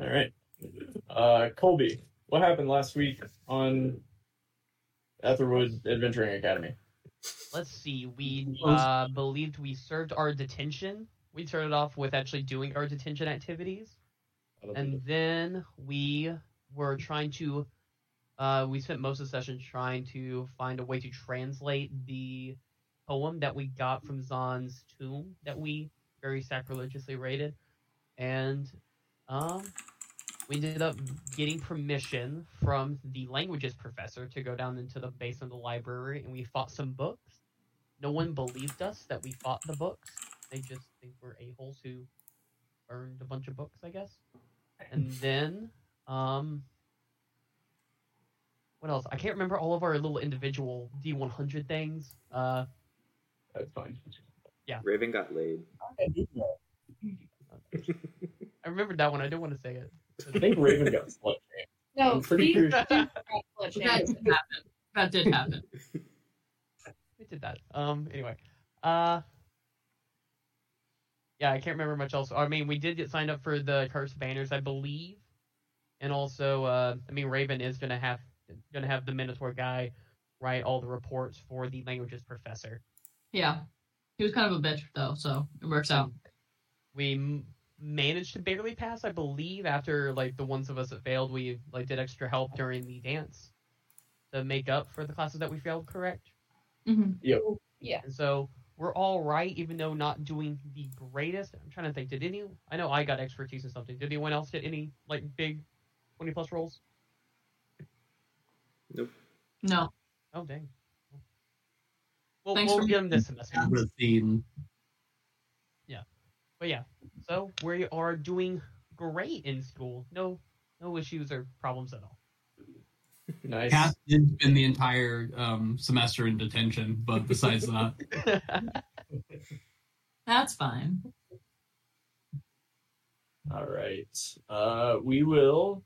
All right. Uh, Colby, what happened last week on Aetherwood Adventuring Academy? Let's see. We uh, believed we served our detention. We started off with actually doing our detention activities, and then we were trying to. Uh, we spent most of the session trying to find a way to translate the poem that we got from Zon's tomb that we very sacrilegiously raided, and um, we ended up getting permission from the languages professor to go down into the basement of the library, and we fought some books. No one believed us that we fought the books. They just think we're a-holes who burned a bunch of books, I guess. And then, um, what else? I can't remember all of our little individual D100 things. Uh, That's fine. Yeah. Raven got laid. I remembered that one. I didn't want to say it. I think Raven got slut shamed. No, I'm pretty sure- got That shamed. did happen. That did happen. we did that. Um. Anyway. Uh. Yeah, I can't remember much else. I mean, we did get signed up for the cursed banners, I believe, and also, uh, I mean, Raven is gonna have gonna have the Minotaur guy write all the reports for the languages professor. Yeah. He was kind of a bitch though, so it works out. We m- managed to barely pass, I believe, after like the ones of us that failed. We like did extra help during the dance to make up for the classes that we failed. Correct. hmm Yeah. And so we're all right, even though not doing the greatest. I'm trying to think. Did any? I know I got expertise in something. Did anyone else get any like big twenty plus rolls? Nope. No. Oh dang. Well, Thanks we'll for- get them this semester. Routine. Yeah, but yeah, so we are doing great in school. No, no issues or problems at all. Nice. Cass did spend the entire um, semester in detention, but besides that, That's fine. All right. Uh, we will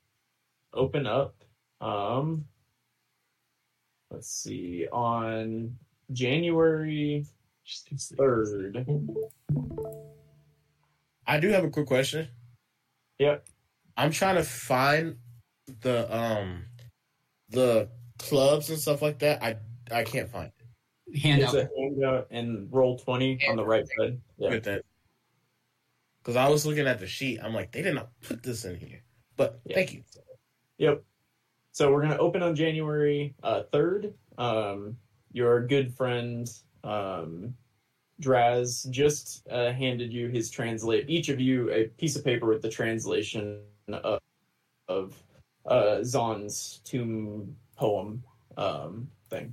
open up. Um, let's see. On January third. I do have a quick question. Yep. I'm trying to find the um the clubs and stuff like that. I I can't find it. handout. It's a handout and Roll20 on the right side. Yeah. With that. Because I was looking at the sheet. I'm like, they did not put this in here. But Yeah. thank you. Yep. So we're gonna open on January uh, third. um, your good friend um, Draz just uh, handed you his translate. Each of you a piece of paper with the translation of, of uh, Zon's tomb poem um, thing.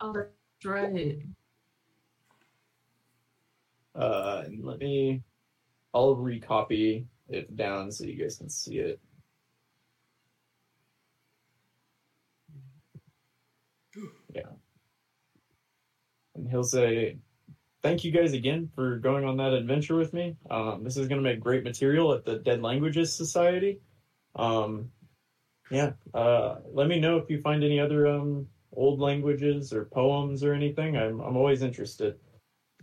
Oh, that's right. Uh, and let me. I'll recopy it down so you guys can see it. Yeah. And he'll say, Thank you guys again for going on that adventure with me. Um, this is going to make great material at the Dead Languages Society. Um, yeah. Uh, let me know if you find any other um, old languages or poems or anything. I'm, I'm always interested.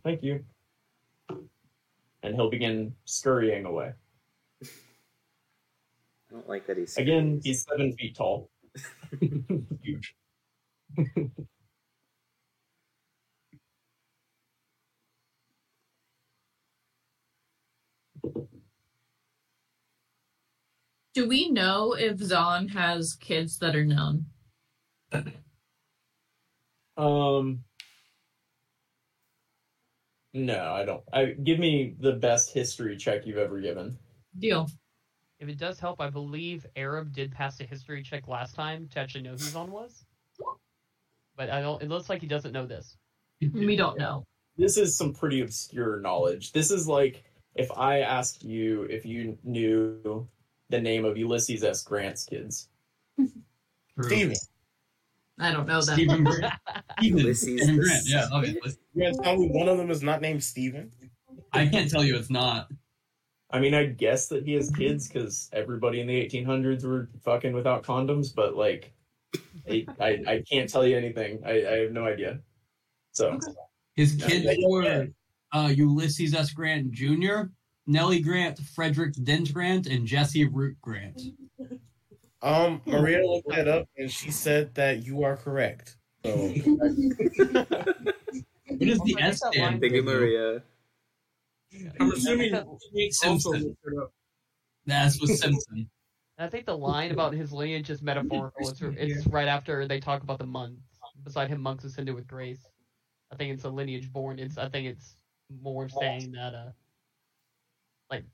Thank you. And he'll begin scurrying away. I don't like that he's Again, he's seven feet tall. Huge. Do we know if Zon has kids that are known? Um. No, I don't. I give me the best history check you've ever given. Deal. If it does help, I believe Arab did pass a history check last time to actually know who Zon was. But I don't. It looks like he doesn't know this. We don't know. This is some pretty obscure knowledge. This is like if I asked you if you knew the name of Ulysses S. Grant's kids. True. Steven, I don't know that. Stephen Grant. Stephen, Ulysses Stephen Grant, yeah, obviously. you gonna tell me one of them is not named Steven? I can't tell you it's not. I mean, I guess that he has kids because everybody in the 1800s were fucking without condoms, but like, I, I, I can't tell you anything. I, I have no idea. So, His Yeah, kids yeah, yeah. were uh, Ulysses S. Grant Jr., Nellie Grant, Frederick Dent Grant, and Jesse Root Grant. Um, Maria looked that up and she said that you are correct. So What does the I S think that stand Thank you. Maria. I'm assuming think that- Simpson. looked it up. That's with Simpson. I think the line about his lineage is metaphorical. It's, it's right after they talk about the monks. Beside him, monks ascended with grace. I think it's a lineage born. It's I think it's more saying that uh, like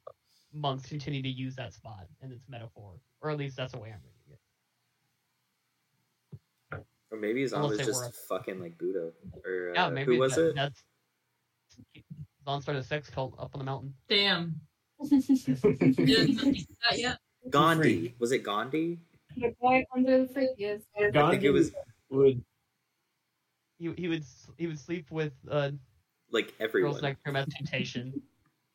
monks continue to use that spot and it's metaphor, or at least that's the way I'm reading it. Or maybe Zon Unless was just fucking like Buddha. Or Yeah, uh, maybe who was that, it? that's Zon started a sex cult up on the mountain. Damn. Didn't see that yet. Gandhi. Was it Gandhi? The boy under the fridge is. Gandhi it was- would He he would he would sleep with uh, Like girls everyone. next to him as temptation.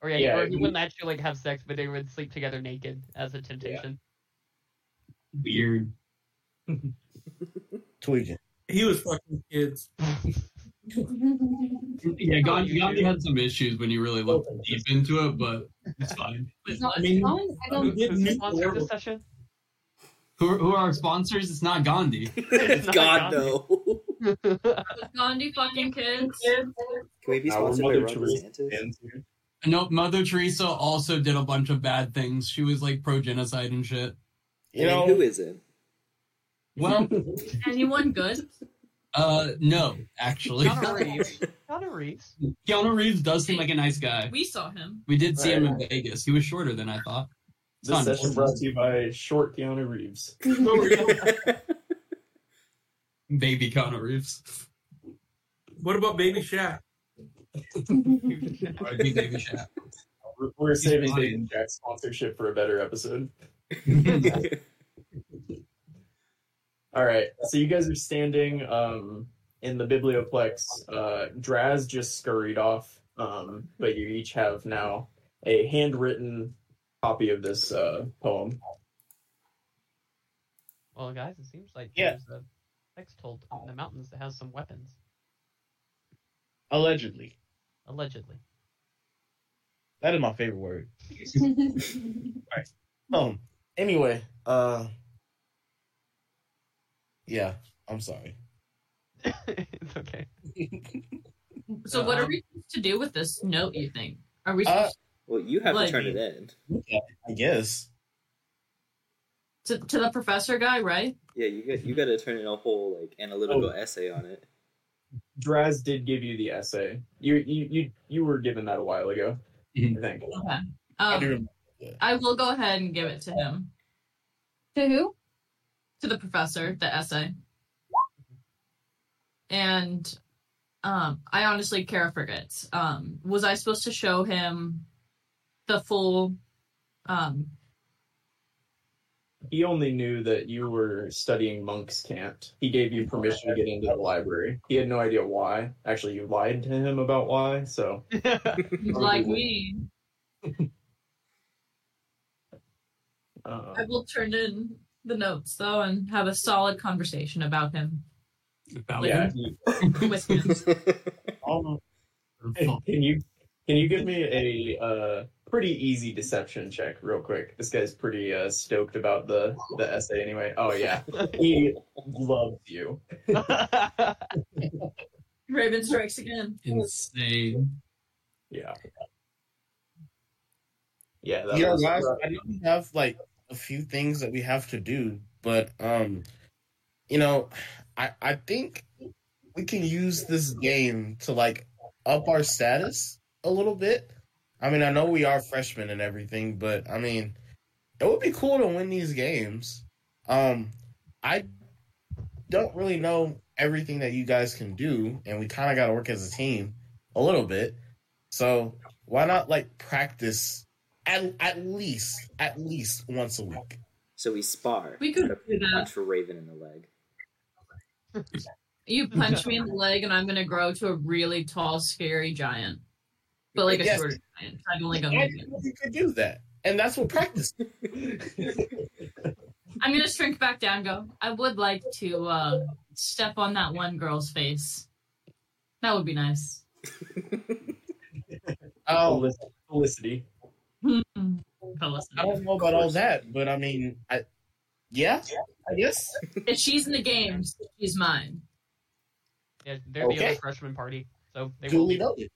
Or yeah, Yeah, or he he- wouldn't actually like have sex, but they would sleep together naked as a temptation. Weird. tweaking. He was fucking kids. Yeah, Gandhi, Gandhi had some issues when you really looked deep into it, but it's fine. Not I mean, as long as I Who, don't. did who's nuclear sponsored this session? Who, are- who are our sponsors? It's not Gandhi. it's Not God, Gandhi. no. Gandhi fucking kids. Can we be Our sponsored by Mother Ron DeSantis? Fans here. No, Mother Teresa also did a bunch of bad things. She was like pro genocide and shit. You I mean, know, who is it? Well, Anyone good? uh, no, actually. Keanu Reeves. Keanu Reeves. Keanu Reeves does seem like a nice guy. We saw him. We did see him in Vegas. He was shorter than I thought. It's This not session important. brought to you by Short Keanu Reeves. Baby Keanu Reeves. What about Baby Shaq? R.I.P. Baby Shaq. We're, we're saving fine. Dave and Jack's sponsorship for a better episode. All right, so you guys are standing um, in the biblioplex. Uh, Draz just scurried off, um, but you each have now a handwritten copy of this uh, poem. Well, guys, it seems like Yeah. there's a sex cult in the mountains that has some weapons, allegedly. Allegedly. That is my favorite word. Um. Anyway, uh. Yeah, I'm sorry. it's okay. So what are Um, we supposed to do with this note? You think? Are we Uh, supposed well, you have Like- to turn it in. I guess. to to the professor guy, right? Yeah, you got you got to turn in a whole like analytical essay on it. Draz did give you the essay. You you you, you were given that a while ago, Mhm. I think. Okay. I Um, do remember. I will go ahead and give it to him, To who? to the professor, the essay. And um, I honestly care forgets. Um, was I supposed to show him the full? Um, He only knew that you were studying monk's cant. He gave you permission to get into the library. He had no idea why. Actually, you lied to him about why. So like me, uh, I will turn in the notes though and have a solid conversation about him About yeah. him. with him. Um, Can you can you give me a uh, pretty easy deception check real quick? This guy's pretty uh, stoked about the the essay anyway. Oh yeah, he loves you. Raven strikes again. Insane. Yeah. Yeah. That you know, was, guys, I know we have like a few things that we have to do, but um, you know, I I think we can use this game to like up our status a little bit. I mean, I know we are freshmen and everything, but I mean, it would be cool to win these games. Um, I don't really know everything that you guys can do, and we kind of got to work as a team a little bit. So why not like practice at at least at least once a week? so we spar. We could Gotta do that. punch for Raven in the leg. You punch me in the leg, and I'm gonna grow to a really tall, scary giant. But like a Yes. short giant. I've only got I you could do that, and that's what practice. I'm gonna shrink back down. Go. I would like to uh, step on that one girl's face. That would be nice. Oh, Felicity. Hmm. Phyllis. I don't know about all that, but I mean, I yeah, I guess. If she's in the games, she's mine. Yeah, they're the Okay. other freshman party, so they will Duly be. noted.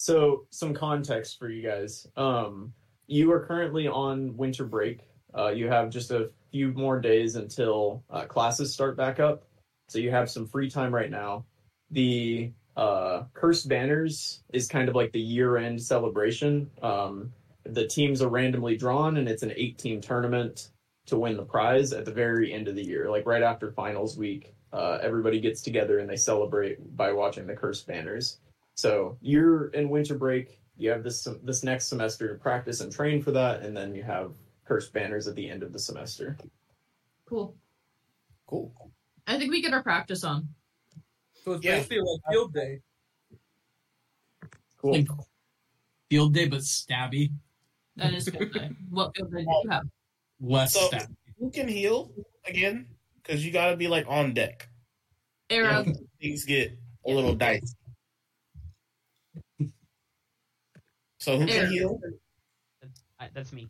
So, some context for you guys. Um, you are currently on winter break. Uh, you have just a few more days until uh, classes start back up. So, you have some free time right now. The uh, Cursed Banners is kind of like the year end celebration. Um, the teams are randomly drawn, and it's an eight team tournament to win the prize at the very end of the year, like right after finals week. Uh, everybody gets together and they celebrate by watching the Cursed Banners. So you're in winter break. You have this this next semester to practice and train for that, and then you have cursed banners at the end of the semester. Cool. Cool. I think we get our practice on. So it's Yeah. basically like field day. Cool. Like field day, but stabby. That is good. what field day do you have? Less So- stabby. Who can heal again? Because you got to be like on deck. Arrow. Things get a little dicey. So who can heal? I, that's me.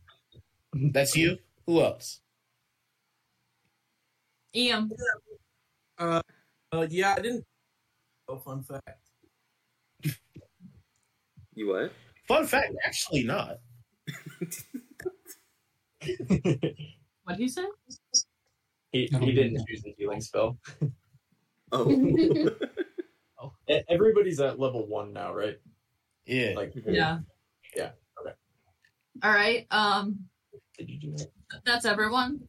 That's you. Who else? Ian. Uh, yeah, I didn't. Oh, fun fact. You what? Fun fact, actually not. What did he say? he, he didn't choose the healing spell. Oh. E- Everybody's at level one now, right? Yeah. Like, Yeah. Yeah, okay. All right. Um, did you do that? that's everyone.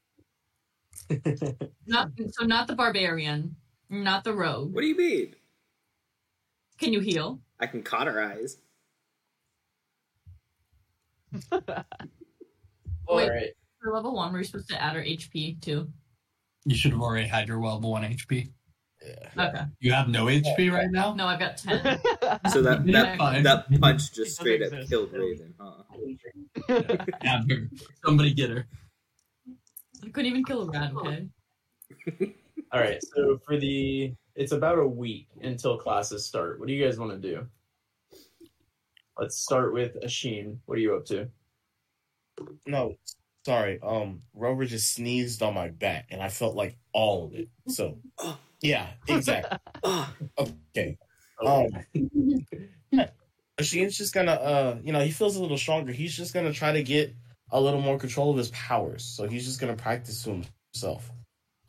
Not so. Not the barbarian. Not the rogue. what do you mean? Can you heal? I can cauterize. All Wait. right. For level one, we're supposed to add our HP too. You should have already had your level one HP. Yeah. Okay. You have no HP right now. No, I've got ten. So that that, Fine. that punch just straight up exist. killed Raven, huh? Have her. Somebody get her. I couldn't even kill a rat. Okay. All right. So for the, it's about a week until classes start. What do you guys want to do? Let's start with Asheen. What are you up to? No, sorry. Um, Rover just sneezed on my back, and I felt like all of it. So. yeah, exactly. Oh, Okay. Um, Sheen's just gonna, uh, you know, he feels a little stronger. He's just gonna try to get a little more control of his powers. So he's just gonna practice to himself,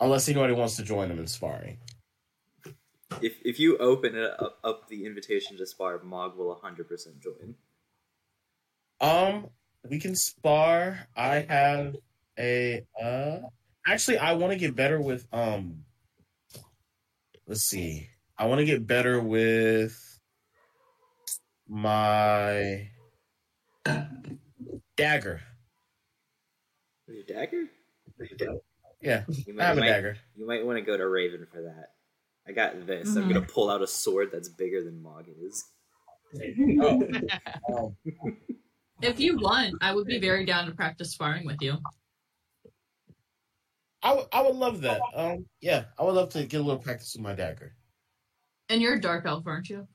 unless anybody wants to join him in sparring. if if you open it up, up the invitation to spar, Mog will 100% join. Um, we can spar. I have a uh actually I want to get better with um let's see. I want to get better with my dagger. Your dagger? Yeah, You I might, have a you might, dagger. you might want to go to Raven for that. I got this. I'm Mhm. gonna pull out a sword that's bigger than Mog is. Um, If you want, I would be very down to practice sparring with you. I would- I would love that. Um, yeah, I would love to get a little practice with my dagger. And you're a dark elf, aren't you?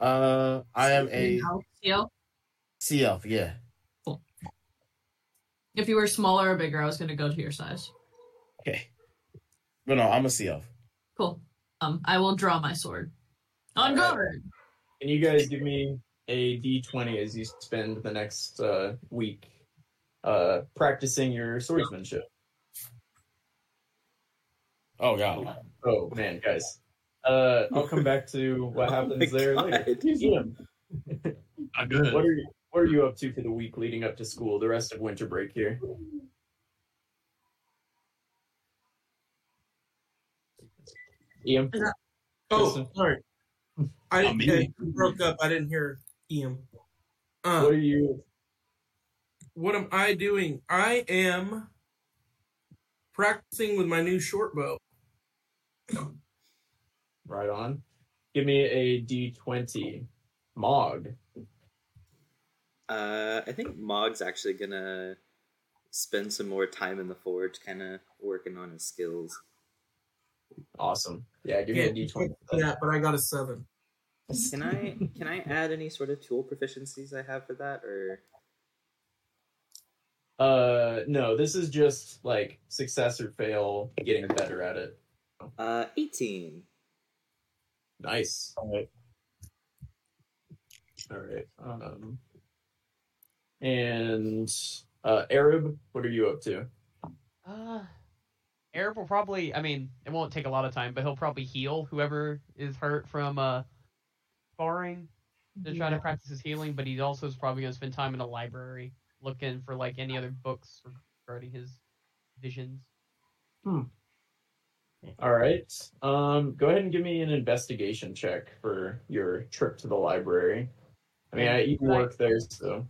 Uh, I am a CL. sea elf. Yeah. Cool. If you were smaller or bigger, I was going to go to your size. Okay. But no, I'm a sea elf. Cool. Um, I will draw my sword. On All right. guard. Can you guys give me a D20 as you spend the next uh, week uh, practicing your swordsmanship? Oh god. Oh man, guys. Uh, I'll come back to what Oh happens my there God. later. Ian, Not good. what are you what are you up to for the week leading up to school? The rest of winter break here. Ian, Oh, sorry. I didn't, me. it broke up. I didn't hear Ian. Uh, what are you? what am I doing? I am practicing with my new short bow. Right on. Give me a D20. Mog. Uh, I think Mog's actually gonna spend some more time in the forge, kind of working on his skills. Awesome. Yeah, give Yeah, me a D20. yeah, but I got a seven. Can I can I add any sort of tool proficiencies I have for that, or Uh, no, this is just like success or fail, getting better at it. Uh, 18. Nice. All right. All right. Um, and uh, Arab, what are you up to? Uh, Arab will probably. I mean, it won't take a lot of time, but he'll probably heal whoever is hurt from uh sparring to try to practice his healing. But he also is probably gonna spend time in a library looking for like any other books regarding his visions. All right. Um, go ahead and give me an investigation check for your trip to the library. I mean, I, you Right. work there, so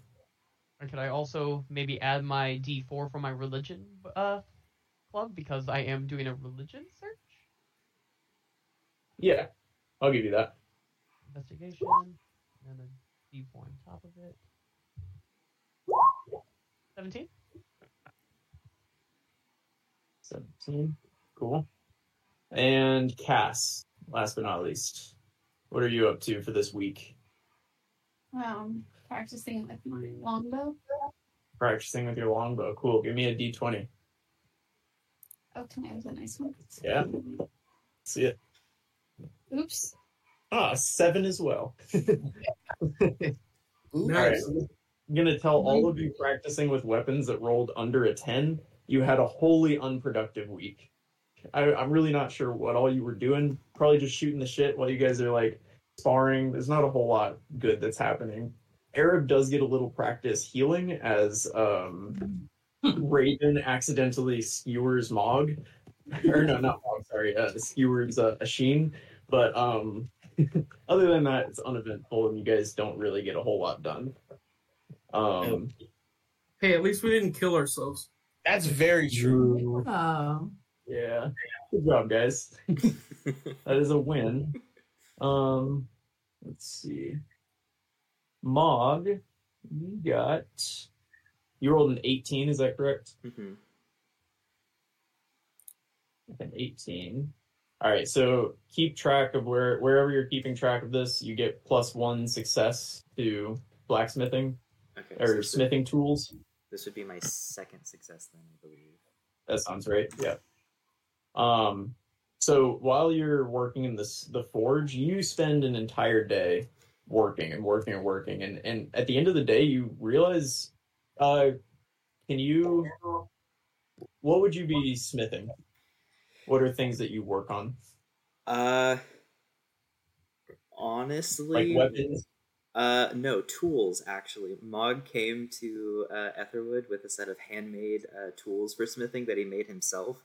Or could I also maybe add my D4 for my religion uh club because I am doing a religion search yeah, I'll give you that. investigation and a D4 on top of it. Seventeen. 17. Cool. And Cass, last but not least, what are you up to for this week? Um, practicing with my longbow. Practicing with your longbow. Cool. Give me a d20. Oh, can I have a nice one? Yeah. See it. Oops. Ah, seven as well. Nice. All right. I'm gonna tell all of you practicing with weapons that rolled under a ten, you had a wholly unproductive week. I, I'm really not sure what all you were doing. Probably just shooting the shit while you guys are like sparring. There's not a whole lot good that's happening. Arab does get a little practice healing as um, Raven accidentally skewers Mog, or no, not Mog. Sorry, uh, skewers uh, Ashin. But um, other than that, it's uneventful, and you guys don't really get a whole lot done. Um, Hey, at least we didn't kill ourselves. That's very true. Oh. Yeah, good job, guys. that is a win. Um, let's see. Mog, you got. You rolled an 18, is that correct? Mhm. An 18. All right, so keep track of where wherever you're keeping track of this, you get plus one success to blacksmithing Okay. so or would- smithing tools. This would be my second success then, I believe. That sounds right. Yeah. Um. So while you're working in this the forge, you spend an entire day working and working and working, and and at the end of the day, you realize, uh, can you? What would you be smithing? What are things that you work on, Uh, like honestly, weapons? Uh, no, tools actually. Mog came to uh, Aetherwood with a set of handmade uh, tools for smithing that he made himself,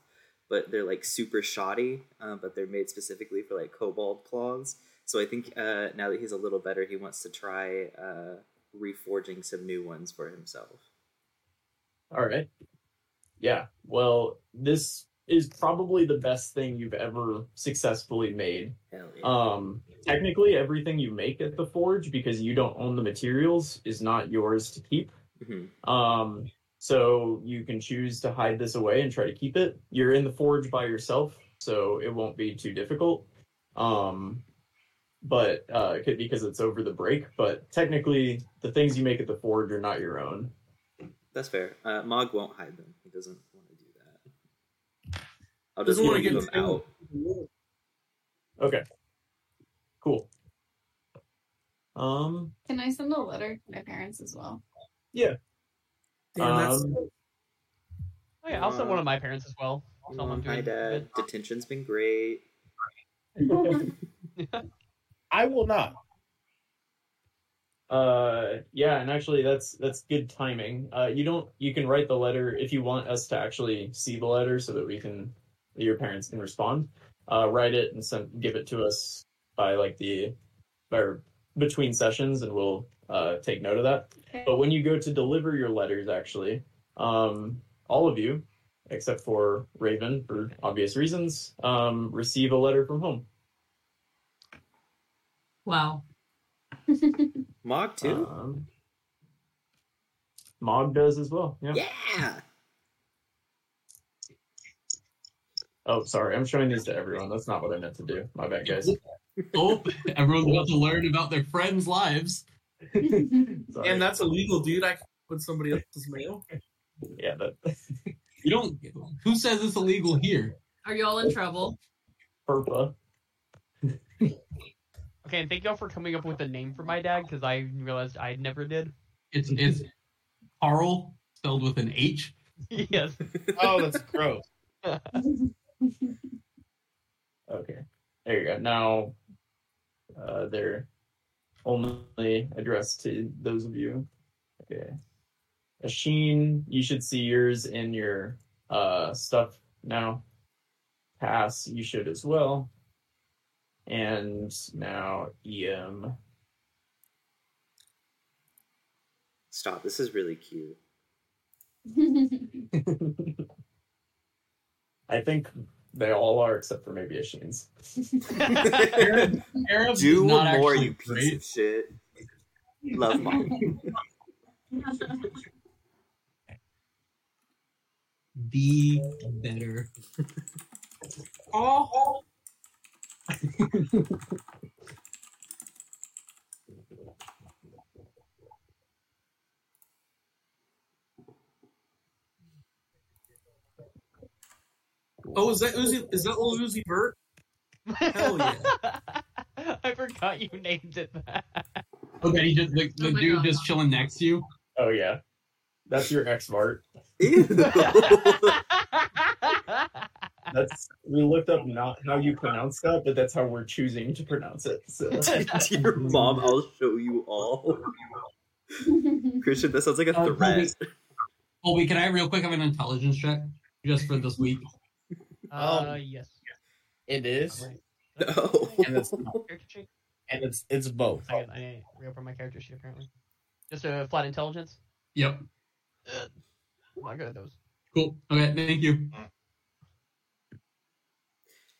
but they're like super shoddy, uh, but they're made specifically for like kobold claws. So I think uh, now that he's a little better, he wants to try uh, reforging some new ones for himself. All right. Yeah. Well, this is probably the best thing you've ever successfully made. Hell yeah. Um, technically, everything you make at the forge, because you don't own the materials, is not yours to keep. Mhm. Um, so you can choose to hide this away and try to keep it. You're in the forge by yourself, so it won't be too difficult. Um, but uh, it could because it's over the break. But technically, the things you make at the forge are not your own. That's fair. Uh, Mog won't hide them. He doesn't want to do that. I'll just Doesn't want to to them out. Okay. Cool. Um. Can I send a letter to my parents as well? Damn, that's um, Oh yeah, I'll send one of my parents as well. Tell them I'm Hi, Dad. Detention's been great. I will not. Uh, yeah, and actually, that's that's good timing. Uh, you don't you can write the letter if you want us to actually see the letter so that we can your parents can respond. Uh, write it and send give it to us by like the or between sessions, and we'll uh take note of that. Okay. But when you go to deliver your letters, actually, um, all of you except for Raven for obvious reasons, um, receive a letter from home. Wow. Mog too. Um, Mog does as well. Yeah. yeah. Oh, sorry. I'm showing these to everyone. That's not what I meant to do. My bad, guys. Oh, everyone's about to learn about their friends' lives. And that's illegal, dude. I can put somebody else's mail. yeah, that You don't. Who says it's illegal here? Are you all in trouble? FERPA. Okay, and thank y'all for coming up with a name for my dad because I realized I never did. It's it's Carl spelled with an H. yes. Oh, that's gross. Okay, there you go. Now, uh, they're only addressed to those of you. Okay, Asheen, you should see yours in your uh stuff now. Pass, you should as well. And now EM. Stop. This is really cute. I think they all are except for maybe Asheen's. Arab, Arab Do not more, you piece great. of shit. Love mom. Be better. Oh, oh, is that Uzi? Is that little Uzi Vert? Hell yeah. I forgot you named it that. Okay, he just the, the Oh dude God. just chilling next to you. Oh yeah, that's your X Mart. Ew. That's we looked up not how you pronounce that, but that's how we're choosing to pronounce it. So Dear mom, I'll show you all. Christian, that sounds like a Uh, threat. Colby, can I real quick have an intelligence check just for this week? Uh, yes. It is, No. and it's and it's it's both. I, I didn't reopen my character sheet apparently. Just a flat intelligence. Yep. I'm not good at those. Cool. Okay, thank you.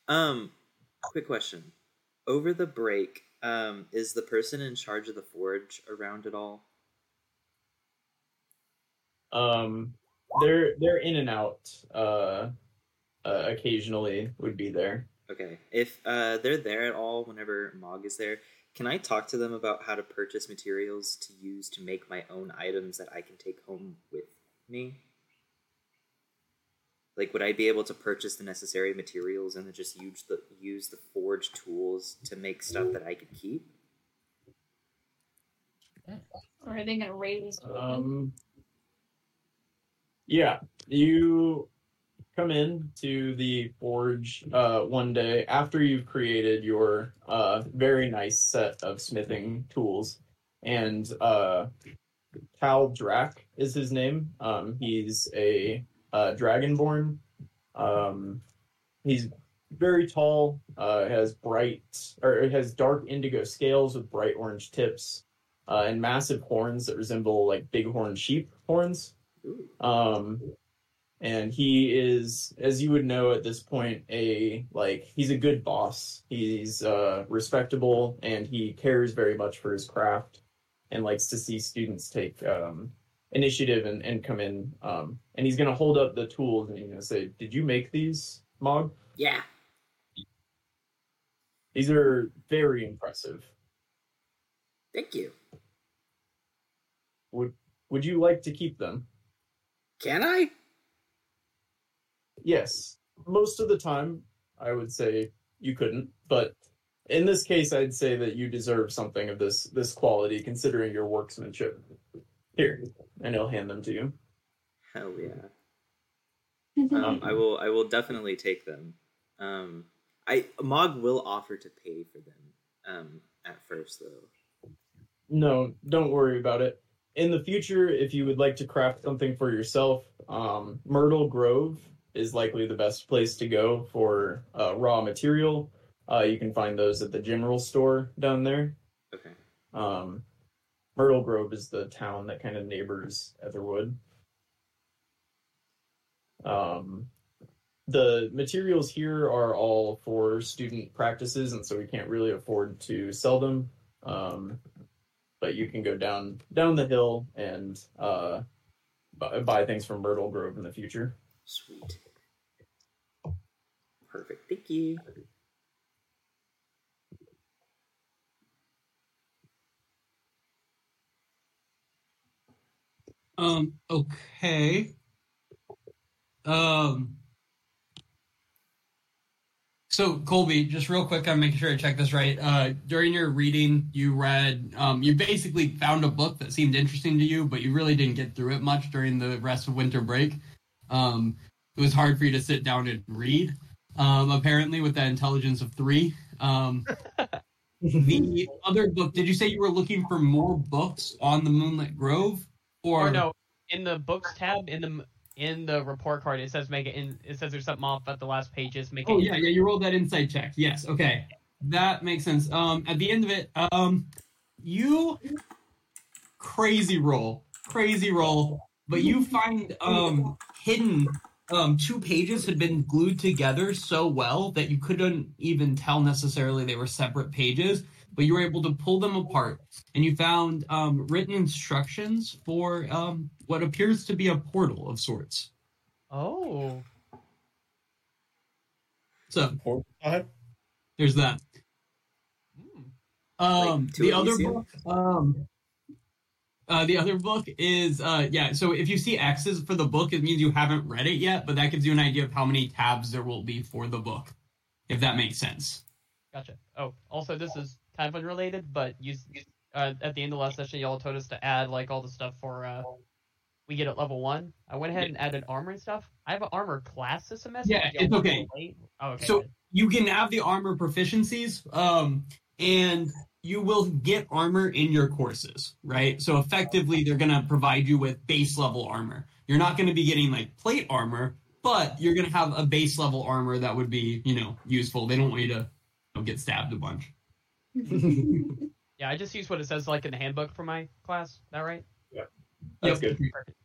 Um, quick question. Over the break, um, is the person in charge of the forge around at all? um, they're they're in and out. Uh, uh, occasionally would be there. Okay. If uh, they're there at all whenever Mog is there, can I talk to them about how to purchase materials to use to make my own items that I can take home with me? Like, would I be able to purchase the necessary materials and then just use the use the forge tools to make stuff that I could keep? or are they gonna raid us? Um, yeah, you come in to the forge uh, one day after you've created your uh, very nice set of smithing tools, and uh, Cal Drac is his name. Um, he's a uh, dragonborn. Um, he's very tall. Uh, has bright or has dark indigo scales with bright orange tips uh, and massive horns that resemble like bighorn sheep horns. Um, and he is, as you would know at this point, a like he's a good boss. He's uh, respectable and he cares very much for his craft and likes to see students take um, initiative and, and come in. Um, and he's gonna hold up the tools and he's gonna say, "Did you make these, Mog? Yeah. These are very impressive. Thank you. Would would you like to keep them?" Can I? Yes. Most of the time, I would say you couldn't, but in this case, I'd say that you deserve something of this this quality, considering your workmanship. Here, and he'll hand them to you. Hell yeah. Um, I will. I will definitely take them. Um, I Mog will offer to pay for them. Um, at first though. No, don't worry about it. In the future, if you would like to craft something for yourself, um, Myrtle Grove is likely the best place to go for uh, raw material. Uh, you can find those at the general store down there. Okay. Um, Myrtle Grove is the town that kind of neighbors Aetherwood. Um, the materials here are all for student practices, and so we can't really afford to sell them. Um, but you can go down down the hill and uh, buy, buy things from Myrtle Grove in the future. Sweet. Perfect. Thank you. Um. Okay. Um. So Colby, just real quick, I'm making sure I check this right. Uh, during your reading, you read, um, you basically found a book that seemed interesting to you, but you really didn't get through it much during the rest of winter break. Um, it was hard for you to sit down and read. Um, apparently, with that intelligence of three. Um, the other book, did you say you were looking for more books on the Moonlit Grove, or, Or no, in the books tab in the in the report card it says make it in it says there's something off at the last pages. Make it Oh yeah, yeah. You rolled that insight check. Yes. Okay, that makes sense. Um, at the end of it, um, you crazy roll, crazy roll, but you find um hidden um two pages had been glued together so well that you couldn't even tell necessarily they were separate pages. But you were able to pull them apart, and you found um, written instructions for um, what appears to be a portal of sorts. Oh. So there's that. Hmm. Um, Like, the other book, um, uh, the other book is, uh, yeah. So if you see X's for the book, it means you haven't read it yet, but that gives you an idea of how many tabs there will be for the book, if that makes sense. Gotcha. Oh, also this is kind of unrelated, but you uh, at the end of the last session, y'all told us to add like all the stuff for uh, we get at level one. I went ahead and added armor and stuff. I have an armor class this semester. Yeah, it's okay. Oh, okay. So- good. You can have the armor proficiencies, um, and you will get armor in your courses, right? So effectively, they're going to provide you with base level armor. You're not going to be getting like plate armor, but you're going to have a base level armor that would be, you know, useful. They don't want you to you know, get stabbed a bunch. yeah, I just use what it says like in the handbook for my class. Is that right? Yeah, that's Yep. good. Perfect.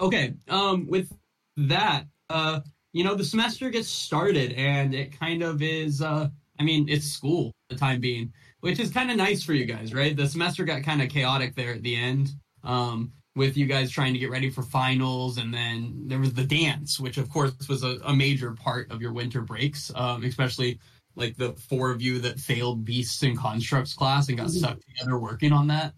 Okay. Um, with that, uh, you know, the semester gets started, and it kind of is. Uh, I mean, it's school the time being, which is kind of nice for you guys, right? The semester got kind of chaotic there at the end, um, with you guys trying to get ready for finals, and then there was the dance, which of course was a, a major part of your winter breaks, um, especially like the four of you that failed beasts and constructs class and got stuck together working on that.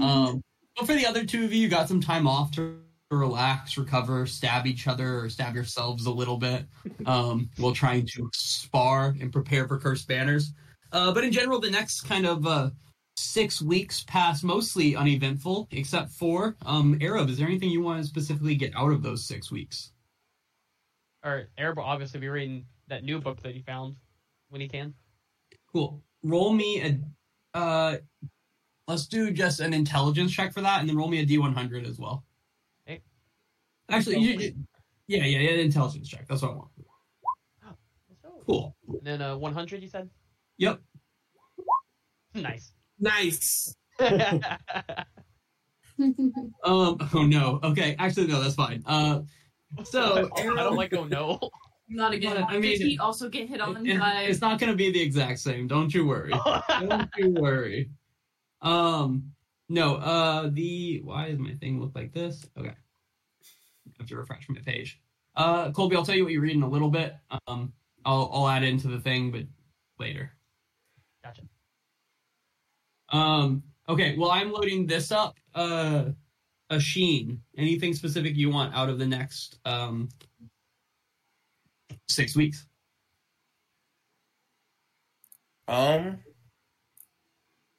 Um, but for the other two of you, you got some time off to relax, recover, stab each other, or stab yourselves a little bit um, while trying to spar and prepare for cursed banners. Uh, but in general, the next kind of uh, six weeks pass mostly uneventful, except for um, Arab. Is there anything you want to specifically get out of those six weeks? Or Arab will obviously be reading that new book that he found when he can. Cool. Roll me a. Uh, let's do just an intelligence check for that, and then roll me a D100 as well. Okay. Actually, you, you- yeah, yeah, yeah, intelligence check. That's what I want. Cool. And then uh, 100, you said? Yep. Nice. Nice. Um. Oh no. Okay. Actually, no. That's fine. Uh. So I don't like oh no. Not again. I mean, Did he also get hit on it- the it- it's not going to be the exact same. Don't you worry. Don't you worry. Um. No. Uh. The why does my thing look like this? Okay. I have to refresh my page. Uh. Colby, I'll tell you what you read in a little bit. Um. I'll I'll add into the thing, but later. Gotcha. Um. Okay. Well, I'm loading this up. Uh. A sheen. Anything specific you want out of the next um six weeks? Um,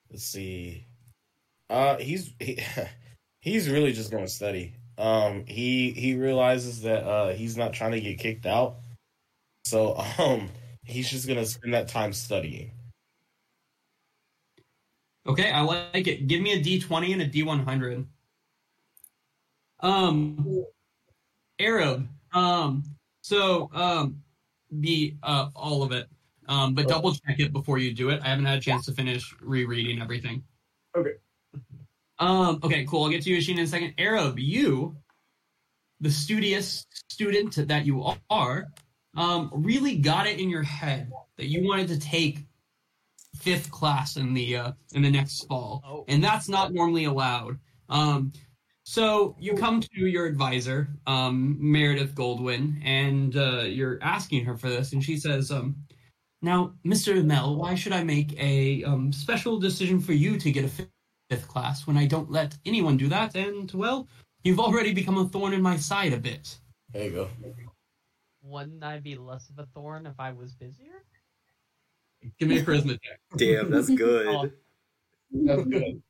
let's see. Uh, he's he, he's really just gonna study. Um, he he realizes that uh he's not trying to get kicked out, so um he's just gonna spend that time studying. Okay, I like it. Give me a D twenty and a D one hundred. Um, Arab. Um, so um, the uh all of it. Um, but double check it before you do it. I haven't had a chance to finish rereading everything. Okay. Um. Okay. Cool. I'll get to you, Asheen, in a second. Arab, you, the studious student that you are, um, really got it in your head that you wanted to take fifth class in the uh, in the next fall, Oh. and that's not normally allowed. Um, so you come to your advisor, um, Meredith Goldwyn, and uh, you're asking her for this, and she says, um, "Now, Mr. Mel, why should I make a um, special decision for you to get a fifth fifth class when I don't let anyone do that? And well, you've already become a thorn in my side a bit." There you go. Wouldn't I be less of a thorn if I was busier? Give me a charisma check. Damn, that's good. Oh. That's good.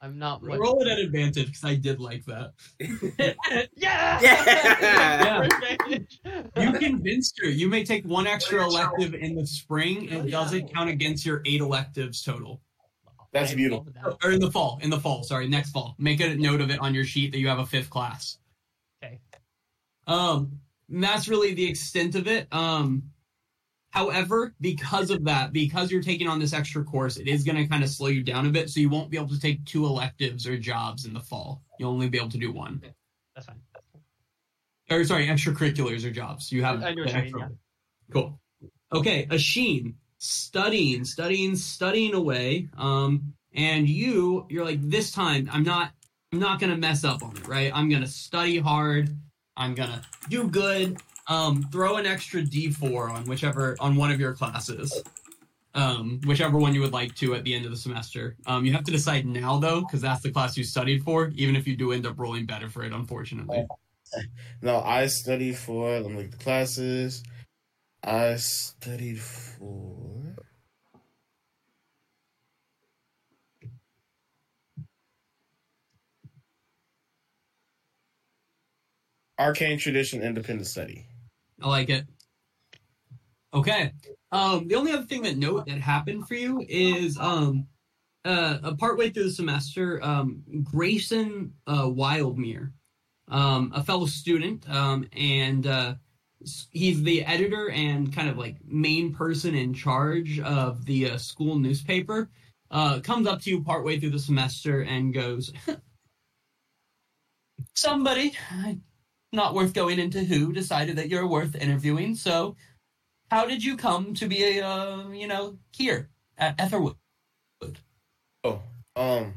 I'm not much. Roll it at advantage because I did like that. yeah! Yeah! Advantage. You convinced her. You may take one extra elective in the spring. It doesn't count against your eight electives total. That's beautiful. that. Or in the fall. In the fall. Sorry, next fall. Make a note of it on your sheet that you have a fifth class. Okay. Um, and that's really the extent of it. Um, however, because of that, because you're taking on this extra course, it is going to kind of slow you down a bit. So you won't be able to take two electives or jobs in the fall. You'll only be able to do one. That's fine. Or sorry, extracurriculars or jobs. You have I know what you mean, yeah. Cool. Okay, Asheen, studying, studying, studying away. Um, and you, you're like, this time I'm not, I'm not gonna mess up on it, right? I'm gonna study hard. I'm gonna do good. Um, throw an extra D4 on whichever on one of your classes. Um, whichever one you would like to at the end of the semester. Um, you have to decide now though, because that's the class you studied for. Even if you do end up rolling better for it, unfortunately. No, I studied for. Look the classes. I studied for. Arcane Tradition Independent Study. I like it. Okay. Um, the only other thing that note that happened for you is um, uh, a partway through the semester, um, Grayson uh, Wildmere, um, a fellow student, um, and uh, he's the editor and kind of like main person in charge of the uh, school newspaper. Uh, comes up to you partway through the semester and goes, "Somebody, not worth going into who decided that you're worth interviewing. So, how did you come to be a uh, you know here at Aetherwood? Oh, um,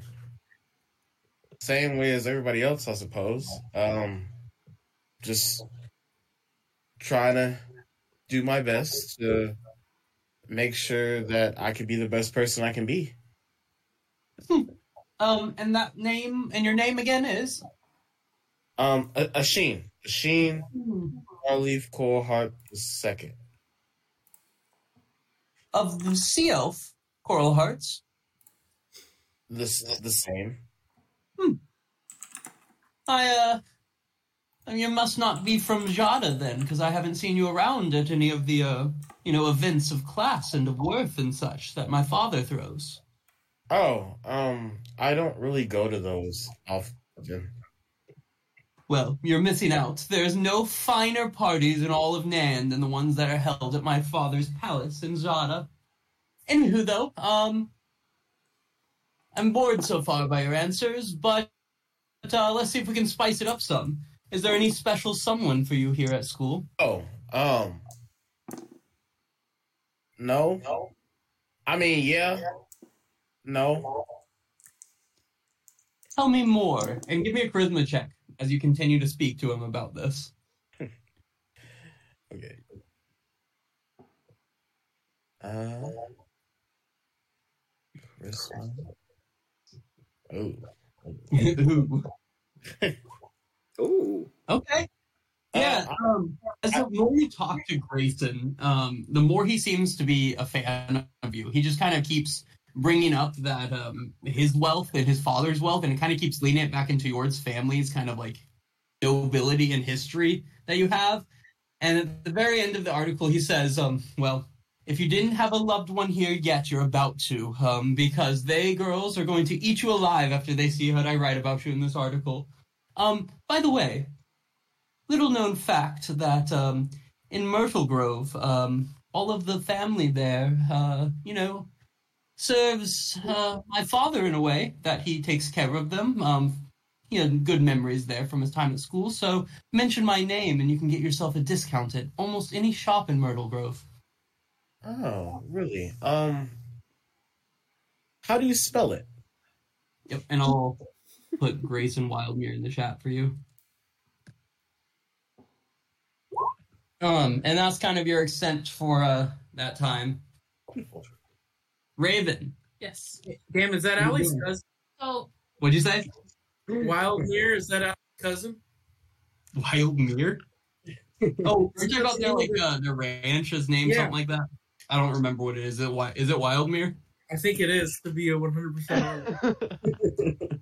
same way as everybody else, I suppose. Um, just trying to do my best to make sure that I can be the best person I can be. Um, and that name and your name again is Um, a, a Sheen, a Sheen, Starleaf, Coral Heart the second. of the Sea Elf Coral Hearts. The the same. I uh, you must not be from Jada then, because I haven't seen you around at any of the uh, you know, events of class and of worth and such that my father throws. Oh, um, I don't really go to those often. Well, you're missing out. There's no finer parties in all of Nan than the ones that are held at my father's palace in Zada. Anywho, though, um, I'm bored so far by your answers, but uh, let's see if we can spice it up some. Is there any special someone for you here at school? Oh, um, no. No. I mean, yeah, no. Tell me more, and give me a charisma check as you continue to speak to him about this. Okay. Uh, charisma. Oh. Ooh. Ooh. Okay. Yeah. Um, as the more you talk to Grayson, um, the more he seems to be a fan of you. He just kind of keeps bringing up that um, his wealth and his father's wealth, and it kind of keeps leaning it back into yours family's kind of like nobility and history that you have. And at the very end of the article, he says, um, "Well, if you didn't have a loved one here yet, you're about to, um, because they girls are going to eat you alive after they see what I write about you in this article." Um, by the way, little known fact that um, in Myrtle Grove, um, all of the family there, uh, you know, serves uh, my father in a way that he takes care of them. Um, he had good memories there from his time at school, so mention my name and you can get yourself a discount at almost any shop in Myrtle Grove. Oh, really? Um, how do you spell it? Yep, and I'll put Grayson Wildmere in the chat for you. Um, and that's kind of your extent for uh that time. Raven, Yes. Damn, is that Allie's cousin? So what'd you say? Wildmere, is that Allie's cousin? Wildmere? Oh, are you talking about their like uh, their ranch's name, Yeah. something like that? I don't remember what it is. Is it Wi- is it Wildmere? I think it is to be a 100. percent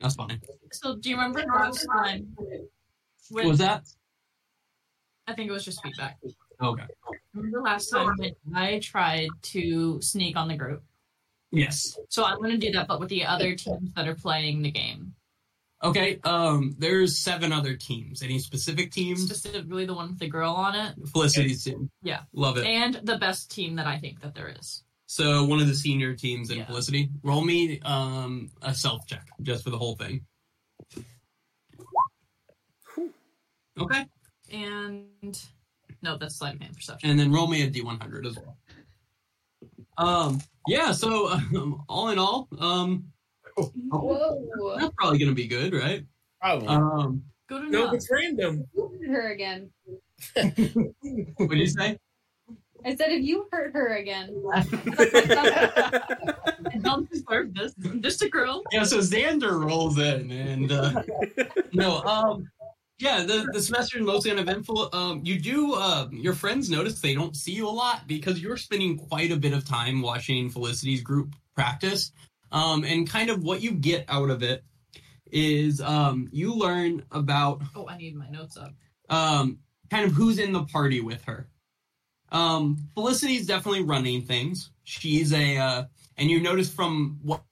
That's funny. So, do you remember last time? What When, was that? I think it was just feedback. Okay. Remember last time when I tried to sneak on the group? Yes. So I'm going to do that, but with the other teams that are playing the game. Okay. Um. There's seven other teams. Any specific teams? Specifically, the one with the girl on it, Felicity's team. Yeah. Love it. and the best team that I think that there is. So one of the senior teams in Yeah. Felicity. Roll me um a self check just for the whole thing. Okay. And no, that's sleight of hand perception. And then roll me a D100 as well. Um. Yeah. So um, all in all, um, Whoa. that's probably gonna be good, right? Probably. Um. Good No, it's random. You hurt her again. What did you say? I said if you hurt her again. I don't deserve this. Just a girl. Yeah. So Xander rolls in, and uh, no. Um. Yeah, the, the semester is mostly uneventful. Um, you do, uh, your friends notice they don't see you a lot because you're spending quite a bit of time watching Felicity's group practice. Um, and kind of what you get out of it is um, you learn about Oh, I need my notes up. um, kind of who's in the party with her. Um, Felicity's definitely running things. She's a, uh, and you notice from what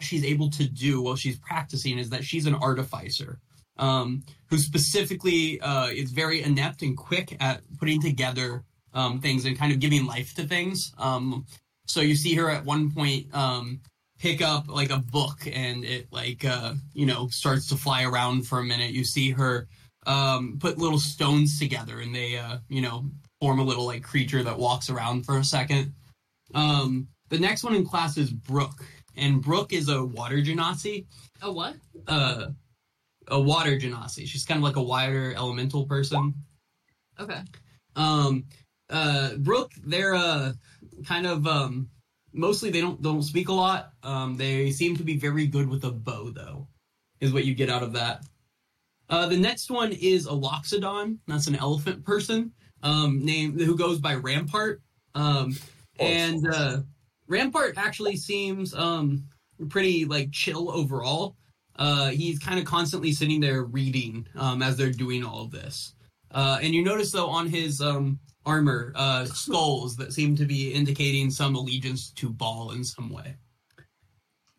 she's able to do while she's practicing is that she's an artificer, um, who specifically uh, is very inept and quick at putting together um, things and kind of giving life to things. Um, so you see her at one point um, pick up like a book and it like uh, you know starts to fly around for a minute. You see her um, put little stones together and they, uh, you know, form a little like creature that walks around for a second. Um, the next one in class is Brooke, and Brooke is a water genasi, A what? uh, a water genasi. She's kind of like a water elemental person. Okay. Um, uh, Brooke, they're uh, kind of um, mostly they don't don't speak a lot. Um, they seem to be very good with a bow, though, is what you get out of that. Uh, the next one is a Loxodon. That's an elephant person um, named who goes by Rampart. Um, and uh, Rampart actually seems um, pretty like chill overall. Uh, he's kind of constantly sitting there reading um, as they're doing all of this. Uh, and you notice though on his um, armor uh, skulls that seem to be indicating some allegiance to Bhaal in some way.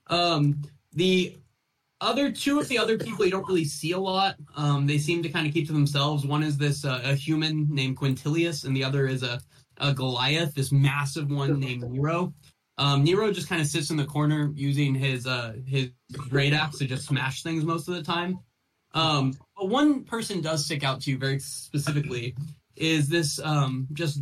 Um, the other two of the other people you don't really see a lot. Um, they seem to kind of keep to themselves. One is this uh, a human named Quintilius, and the other is a, a Goliath, this massive one named Nero. Um, Nero just kind of sits in the corner using his uh, his great axe to just smash things most of the time. Um, but one person does stick out to you very specifically is this um, just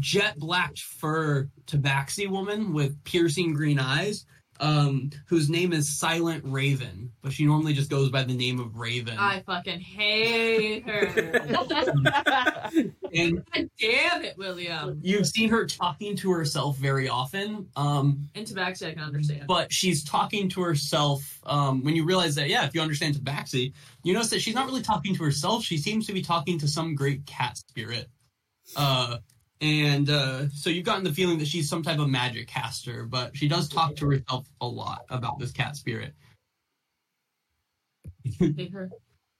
jet black fur tabaxi woman with piercing green eyes, um, whose name is Silent Raven, but she normally just goes by the name of Raven. I fucking hate her. and God damn it, William. you've seen her talking to herself very often. Um, In Tabaxi, I can understand. but she's talking to herself um, when you realize that yeah if you understand tabaxi you notice that she's not really talking to herself she seems to be talking to some great cat spirit uh, and uh, so you've gotten the feeling that she's some type of magic caster but she does talk to herself a lot about this cat spirit I hate her.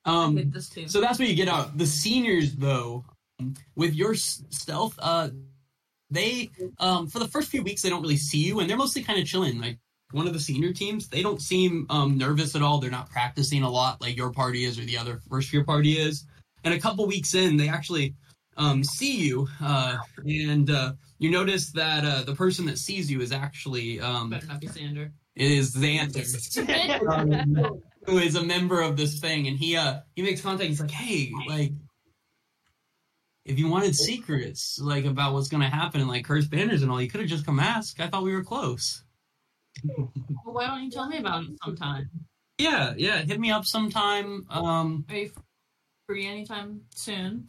I um, so that's what you get out. The seniors, though, with your s- stealth, uh, they um, for the first few weeks they don't really see you, and they're mostly kind of chilling. Like one of the senior teams, they don't seem um, nervous at all. They're not practicing a lot like your party is or the other first year party is. And a couple weeks in, they actually um, see you, uh, and uh, you notice that uh, the person that sees you is actually um, Better not be Xander. is Xander um, who is a member of this thing, and he uh he makes contact. He's like, "Hey, like, if you wanted secrets like about what's gonna happen and like cursed banners and all, you could have just come ask. I thought we were close." Well, why don't you tell me about it sometime? Yeah, yeah. Hit me up sometime. Um, Are you free anytime soon?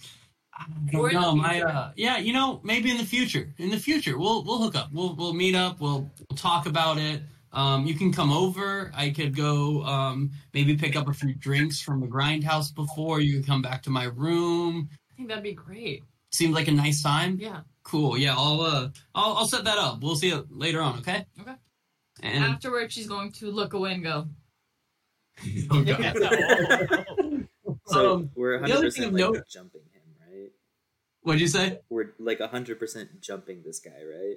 I don't know. My uh, yeah, you know, maybe in the future. In the future, we'll we'll hook up. We'll we'll meet up. We'll, we'll talk about it. Um, you can come over. I could go um, maybe pick up a few drinks from the grindhouse before. You come back to my room. I think that'd be great. Seems like a nice time. Yeah. Cool. Yeah, I'll uh, I'll, I'll set that up. We'll see it later on. Okay. Okay. And Afterwards, she's going to look away and go. oh god. So Um, we're the other 100% thing of note- jumping him, right? What'd you say? We're like 100% jumping this guy, right?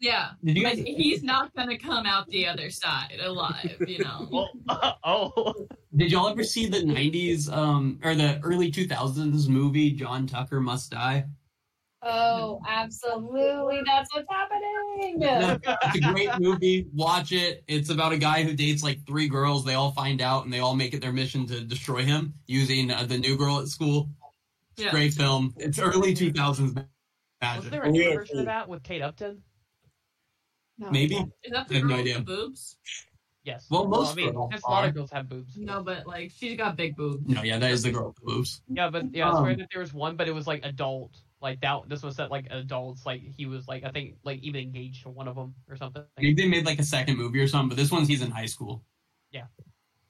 Yeah. Did you guys? he's not gonna come out the other side alive, you know. Well, oh, Did y'all ever see the '90s um or the early 2000s movie John Tucker Must Die? Oh, absolutely. That's what's happening. No, it's a great movie. Watch it. It's about a guy who dates like three girls. They all find out and they all make it their mission to destroy him using uh, the new girl at school. Yeah. Great film. It's early 2000s was there a new version of that with Kate Upton? No. Maybe. Is that I have girl no with idea. the boobs? Yes. Well, most I mean, girls just a lot of girls have boobs. No, but like she's got big boobs. No, yeah, that is the girl with the boobs. Yeah, but yeah, I swear Um, that there was one, but it was like adult. Like that. This was set like adults. Like he was like I think like even engaged to one of them or something. Maybe they made like a second movie or something, but this one's he's in high school. Yeah.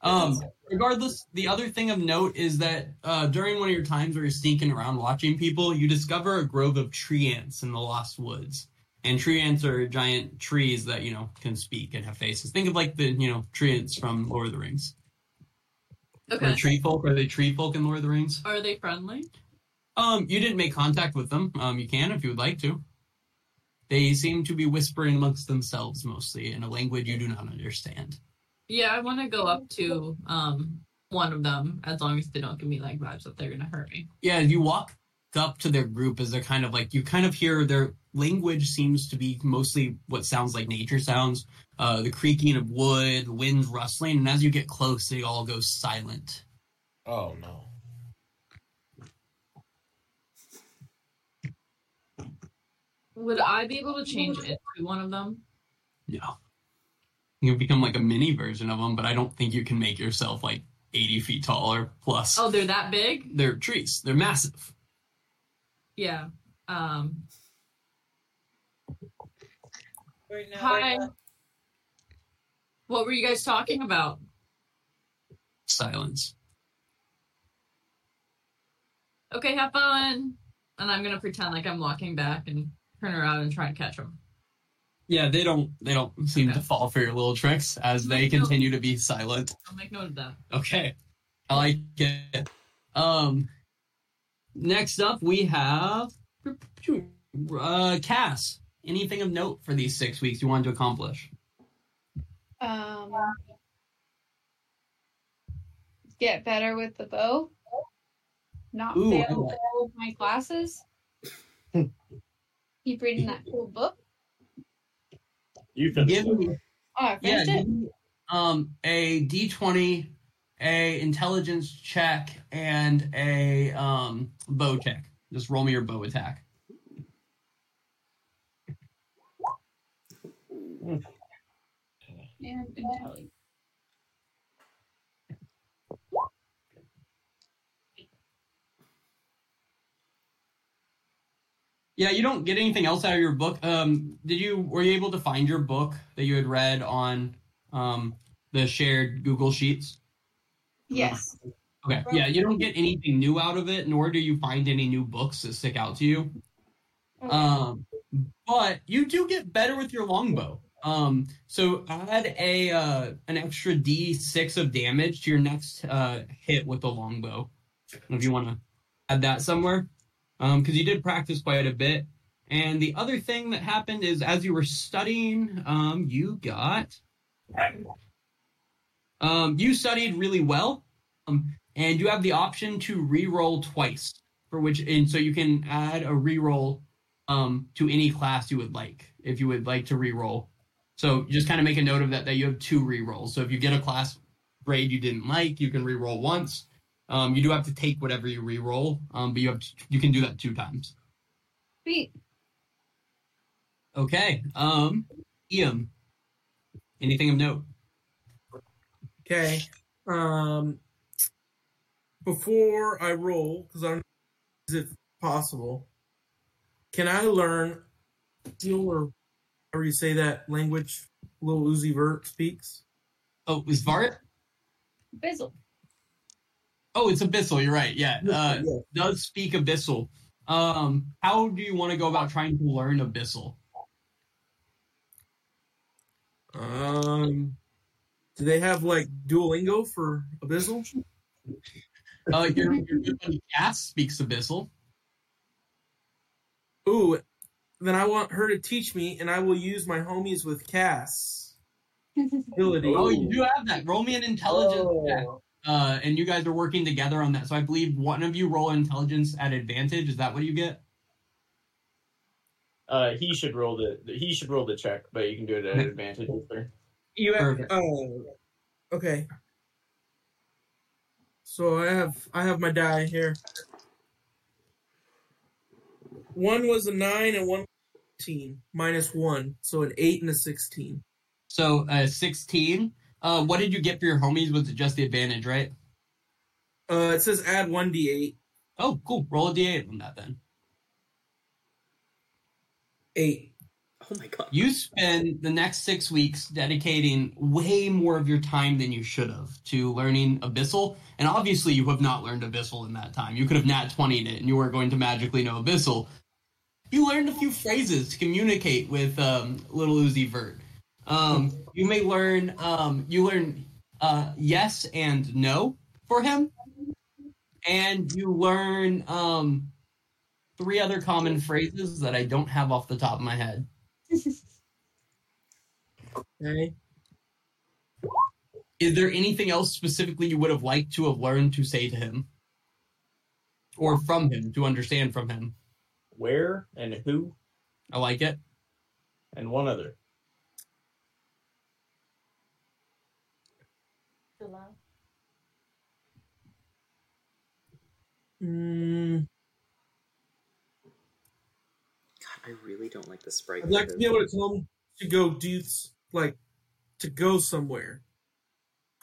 Um. Regardless, the other thing of note is that uh, during one of your times where you're sneaking around watching people, you discover a grove of treants in the Lost Woods. And treants are giant trees that you know can speak and have faces. Think of like the you know treants from Lord of the Rings. Or Okay. tree folk? Are they tree folk in Lord of the Rings? Are they friendly? Um, you didn't make contact with them. Um, you can if you would like to. They seem to be whispering amongst themselves mostly in a language you do not understand. Yeah, I want to go up to um one of them as long as they don't give me like vibes that they're gonna hurt me. Yeah, you walk up to their group as they're kind of like you kind of hear their language seems to be mostly what sounds like nature sounds, uh, the creaking of wood, wind rustling, and as you get close, they all go silent. Oh no. Would I be able to change it to one of them? No, you can become like a mini version of them, but I don't think you can make yourself like eighty feet tall or plus. Oh, they're that big? They're trees. They're massive. Yeah. Um. Hi. What were you guys talking about? Silence. Okay, have fun. And I'm gonna pretend like I'm walking back and turn around and try and catch them. Yeah, they don't they don't seem Okay. to fall for your little tricks as they No. continue to be silent. I'll make note of that. Okay. I like it. Um next up we have uh Cass. Anything of note for these six weeks you wanted to accomplish? Um, get better with the bow. Not Ooh, fail like- my classes. Keep reading that cool book. You finished Give it. me Oh, I yeah, finished give me, um a D twenty, a intelligence check, and a um bow check. Just roll me your bow attack. And intelligence. Yeah, you don't get anything else out of your book. Um, did you were you able to find your book that you had read on um the shared Google Sheets? Yes. Okay. Yeah, you don't get anything new out of it, nor do you find any new books that stick out to you. Okay. Um, but you do get better with your longbow. Um, so add a uh, an extra D6 of damage to your next uh, hit with the longbow. If you want to add that somewhere, um, because you did practice quite a bit. And the other thing that happened is, as you were studying, um, you got um, you studied really well, um, and you have the option to re-roll twice, for which and so you can add a re-roll um, to any class you would like if you would like to re-roll. So just kind of make a note of that that you have two re-rolls. So if you get a class grade you didn't like, you can re-roll once. Um, you do have to take whatever you re-roll, um, but you have you can do that two times. Sweet. Okay. Um, Ian, anything of note? Okay. Um, before I roll, because I'm, is it possible? Can I learn, steal or however you say that language Little Uzi Vert speaks. Oh, is Vart? Bizzle. Oh, it's Abyssal. You're right. Yeah, uh, Yeah. does speak Abyssal. Um, how do you want to go about trying to learn Abyssal? Um, do they have like Duolingo for Abyssal? Uh, your, your good buddy Cass speaks Abyssal. Ooh, then I want her to teach me, and I will use my homies with Cass ability. Oh, you do have that. Roll me an intelligence check. Uh, and you guys are working together on that. So I believe one of you roll intelligence at advantage. Is that what you get? Uh, he should roll the he should roll the check, but you can do it at an advantage. You have Perfect. oh, okay. So I have I have my die here. One was a nine and one was a 15, minus one, so an eight and a sixteen. So uh, 16. Uh, what did you get for your homies? Was it just the advantage, right? Uh, it says add one d8. Oh, cool. Roll a d8 on that then. eight. Oh my god. You spend the next six weeks dedicating way more of your time than you should have to learning Abyssal. And obviously, you have not learned Abyssal in that time. You could have nat 20'd it and you weren't going to magically know Abyssal. You learned a few phrases to communicate with um, little Uzi Vert. Um, you may learn, um, you learn uh, yes and no for him. And you learn um, three other common phrases that I don't have off the top of my head. Okay. Is there anything else specifically you would have liked to have learned to say to him? Or from him, to understand from him? Where and who I like it. and one other. Mm, God, I really don't like the sprite. I'd like to be able to tell him to go do like to go somewhere.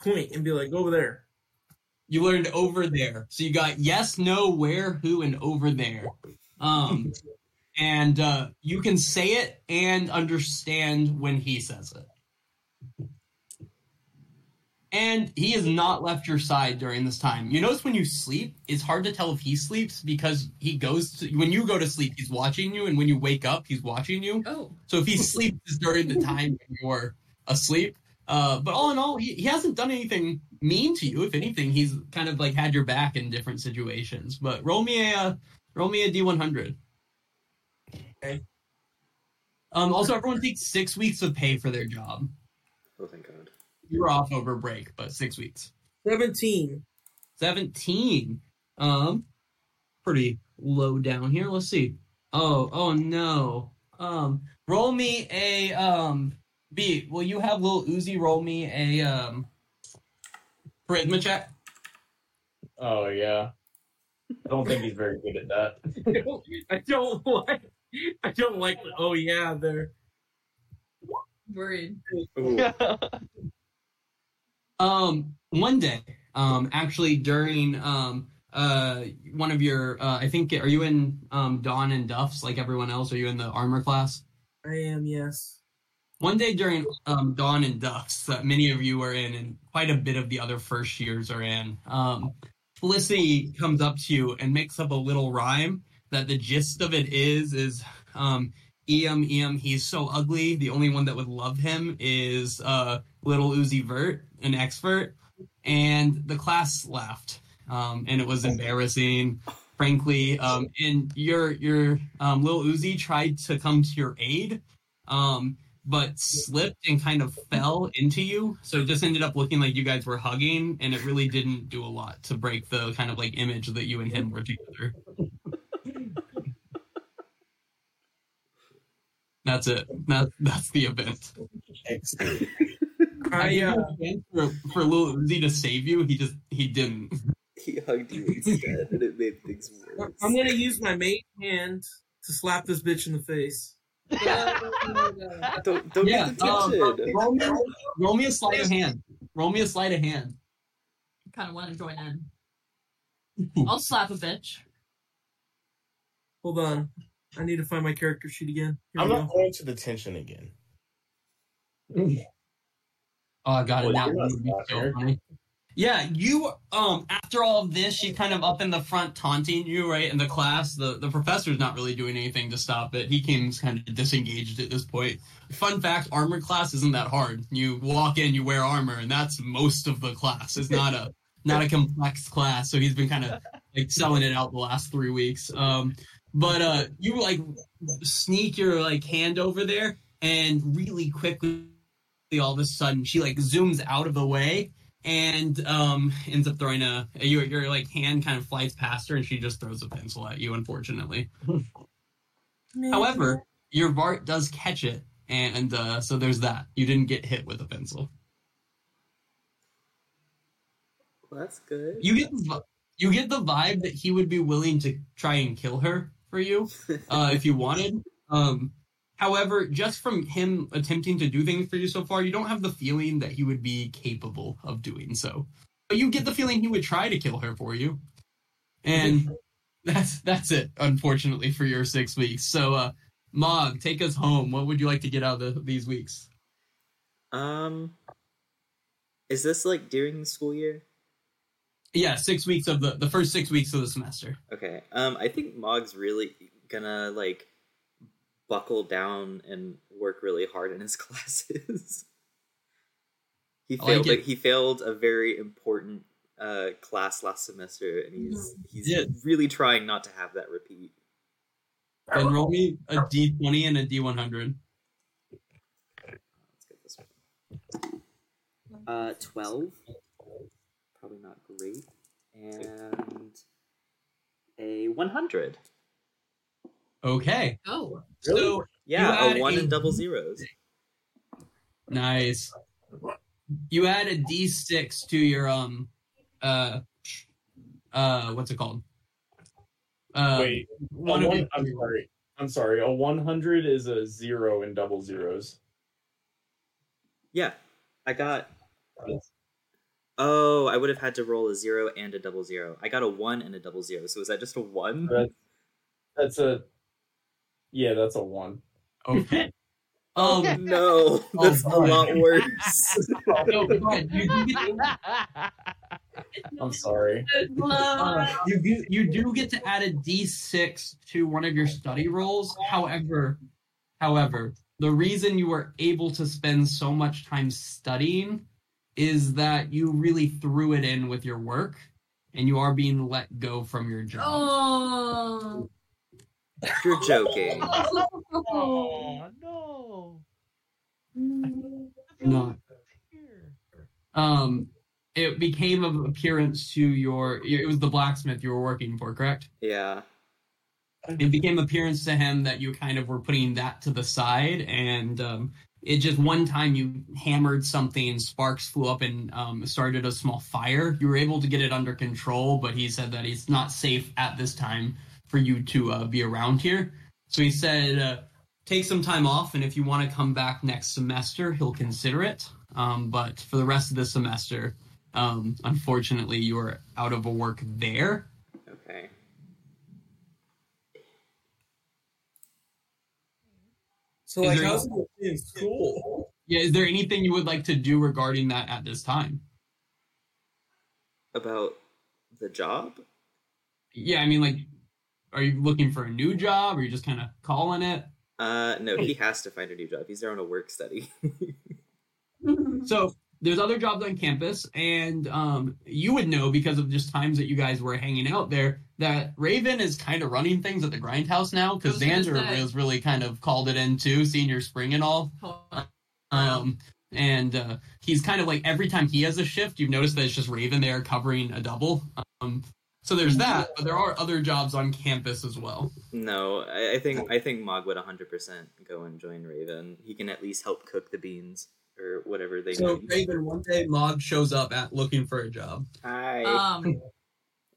Point and be like, over there. You learned over there. So you got yes, no, where, who, and over there. Um, and uh, you can say it and understand when he says it. And he has not left your side during this time. You notice when you sleep, it's hard to tell if he sleeps because he goes to, when you go to sleep, he's watching you, and when you wake up, he's watching you. Oh. So if he sleeps during the time you're asleep, uh, but all in all, he, he hasn't done anything mean to you. If anything, he's kind of like had your back in different situations. But roll me a uh, roll me a d one hundred. Okay. Um. Also, everyone takes six weeks of pay for their job. Oh thank God. You were off over break, but six weeks. Seventeen. Seventeen. Um. Pretty low down here. Let's see. Oh. Oh no. Um. Roll me a um. B. Will you have little Uzi roll me a um. Charisma check. Oh yeah. I don't think he's very good at that. I don't, I don't like. I don't like. The, oh yeah, there. Worried. Um, one day, um, actually during um uh one of your uh I think are you in um Dawn and Duffs like everyone else? Are you in the armor class? I am. Yes. One day during um Dawn and Duffs that many of you are in and quite a bit of the other first years are in. Um, Felicity comes up to you and makes up a little rhyme that the gist of it is is um Eam em he's so ugly the only one that would love him is uh little Uzi Vert an expert and the class laughed um and it was embarrassing frankly um and your your um little Uzi tried to come to your aid um but slipped and kind of fell into you. So it just ended up looking like you guys were hugging, and it really didn't do a lot to break the kind of like image that you and him were together. That's it. That, that's the event. Excellent. I uh, for for little Uzi to save you, he just he didn't. He hugged you instead, and it made things worse. I'm gonna use my main hand to slap this bitch in the face. Don't don't Yeah, get um, roll, me, roll me a sleight of hand. Roll me a sleight of hand. kind of want to join in. I'll slap a bitch. Hold on. I need to find my character sheet again. Here I'm not go. going to detention again. Oh god, Well, that you're would be so funny. Yeah, you um after all of this, she kind of up in the front taunting you, right? In the class, the the professor's not really doing anything to stop it. He seems kind of disengaged at this point. Fun fact: armor class isn't that hard. You walk in, you wear armor, and that's most of the class. It's not a not a complex class, so he's been kind of like selling it out the last three weeks. Um, but uh, you like sneak your like hand over there, and really quickly, all of a sudden, she like zooms out of the way and um ends up throwing a your your like hand kind of flies past her, and she just throws a pencil at you. Unfortunately, however, your Vart does catch it, and uh, so there's that. You didn't get hit with a pencil. Well, that's good. You get you get the vibe that he would be willing to try and kill her for you uh, if you wanted. Um, however, just from him attempting to do things for you so far, you don't have the feeling that he would be capable of doing so. But you get the feeling he would try to kill her for you, and that's that's it. Unfortunately, for your six weeks. So, uh, Mog, take us home. What would you like to get out of these weeks? Um, is this like during the school year? Yeah, six weeks of the the first six weeks of the semester. Okay. Um, I think Mog's really gonna like buckle down and work really hard in his classes. he I like failed. like, he failed a very important uh, class last semester, and he's he's Yeah. really trying not to have that repeat. Then roll me a D twenty and a D one hundred. Let's get this one. Uh, twelve. Probably not great, and a one hundred. Okay. Oh. So Yeah, a one a- and double zeros. nice. You add a D six to your um uh uh what's it called? Uh, Wait, one a of one, your- I'm sorry. I'm sorry. A 100 is a zero in double zeros. Yeah, I got. Oh, I would have had to roll a zero and a double zero. I got a one and a double zero. So is that just a one? That's, that's a. Yeah, that's a one. Okay. Um, No, that's a lot worse. no, go ahead. You do get, I'm sorry. uh, you, do, you do get to add a D6 to one of your study rolls. However, however, the reason you were able to spend so much time studying is that you really threw it in with your work and you are being let go from your job. Oh. You're joking. oh no! No. Um, it became of appearance to your. It was the blacksmith you were working for, correct? Yeah. It became appearance to him that you kind of were putting that to the side, and um, it just one time you hammered something, sparks flew up and um, started a small fire. You were able to get it under control, but he said that it's not safe at this time for you to uh, be around here. So he said, uh, take some time off, and if you want to come back next semester, he'll consider it. Um, but for the rest of the semester, um, unfortunately, you are out of a work there. Okay. So Is like, there how's it in school? Yeah, is there anything you would like to do regarding that at this time? About the job? Yeah, I mean, like, are you looking for a new job? Or are you just kind of calling it? Uh, no, he has to find a new job. He's there on a work study. So there's other jobs on campus, and um, you would know because of just times that you guys were hanging out there that Raven is kind of running things at the Grindhouse now because I Xander has really kind of called it in too, senior spring and all. Um, and uh, he's kind of like every time he has a shift, you've noticed that it's just Raven there covering a double. Um, so there's that, but there are other jobs on campus as well. no, I, I think I think Mog would 100% go and join Raven. He can at least help cook the beans or whatever they So need. Raven, one day Mog shows up at looking for a job. Hi, Um,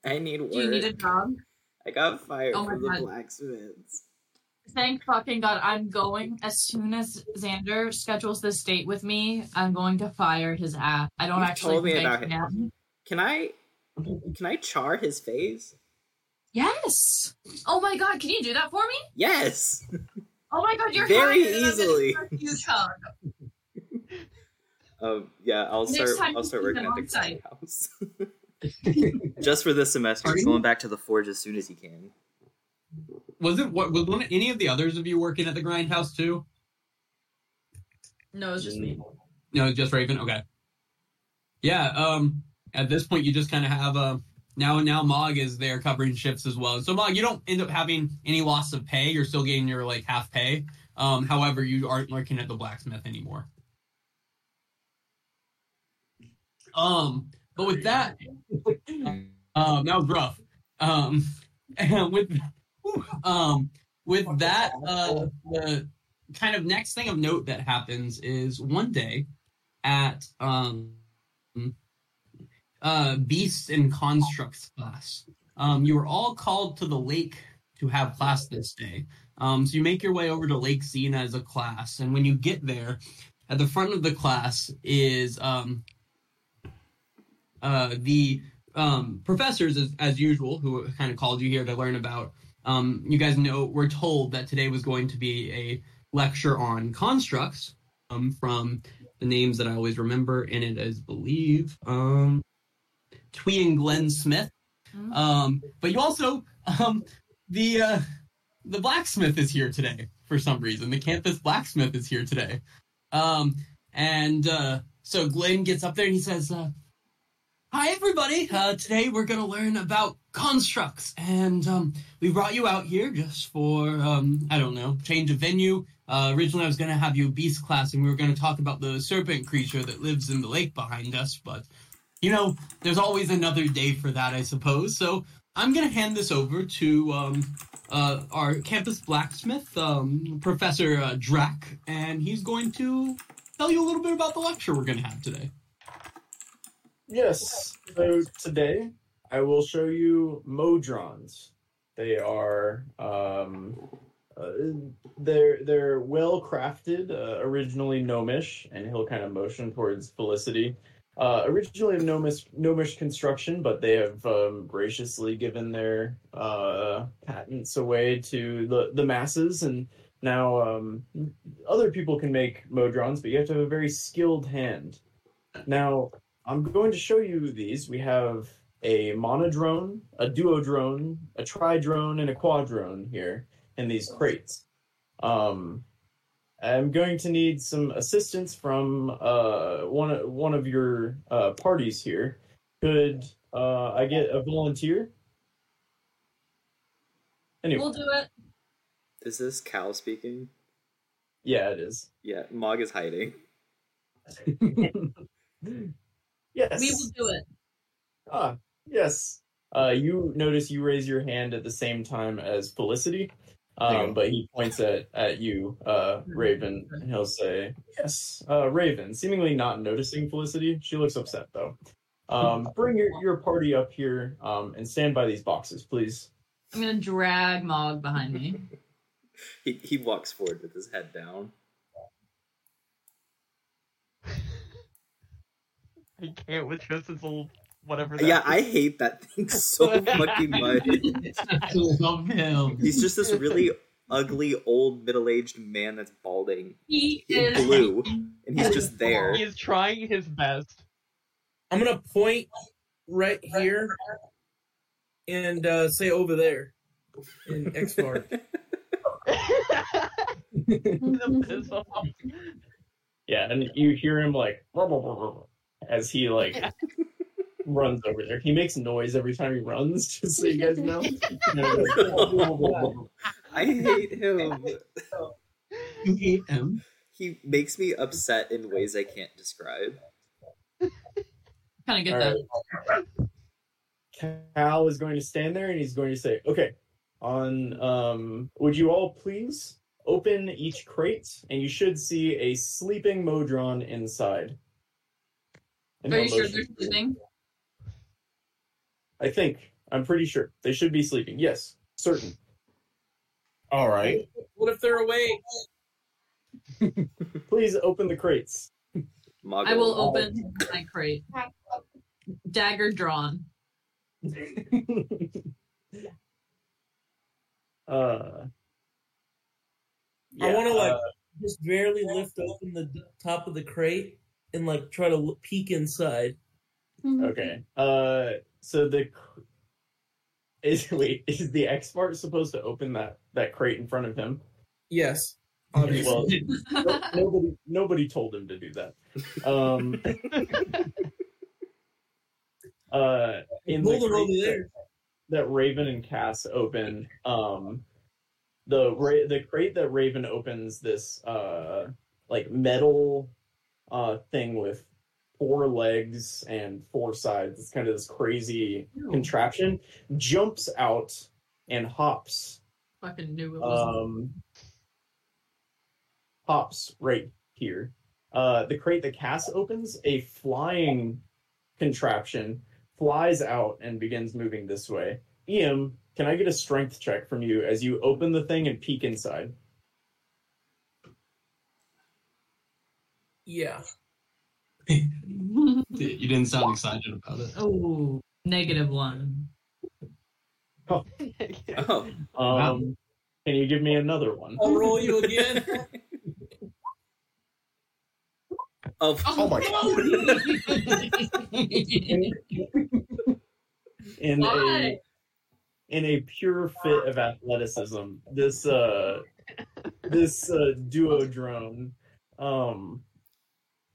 I need work. do you need a job? I got fired Oh my from the God. blacksmiths. Thank fucking God. I'm going as soon as Xander schedules this date with me. I'm going to fire his ass. I don't You actually told me think I about can. Can I can I char his face? Yes. Oh my God. Can you do that for me? Yes. Oh my God. You're Very hired, and I'm easily. Suck You chug. Um, yeah, I'll Next start. I'll start working at the Nick's site. house. Just for this semester, Are he's going back to the forge as soon as he can. Was it what was one any of the others of you working at the grindhouse too? No, it's just me. No, just Raven. Okay. Yeah. Um. At this point, you just kind of have uh, now. Now Mog is there covering shifts as well. So Mog, you don't end up having any loss of pay. You're still getting your like half pay. Um. However, you aren't working at the blacksmith anymore. Um. But with that, um, that was rough. Um. And with um with that, uh, the kind of next thing of note that happens is one day at um uh beasts and constructs class um you were all called to the lake to have class this day um so you make your way over to lake Xena as a class and when you get there at the front of the class is um uh the um professors as, as usual who kind of called you here to learn about um you guys know we're told that today was going to be a lecture on constructs um, from the names that I always remember in it as believe um, Twee and Glenn Smith. Mhm. Um, but you also um, the uh, the blacksmith is here today for some reason. The campus blacksmith is here today, um, and uh, so Glenn gets up there and he says, uh, "Hi everybody! Uh, today we're gonna learn about constructs, and um, we brought you out here just for um, I don't know, change of venue." Uh, originally, I was going to have you beast class, and we were going to talk about the serpent creature that lives in the lake behind us. But, you know, there's always another day for that, I suppose. So I'm going to hand this over to um, uh, our campus blacksmith, um, Professor uh, Drac, and he's going to tell you a little bit about the lecture we're going to have today. Yes. So today I will show you modrons. They are um, uh, they're they're well crafted. Uh, originally gnomish, and he'll kind of motion towards Felicity. Uh, originally of gnomish gnomish construction, but they have um, graciously given their uh, patents away to the the masses, and now um, other people can make modrons, but you have to have a very skilled hand. Now, I'm going to show you these. We have a monodrone, a duodrone, a tridrone, and a quadrone here in these crates. Um, I'm going to need some assistance from uh, one one of your uh, parties here. Could uh, I get a volunteer? Anyway, We'll do it. Is this Cal speaking? yeah, it is. Yeah, Mog is hiding. yes. We will do it. Ah, yes. Uh, you notice you raise your hand at the same time as Felicity, um, but he points at, at you, uh, Raven, and he'll say, Yes, uh, Raven, seemingly not noticing Felicity. She looks upset, though. Um, bring your, your party up here um, and stand by these boxes, please. I'm gonna drag Mog behind me. He he walks forward with his head down. I can't with just his little whatever. that Yeah, is. I hate that thing so fucking much. I love him. He's just this really ugly old middle-aged man that's balding He in is blue, and he's just there. He is trying his best. I'm gonna point right here and uh, say over there in X bar. The piss off. Yeah, and you hear him like as he like runs over there. He makes noise every time he runs, just so you guys know. I hate him. You hate him. He makes me upset in ways I can't describe. kind of get All that. right. Cal is going to stand there and he's going to say, "Okay, on um, would you all please open each crate and you should see a sleeping Modron inside." And Are you sure they're sleeping? I think I'm pretty sure they should be sleeping. Yes, certain. All right. What if they're awake? Please open the crates. Mog I will open my crate. Dagger drawn. uh, I want to like uh, just barely lift open the d- top of the crate and like try to look, peek inside. Okay. Uh, so the is wait is the expert supposed to open that that crate in front of him? Yes, obviously. Well, no- nobody nobody told him to do that. Um, uh, in the Hold on crate that, that Raven and Cass open, um, the ra- the crate that Raven opens this uh like metal uh thing with four legs and four sides. It's kind of this crazy contraption. Jumps out and hops Fucking knew it was. um, hops right here. Uh, the crate that Cass opens, a flying contraption flies out and begins moving this way. Ian, can I get a strength check from you as you open the thing and peek inside? Yeah. You didn't sound excited about it. oh, negative one. Oh, Um, Can you give me another one? I'll roll you again. oh, Oh my in Why? a in a pure fit of athleticism this uh this uh duodrone um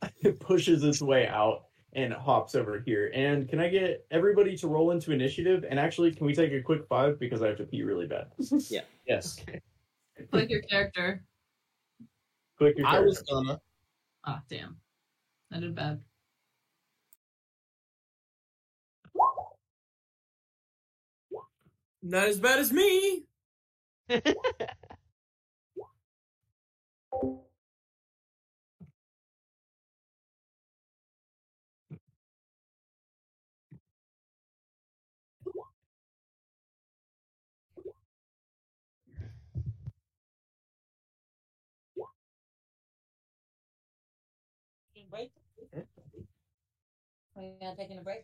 pushes its way out and hops over here and can i get everybody to roll into initiative and actually can we take a quick five because i have to pee really bad Yeah. yes Click your character. quick your I was character. gonna. Ah, damn. I did bad. Not as bad as me. We're taking a break.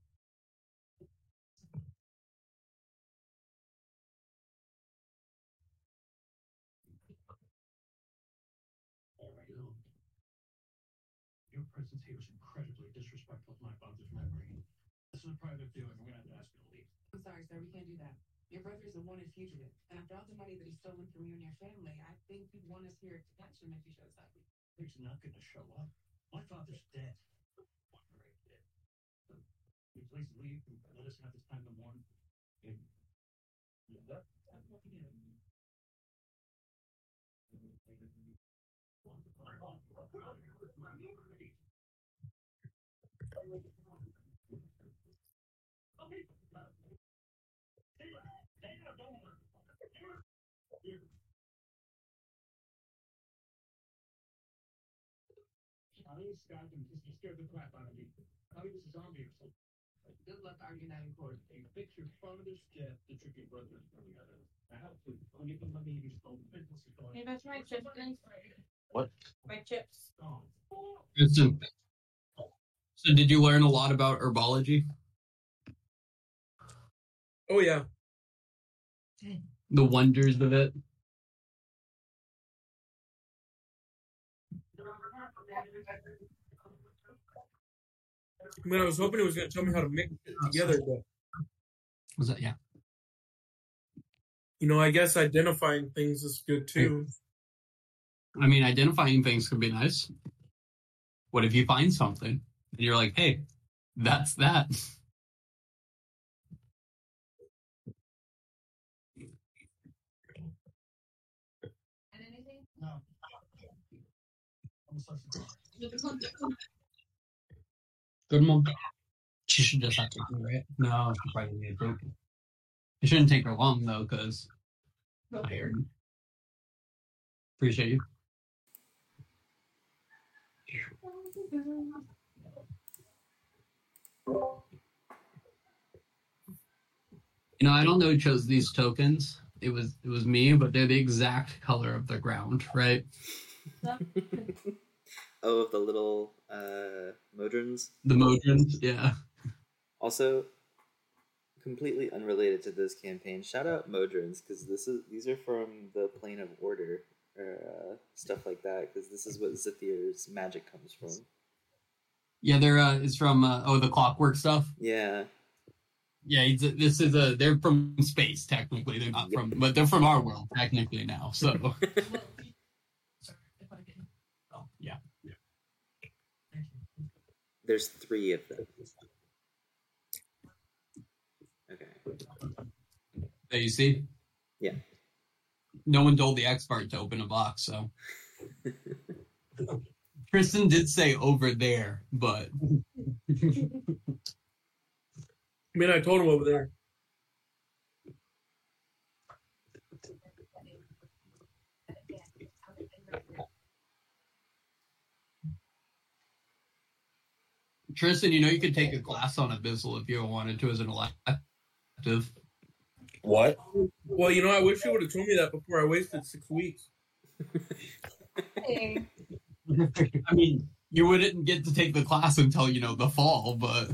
This is a private viewing. I'm gonna have to ask you to leave. I'm sorry, sir. We can't do that. Your brother is a wanted fugitive, and after all the money that he's stolen from you and your family, I think you'd want us here to catch him if he shows up. He's not gonna show up. My father's dead. Very dead. So, you please leave and let us have this time to mourn. And- Yeah. Connie Scott and just scared the crap out of me. Connie was a zombie or something. Good luck arguing that in court. You fix your father's death to trick your brother into coming out of it. Now, please, I'll give them money you stole. Business is going. Hey, that's my chips, please. What? My chips. Gone. Kristen, so did you learn a lot about herbology? Oh yeah. The wonders of it? I mean, I was hoping it was going to tell me how to mix it together, but Was that yeah? You know, I guess identifying things is good too. I mean, identifying things can be nice. What if you find something and you're like, hey, that's that? No. Good mom. She should just have to do it. No, she probably need a. It shouldn't take her long though, because tired. Appreciate you. You know, I don't know who chose these tokens. It was it was me, but they're the exact color of the ground, right? Oh, of the little uh, modrons. The Modrons, yeah. Also, completely unrelated to this campaign. Shout out Modrons because this is these are from the plane of order or uh, stuff like that. Because this is what Zithir's magic comes from. Yeah, they're uh, it's from uh, oh the clockwork stuff. Yeah, Yeah, it's, this is a they're from space technically. They're not from, but they're from our world technically now. So oh, yeah, there's three of them. Okay. there you see. Yeah. No one told the expert to open a box, so Tristan did say over there, but I mean, I told him over there. Tristan, you know you could take a class on Abyssal if you wanted to as an elective. What? Well, you know, I wish you would have told me that before I wasted six weeks. I mean, you wouldn't get to take the class until you know the fall, but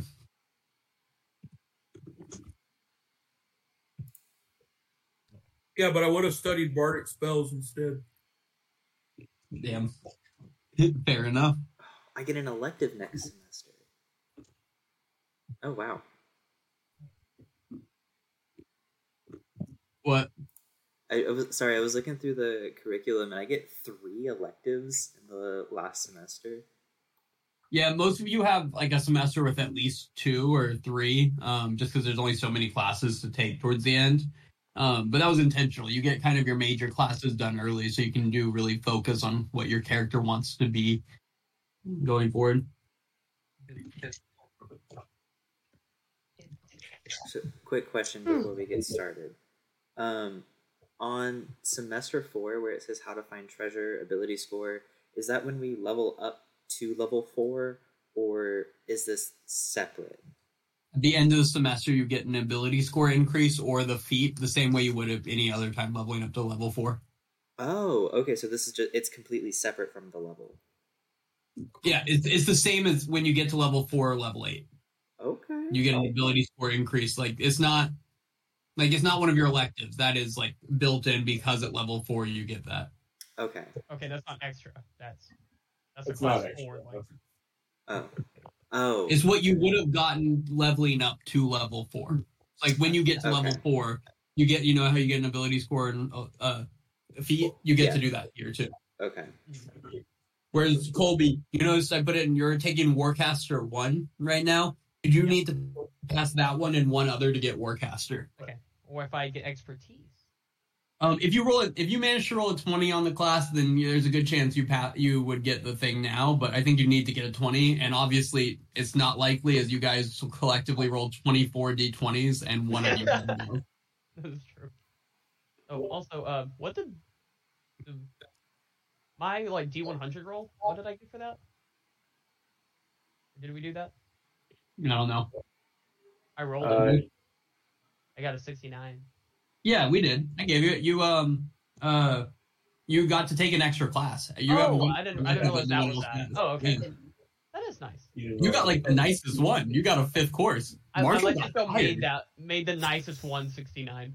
Yeah, but I would have studied bardic spells instead. damn, fair enough. I get an elective next semester. Oh wow. What? I, I was sorry. I was looking through the curriculum, and I get three electives in the last semester. Yeah, most of you have like a semester with at least two or three, um, just because there's only so many classes to take towards the end. Um, but that was intentional. You get kind of your major classes done early, so you can do really focus on what your character wants to be going forward. So, quick question before we get started. Um, on semester four, where it says how to find treasure ability score, is that when we level up to level four, or is this separate? At the end of the semester, you get an ability score increase or the feat the same way you would have any other time leveling up to level four. Oh, okay. So this is just it's completely separate from the level. Yeah, it's, it's the same as when you get to level four or level eight. Okay. You get an ability score increase. Like it's not like it's not one of your electives. That is like built in because at level four you get that. Okay. Okay, that's not extra. That's that's a It's class not extra. four. Like, Oh. Oh. It's what you would have gotten leveling up to level four. Like when you get to level four, you get you know how you get an ability score and uh, uh feat. You get Yeah. to do that here too. Okay. Whereas Colby, you notice I put it in. You're taking Warcaster one right now. You need to pass that one and one other to get Warcaster. okay. Or if I get expertise. Um, if you roll it, if you manage to roll a twenty on the class, then there's a good chance you pa- you would get the thing now. But I think you need to get a twenty, and obviously it's not likely as you guys collectively rolled twenty four d20s and one of you. That is true. Oh, also, uh, what did the, my like D one hundred roll? What did I get for that? Did we do that? I don't know. I rolled Uh, it. I got a sixty nine. Yeah, we did. I gave you you um uh you got to take an extra class. You have oh, one- I didn't. I didn't realize that was that. Oh, okay. Yeah. That is nice. You got like the nicest one. You got a fifth course. I, I like got to feel made that made the nicest one sixty nine.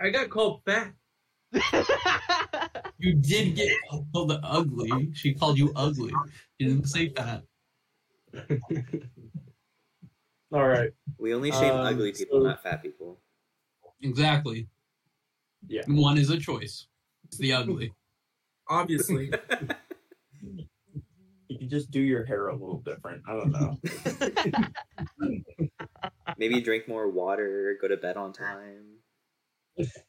I got called fat. You did get called the ugly. She called you ugly. She didn't say that. All right. We only shame Um, ugly people, so- not fat people. Exactly. Yeah. One is a choice. It's the ugly. Obviously. You can just do your hair a little different. I don't know. Maybe drink more water, go to bed on time.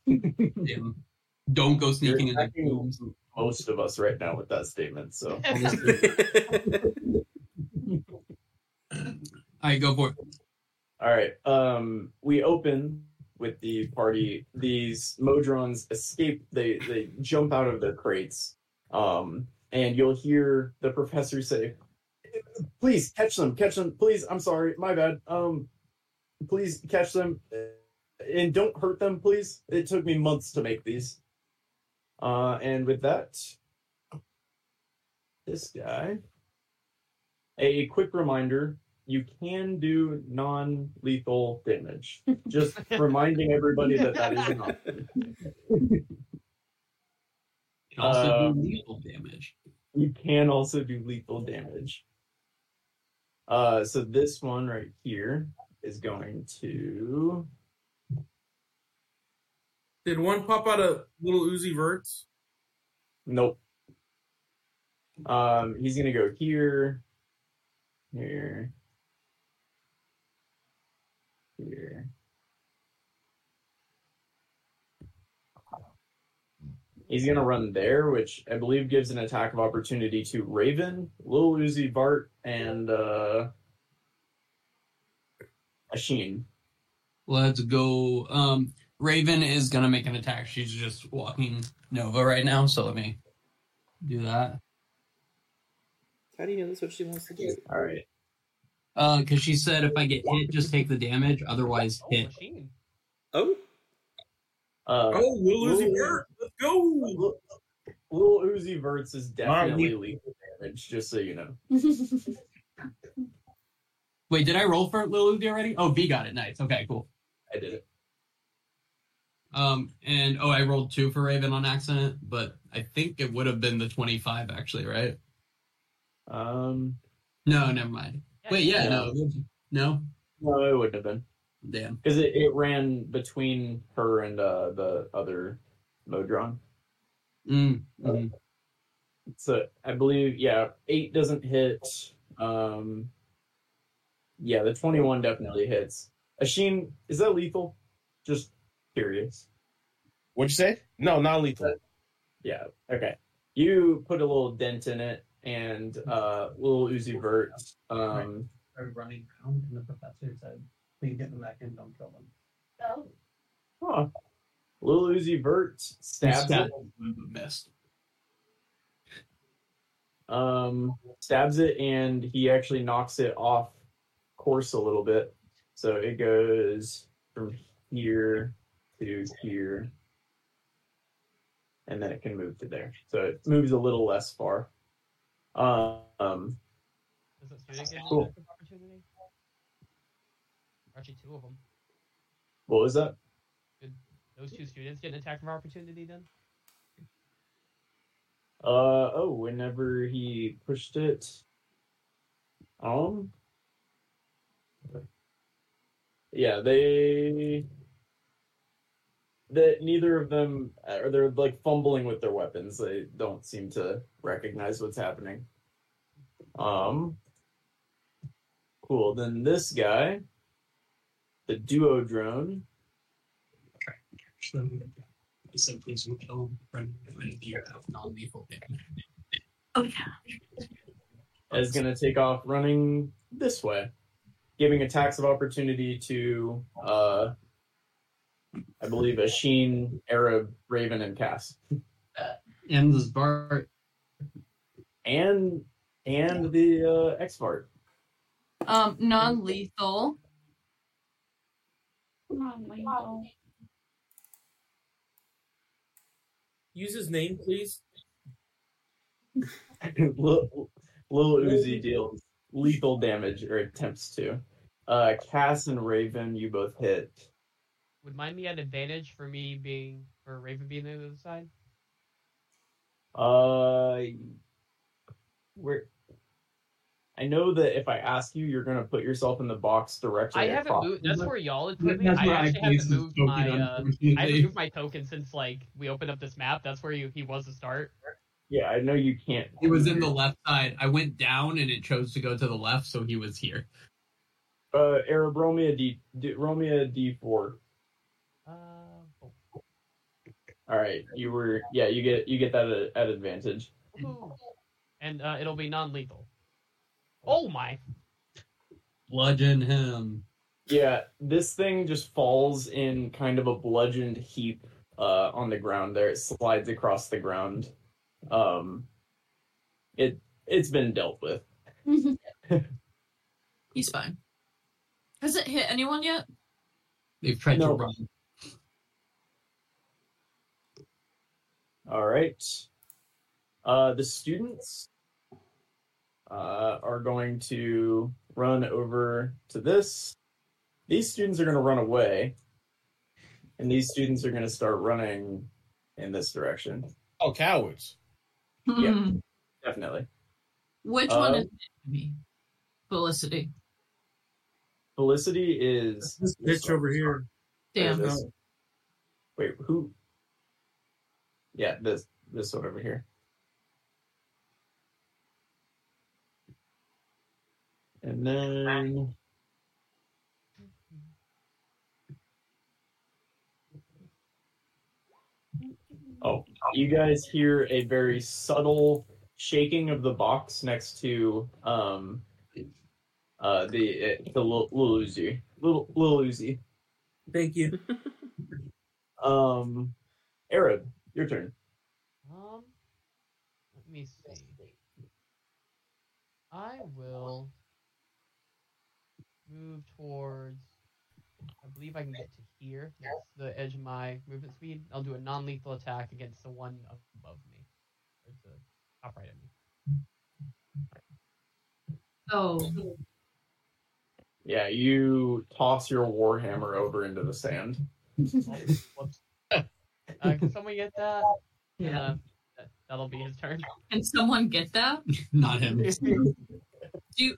Damn. Don't go sneaking You're into rooms. most of us right now with that statement. So I go for it. All right. Um, we open with the party. These Modrons escape. They they jump out of their crates. Um, and you'll hear the professor say, "Please catch them, catch them, please. I'm sorry, my bad. Um, please catch them, and don't hurt them, please. It took me months to make these." Uh, and with that, this guy. A quick reminder you can do non-lethal damage. Just reminding everybody that that is an option. It also Um, do lethal damage. You can also do lethal damage. Uh, so this one right here is going to. Did one pop out of little Uzi verts? Nope. Um, he's gonna go here, here, here. He's gonna run there, which I believe gives an attack of opportunity to Raven, Lil Uzi Vert, and uh Ashin. Let's go. Um, Raven is gonna make an attack. She's just walking Nova right now, so let me do that. How do you know that's what she wants to do? All right. Uh, because she said if I get hit, just take the damage. Otherwise, Oh, hit. machine. Oh, Uh, Oh, Lil Uzi Lil- Vert. Let's go. Lil Uzi Verts is definitely Mom, lethal damage, just so you know. Wait, did I roll for Lil Uzi already? Oh, V got it. Nice. Okay, cool. I did it. Um, and oh, I rolled two for Raven on accident, but I think it would have been the twenty-five actually, right? Um, No, never mind. Wait, yeah, no, no, no, it wouldn't have been. damn. Because it, it ran between her and uh, the other Modron. Mm, mm. So I believe, yeah, eight doesn't hit. Um, yeah, the 21 definitely hits. Ashin, is that lethal? Just curious. What'd you say? No, not lethal. Yeah, okay. You put a little dent in it, and uh, little Uzi Vert. Um, Are running around, and the professor said, "Please get them back in. Don't kill them." Oh. huh. Little Uzi Vert stabs it. Missed. um, stabs it, and he actually knocks it off course a little bit. So it goes from here to here, and then it can move to there. So it moves a little less far. Um, Does the student get Cool. attack of opportunity? Or Actually, two of them. what was that? Those two students get an attack of opportunity then? Uh oh, whenever he pushed it. Um. Yeah, they. That neither of them, or they're like fumbling with their weapons. They don't seem to recognize what's happening. Um. Cool. Then this guy, the duodrone, He said, "Please don't kill him." Friend, if you have non-lethal damage. Oh yeah. is going to take off running this way, giving attacks of opportunity to, uh, I believe, Ashin, Arab, Raven, and Cass, And this Bart. and and the uh, X Bart. Um, non-lethal. Non-lethal. Use his name, please. Lil, Lil Uzi deals lethal damage or attempts to. Uh, Cass and Raven, you both hit. Would mine be an advantage for me being, for Raven being on the other side? Uh, where? I I know that if I ask you, you're gonna put yourself in the box directly. I haven't across moved. That's where y'all had put me. That's I where I actually haven't moved my. Uh, I haven't moved my token since like we opened up this map. That's where he, he was to start. Yeah, I know you can't. He was in the left side. I went down and it chose to go to the left, so he was here. Uh, Arab, roll me a D, D roll me a D four. Uh, oh, All right, you were yeah, you get you get that at, at advantage. and uh, it'll be non-lethal. Oh my! Bludgeon him. Yeah, this thing just falls in kind of a bludgeoned heap uh, on the ground. There, it slides across the ground. Um, it it's been dealt with. He's fine. Has it hit anyone yet? They've tried No. to run. All right. Uh, the students uh, are going to run over to this. These students are going to run away, and these students are going to start running in this direction. Oh, cowards. Yeah. Definitely. Which one Uh, is it? me? Felicity. Felicity is This bitch over here. Damn. This- Wait, who? Yeah, this this one over here. And then Oh, you guys hear a very subtle shaking of the box next to um uh the the little, little Uzi. Little little Uzi. Thank you. Um Arab, your turn. Um, let me see. I will move towards. I believe I can get to here. That's the edge of my movement speed. I'll do a non-lethal attack against the one above me, or the top right of me. Oh. Yeah, you toss your warhammer over into the sand. Whoops. Uh, can someone get that? Yeah. Uh, that that'll be his turn. Can someone get that? Not him. Do you,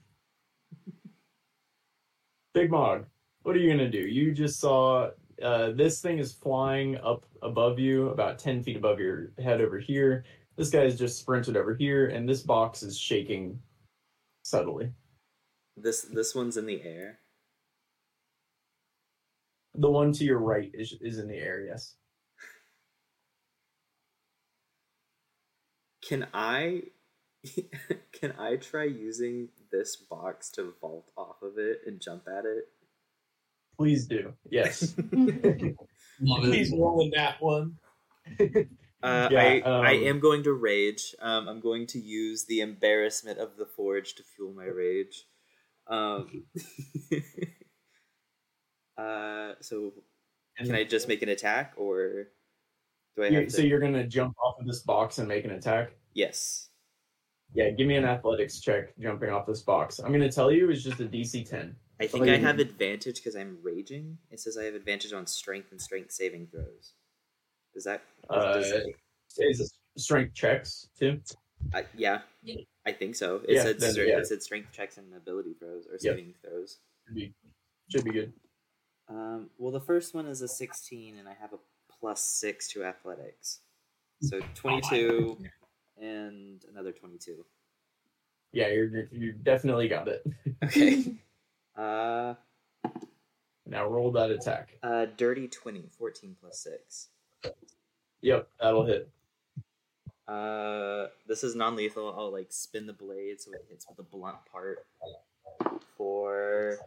Big Mog, what are you gonna do? You just saw uh, this thing is flying up above you, about ten feet above your head over here. This guy's just sprinted over here, and this box is shaking subtly. This this one's in the air. The one to your right is is in the air. Yes. Can I can I try using this box to vault off of it and jump at it? Please do. Yes. Love it. He's rolling that one. Uh, Yeah, I I um, am going to rage. Um, I'm going to use the embarrassment of the forge to fuel my rage. Um, uh, so can I just make an attack, or do I You- have to? so you're gonna jump off of this box and make an attack? yes. Yeah, give me an athletics check jumping off this box. I'm gonna tell you it's just a DC 10. I think Oh, I you- have advantage because I'm raging. It says I have advantage on strength and strength saving throws. Does that? Uh, does that- Is it strength checks too? I, yeah, Yeah. I think so. It Yeah, said then, strength, yeah. it said strength checks and ability throws or Yep. saving throws. Should be, should be good. Um, well, the first one is a 16, and I have a plus six to athletics, so 22 and another 22. Yeah, you're you definitely got it. Okay. uh, Now roll that attack. uh, dirty 20, 14 plus six. Yep, that'll hit. Uh, this is non-lethal. I'll like spin the blade so it hits with the blunt part. For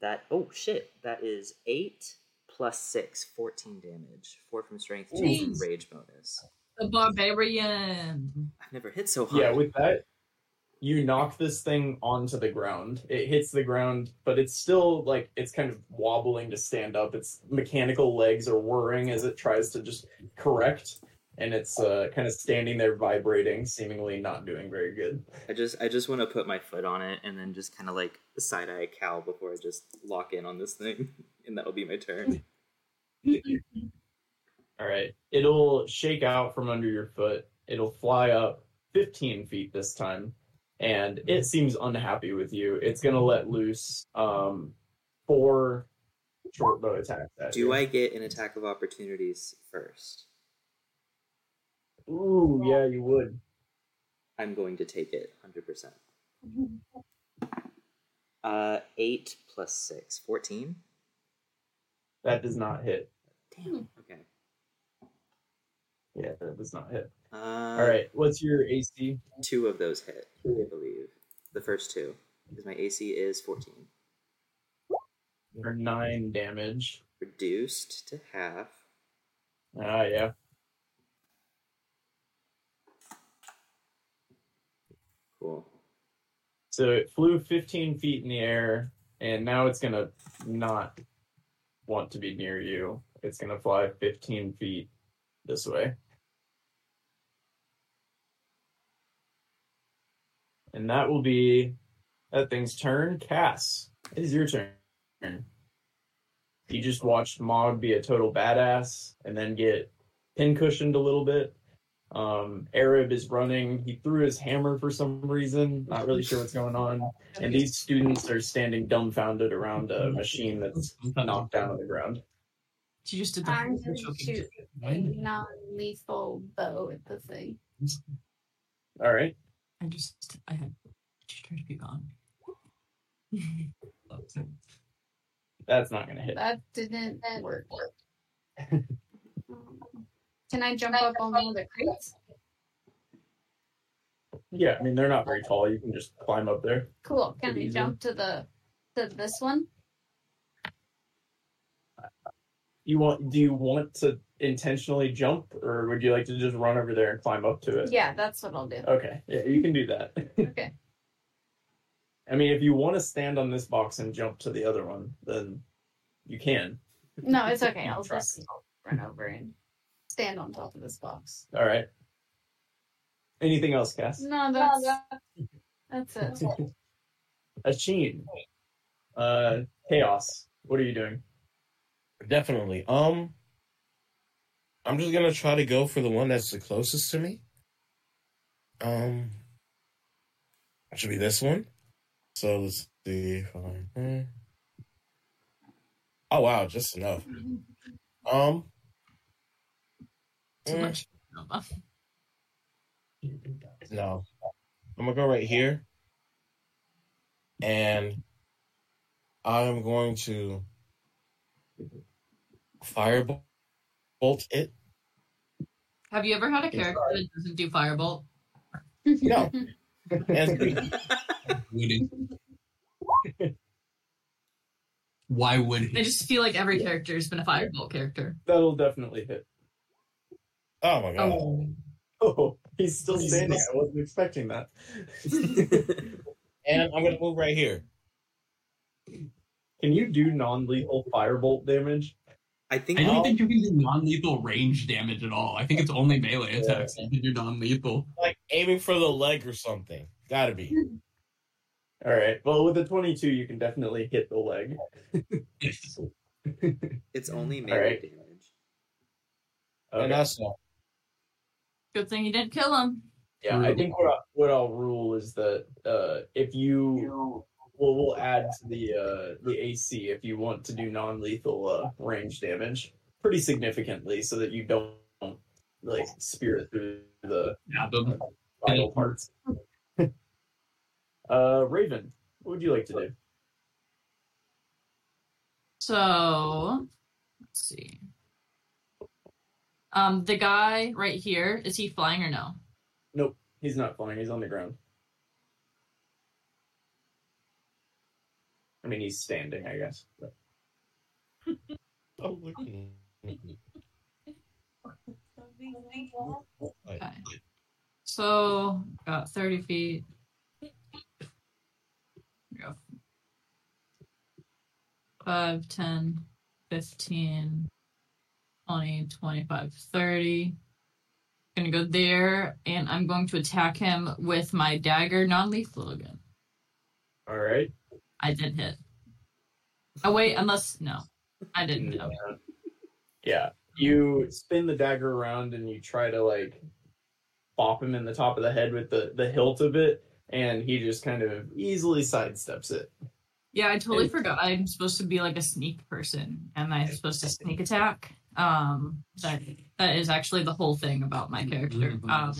that, oh shit, that is eight plus six, 14 damage. Four from strength, two from rage bonus. the barbarian. I've never hit so hard. Yeah, with that, you knock this thing onto the ground. It hits the ground, but it's still like it's kind of wobbling to stand up. Its mechanical legs are whirring as it tries to just correct, and it's uh, kind of standing there vibrating, seemingly not doing very good. I just I just want to put my foot on it and then just kind of like side eye cow before I just lock in on this thing, and that'll be my turn. All right. It'll shake out from under your foot. It'll fly up 15 feet this time. and it seems unhappy with you. It's gonna let loose um, four short bow attacks. At Do you. I get an attack of opportunities first? Ooh, yeah, you would. I'm going to take it 100%. Uh, 8 plus 6. 14? That does not hit. Damn. Okay. Yeah, that does not hit. Uh, All right, what's your AC? Two of those hit, I believe. The first two. Because my AC is 14. Or nine damage. Reduced to half. Ah, yeah. Cool. So it flew 15 feet in the air, and now it's gonna not want to be near you. It's gonna fly 15 feet this way. And that will be that thing's turn. Cass, it is your turn. You just watched Mog be a total badass and then get pincushioned a little bit. Um, Arab is running. He threw his hammer for some reason. Not really sure what's going on. And these students are standing dumbfounded around a machine that's knocked down on the ground. She just did the I'm gonna choking shoot a non-lethal bow at the thing. All right. I just I had just trying to be gone. That's not going to hit. That didn't work. Can I jump up on one of the crates? Yeah, I mean, they're not very tall. You can just climb up there. Cool. Can Pretty I easy. jump to the to this one? You want? Do you want to intentionally jump, or would you like to just run over there and climb up to it? Yeah, that's what I'll do. Okay. Yeah, you can do that. Okay. I mean, if you want to stand on this box and jump to the other one, then you can. No, it's okay. I'll just run over and stand on top of this box. All right. Anything else, Cass? No, that's that's it. Ashin. Uh, chaos. What are you doing? Definitely. Um, I'm just gonna try to go for the one that's the closest to me. Um, it should be this one. So let's see. If hmm. Oh wow, just enough. Um, Too eh, much. no, I'm gonna go right here, and I'm going to firebolt it. Have you ever had a character that doesn't do firebolt? No. And Wouldn't. Why would I just feel like every character has been a firebolt character. That'll definitely hit. Oh my god. Oh, Oh, he's still standing. I wasn't expecting that. And I'm gonna move right here. Can you do non-lethal firebolt damage? I think I don't I'll- think you can do non-lethal range damage at all. I think it's only melee Yeah. attacks you can do non-lethal. Like aiming for the leg or something. Gotta be. All right. Well, with a 22, you can definitely hit the leg. it's only melee Alright. damage. And Okay. that's all. Good thing you didn't kill him. Yeah, I think what, I, what I'll rule is that uh, if you well, we'll add to the uh, the AC if you want to do non-lethal uh, range damage pretty significantly, so that you don't like spear it through the Yeah, the vital parts. uh, Raven, what would you like to do? So let's see. Um, the guy right here is he flying or no? Nope, he's not flying. He's on the ground. I mean, he's standing, I guess. but- Oh, look. Okay. So got thirty feet. Go. 5, 10, 15, 20, 25, 30. I'm Gonna go there, and I'm going to attack him with my dagger, non lethal again. All right. I did hit. Oh, wait, unless. No, I didn't hit. Okay. Yeah. You spin the dagger around and you try to like bop him in the top of the head with the, the hilt of it, and he just kind of easily sidesteps it. Yeah, I totally And- forgot. I'm supposed to be like a sneak person, and I'm supposed to sneak attack. Um, that that is actually the whole thing about my character. Um,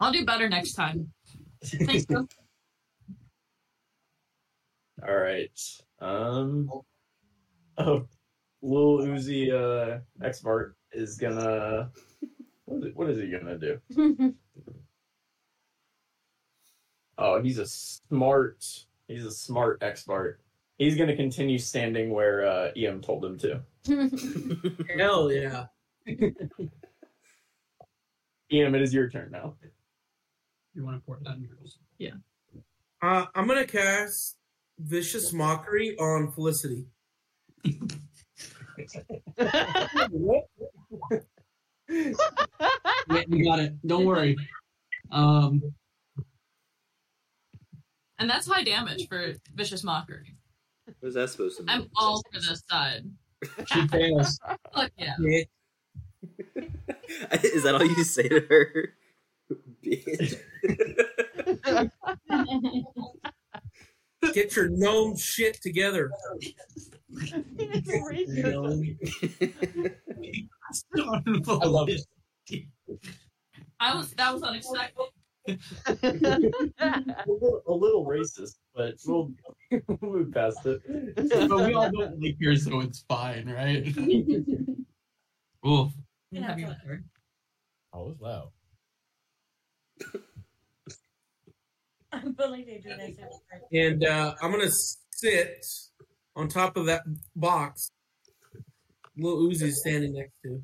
I'll do better next time. Thanks, bro. All right. Um. Oh, Lil Uzi uh, X Bart is gonna. What is, what is he gonna do? Oh, he's a smart. He's a smart X Bart. He's gonna continue standing where uh, EM told him to. Hell yeah. EM, it is your turn now. You want to pour that in yours? Yeah. Uh, I'm gonna cast vicious mockery on Felicity. Yeah, you got it. Don't worry. Um, And that's high damage for vicious mockery. What is that supposed to mean? I'm all for this side. She fails. Fuck yeah. is that all you say to her? Bitch. Get your gnome shit together. I love it. I was that was unexpected. A, little, a little racist, but we'll we'll move past it. but we all don't like here, so it's fine, right? Oof. Oh, was loud. I believe they do. And uh, I'm gonna sit on top of that box. Little Uzi's standing next to.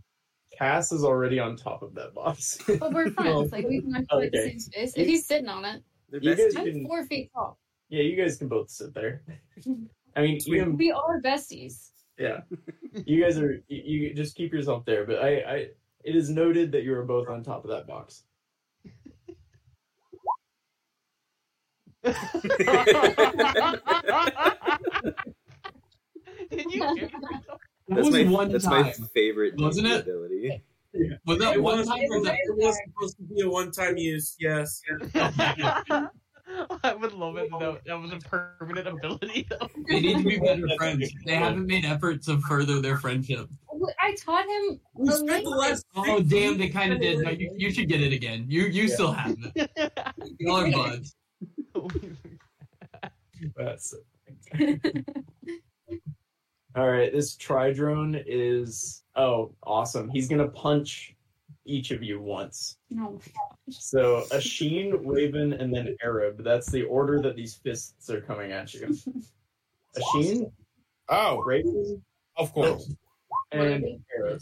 Cass is already on top of that box. But we're friends. Like we can occupy the Okay. same space. If he's sitting on it, You guys I'm four feet tall. yeah, you guys can both sit there. I mean, EM, We are besties. yeah, you guys are. You, you just keep yourself there. But I, I, it is noted that you are both on top of that box. Did you hear yourself? That That's was my, one that's time, my favorite wasn't it? ability. Was that It one was, time it was, that? it was supposed to be a one-time use. Yes. I would love it though. That was a permanent ability though. They need to be better friends. They haven't made efforts to further their friendship. I taught him. We a spent the last Oh damn, they kind of did. No, you, you should get it again. You you still have it. Y'all are buds. That's all right. This tridrone is oh awesome. He's gonna punch each of you once. No. So Ashin, Raven, and then Arab. That's the order that these fists are coming at you. A Sheen, Oh, Raven, of course. and Arab.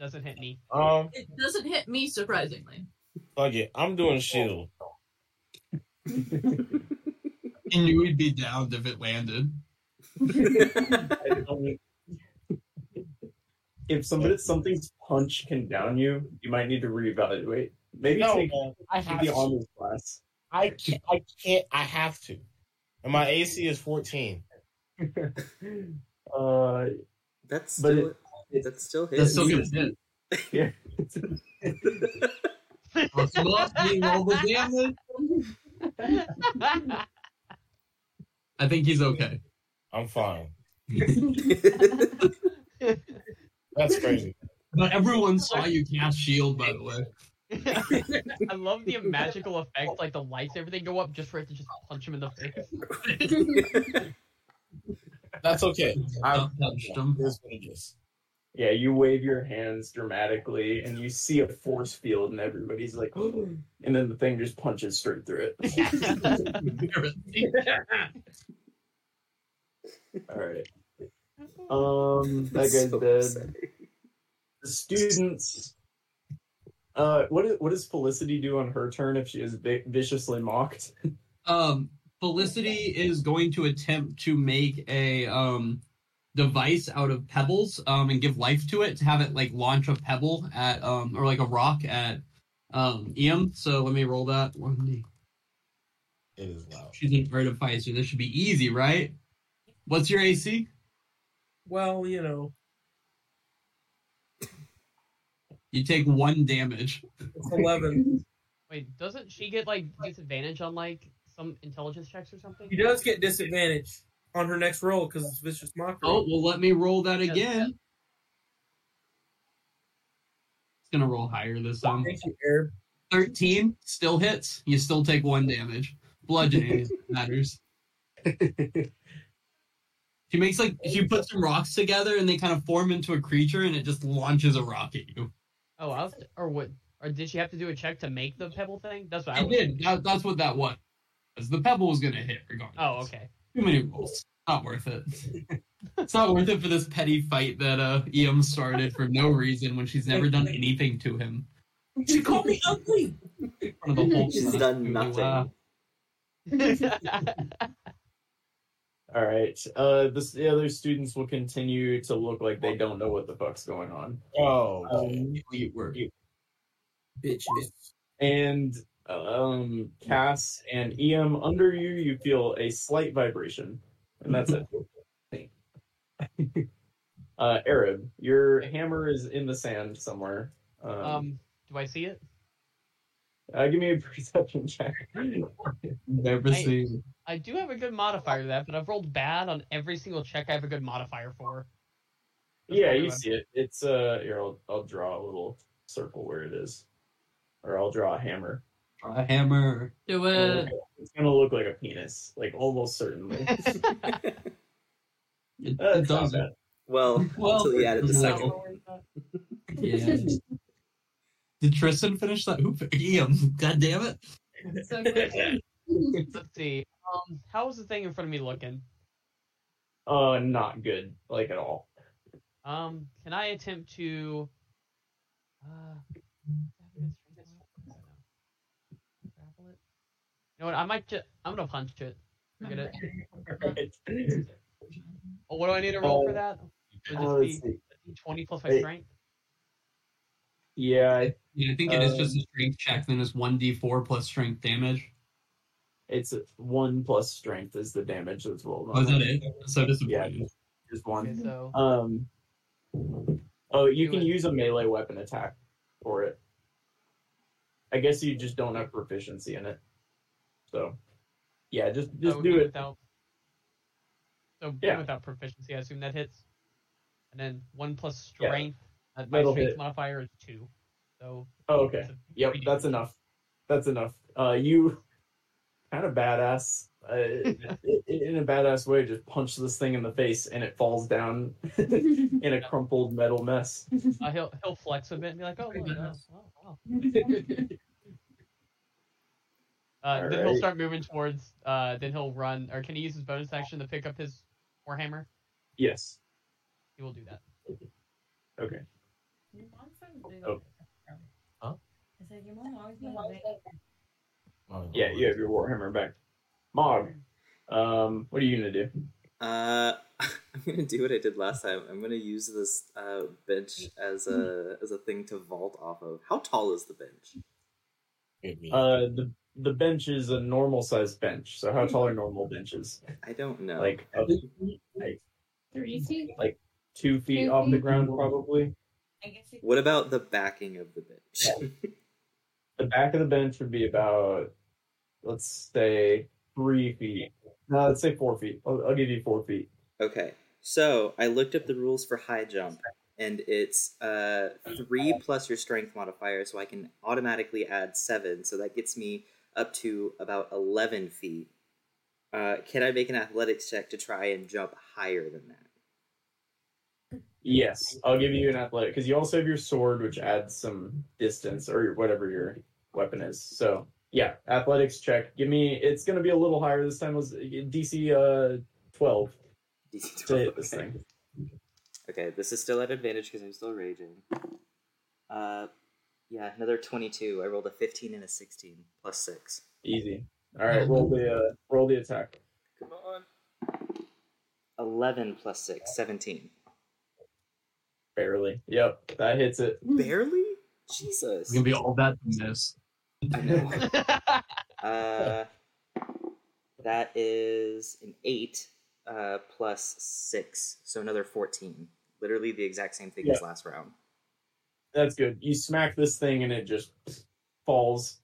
Doesn't hit me. Um, It doesn't hit me surprisingly. fuck it. I'm doing shield. He knew he'd be downed if it landed. I if somebody something's punch can down you, you might need to reevaluate. Maybe No, take man, I have the to. armor class. I can't. I can't. I have to. And my AC is 14. uh, That's But still it- that's still hit. That's still gonna hit. yeah. Plus plus, being roll the damage. I think he's okay. I'm fine. That's crazy. But everyone saw you cast shield, by the way. I love the magical effect, like the lights, everything go up just for it to just punch him in the face. That's okay. I Don't touch them. Here's what it is. Yeah, you wave your hands dramatically, and you see a force field, and everybody's like, and then the thing just punches straight through it. All right. Um, that guy's So dead. upsetting. The students. Uh, what is, what does Felicity do on her turn if she is vi- viciously mocked? um, Felicity is going to attempt to make a um device out of pebbles um and give life to it to have it like launch a pebble at um or like a rock at um Ian. So let me roll that one D. It is loud. She's an artificer. so this should be easy, right? What's your AC? Well, you know, You take one damage. it's 11. Wait, doesn't she get like disadvantage on like some intelligence checks or something? She does get disadvantage on her next roll because it's vicious mockery. Oh, well, let me roll that Yeah, again. It's gonna roll higher this time. Thank you, Arab. 13 still hits. You still take one damage. Bludgeoning matters. She makes like she puts some rocks together and they kind of form into a creature and it just launches a rock at you. Oh, I was, or what? Or did she have to do a check to make the pebble thing? That's what I I did. That, that's what that was. The pebble was gonna hit regardless. Oh, okay. Too many rolls. Not worth it. it's not worth it for this petty fight that uh Eam started for no reason when she's never done anything to him. She called me ugly. In front of the whole She's done nothing. Wow. All right. Uh, this, the other students will continue to look like they don't know what the fuck's going on. Oh, Um, Elite work. Bitches. and um, Cass and Em under you, you feel a slight vibration, and that's it. uh, Arab, your hammer is in the sand somewhere. Um, um, do I see it? Uh, give me a perception check. Never I- seen. I do have a good modifier to that, but I've rolled bad on every single check I have a good modifier for. That's yeah, you what- see it. It's uh, here I'll, I'll draw a little circle where it is, or I'll draw a hammer. A hammer. Do it. It's gonna look like a penis, like almost certainly. It, Uh, it it's not well, Well, until you added the no. second. Yeah. Did Tristan finish that hoop? Eam. God damn it. So. Let's see. Um, how is the thing in front of me looking? Uh, not good, like at all. Um, can I attempt to? Uh, grapple it. You know what? I might just. I'm gonna punch it. Forget it. Right. Oh, what do I need to roll for Uh, that? Would Uh, this let's be 20 plus my strength? Yeah, I- Yeah, I think it is just a Um, strength check, then it's 1d4 plus strength damage. it's one plus strength is the damage that's rolled. Oh, on is that it? So Yeah, disappointing. just, just Okay, one. so Um. Oh, you can it. use a melee weapon attack for it. I guess you just don't have proficiency in it. So, yeah, just just oh, do it. without. So Yeah. without proficiency, I assume that hits. And then one plus strength. uh, my that'll strength hit. modifier is two. So Oh, okay. a Yep, that's decent- enough. That's enough. Uh, you kind of badass. Uh, in a badass way, just punch this thing in the face and it falls down in a crumpled metal mess. Uh, he'll he'll flex a bit and be like, "Oh, look, oh, wow, wow." Uh, then he'll start moving towards. Uh, then he'll run, or can he use his bonus action to pick up his warhammer? yes. He will do that. Okay. Your mom's from big. Oh. Huh? Your mom always been big. Yeah, you have your warhammer back. Mog, um, what are you gonna do? Uh, I'm gonna do what I did last time. I'm gonna use this uh, bench as a as a thing to vault off of. How tall is the bench? Uh, the the bench is a normal sized bench. So how tall are normal benches? I don't know. Like up, like Three feet. Like two feet Two off the ground, probably. I guess what about the backing of the bench? The back of the bench would be about, let's say, three feet. No, let's say four feet. I'll, I'll give you four feet. okay, so I looked up the rules for high jump, and it's uh, three plus your strength modifier, so I can automatically add seven. So that gets me up to about eleven feet. Uh, can I make an athletics check to try and jump higher than that? Yes, I'll give you an athletic because you also have your sword, which adds some distance or whatever your weapon is. So yeah, athletics check. Give me. It's gonna be a little higher this time. Was DC uh twelve DC to hit this okay. thing? Okay, this is still at advantage because I'm still raging. Uh, yeah, another 22. I rolled a 15 and a 16 plus six. Easy. All right, roll the uh, roll the attack. Come on. 11 plus six, 17. Barely. Yep, that hits it. Barely? Jesus. It's gonna be all that to miss. I know. Uh, that is an 8 uh, plus 6, so another 14. Literally the exact same thing as last round. That's good. You smack this thing and it just falls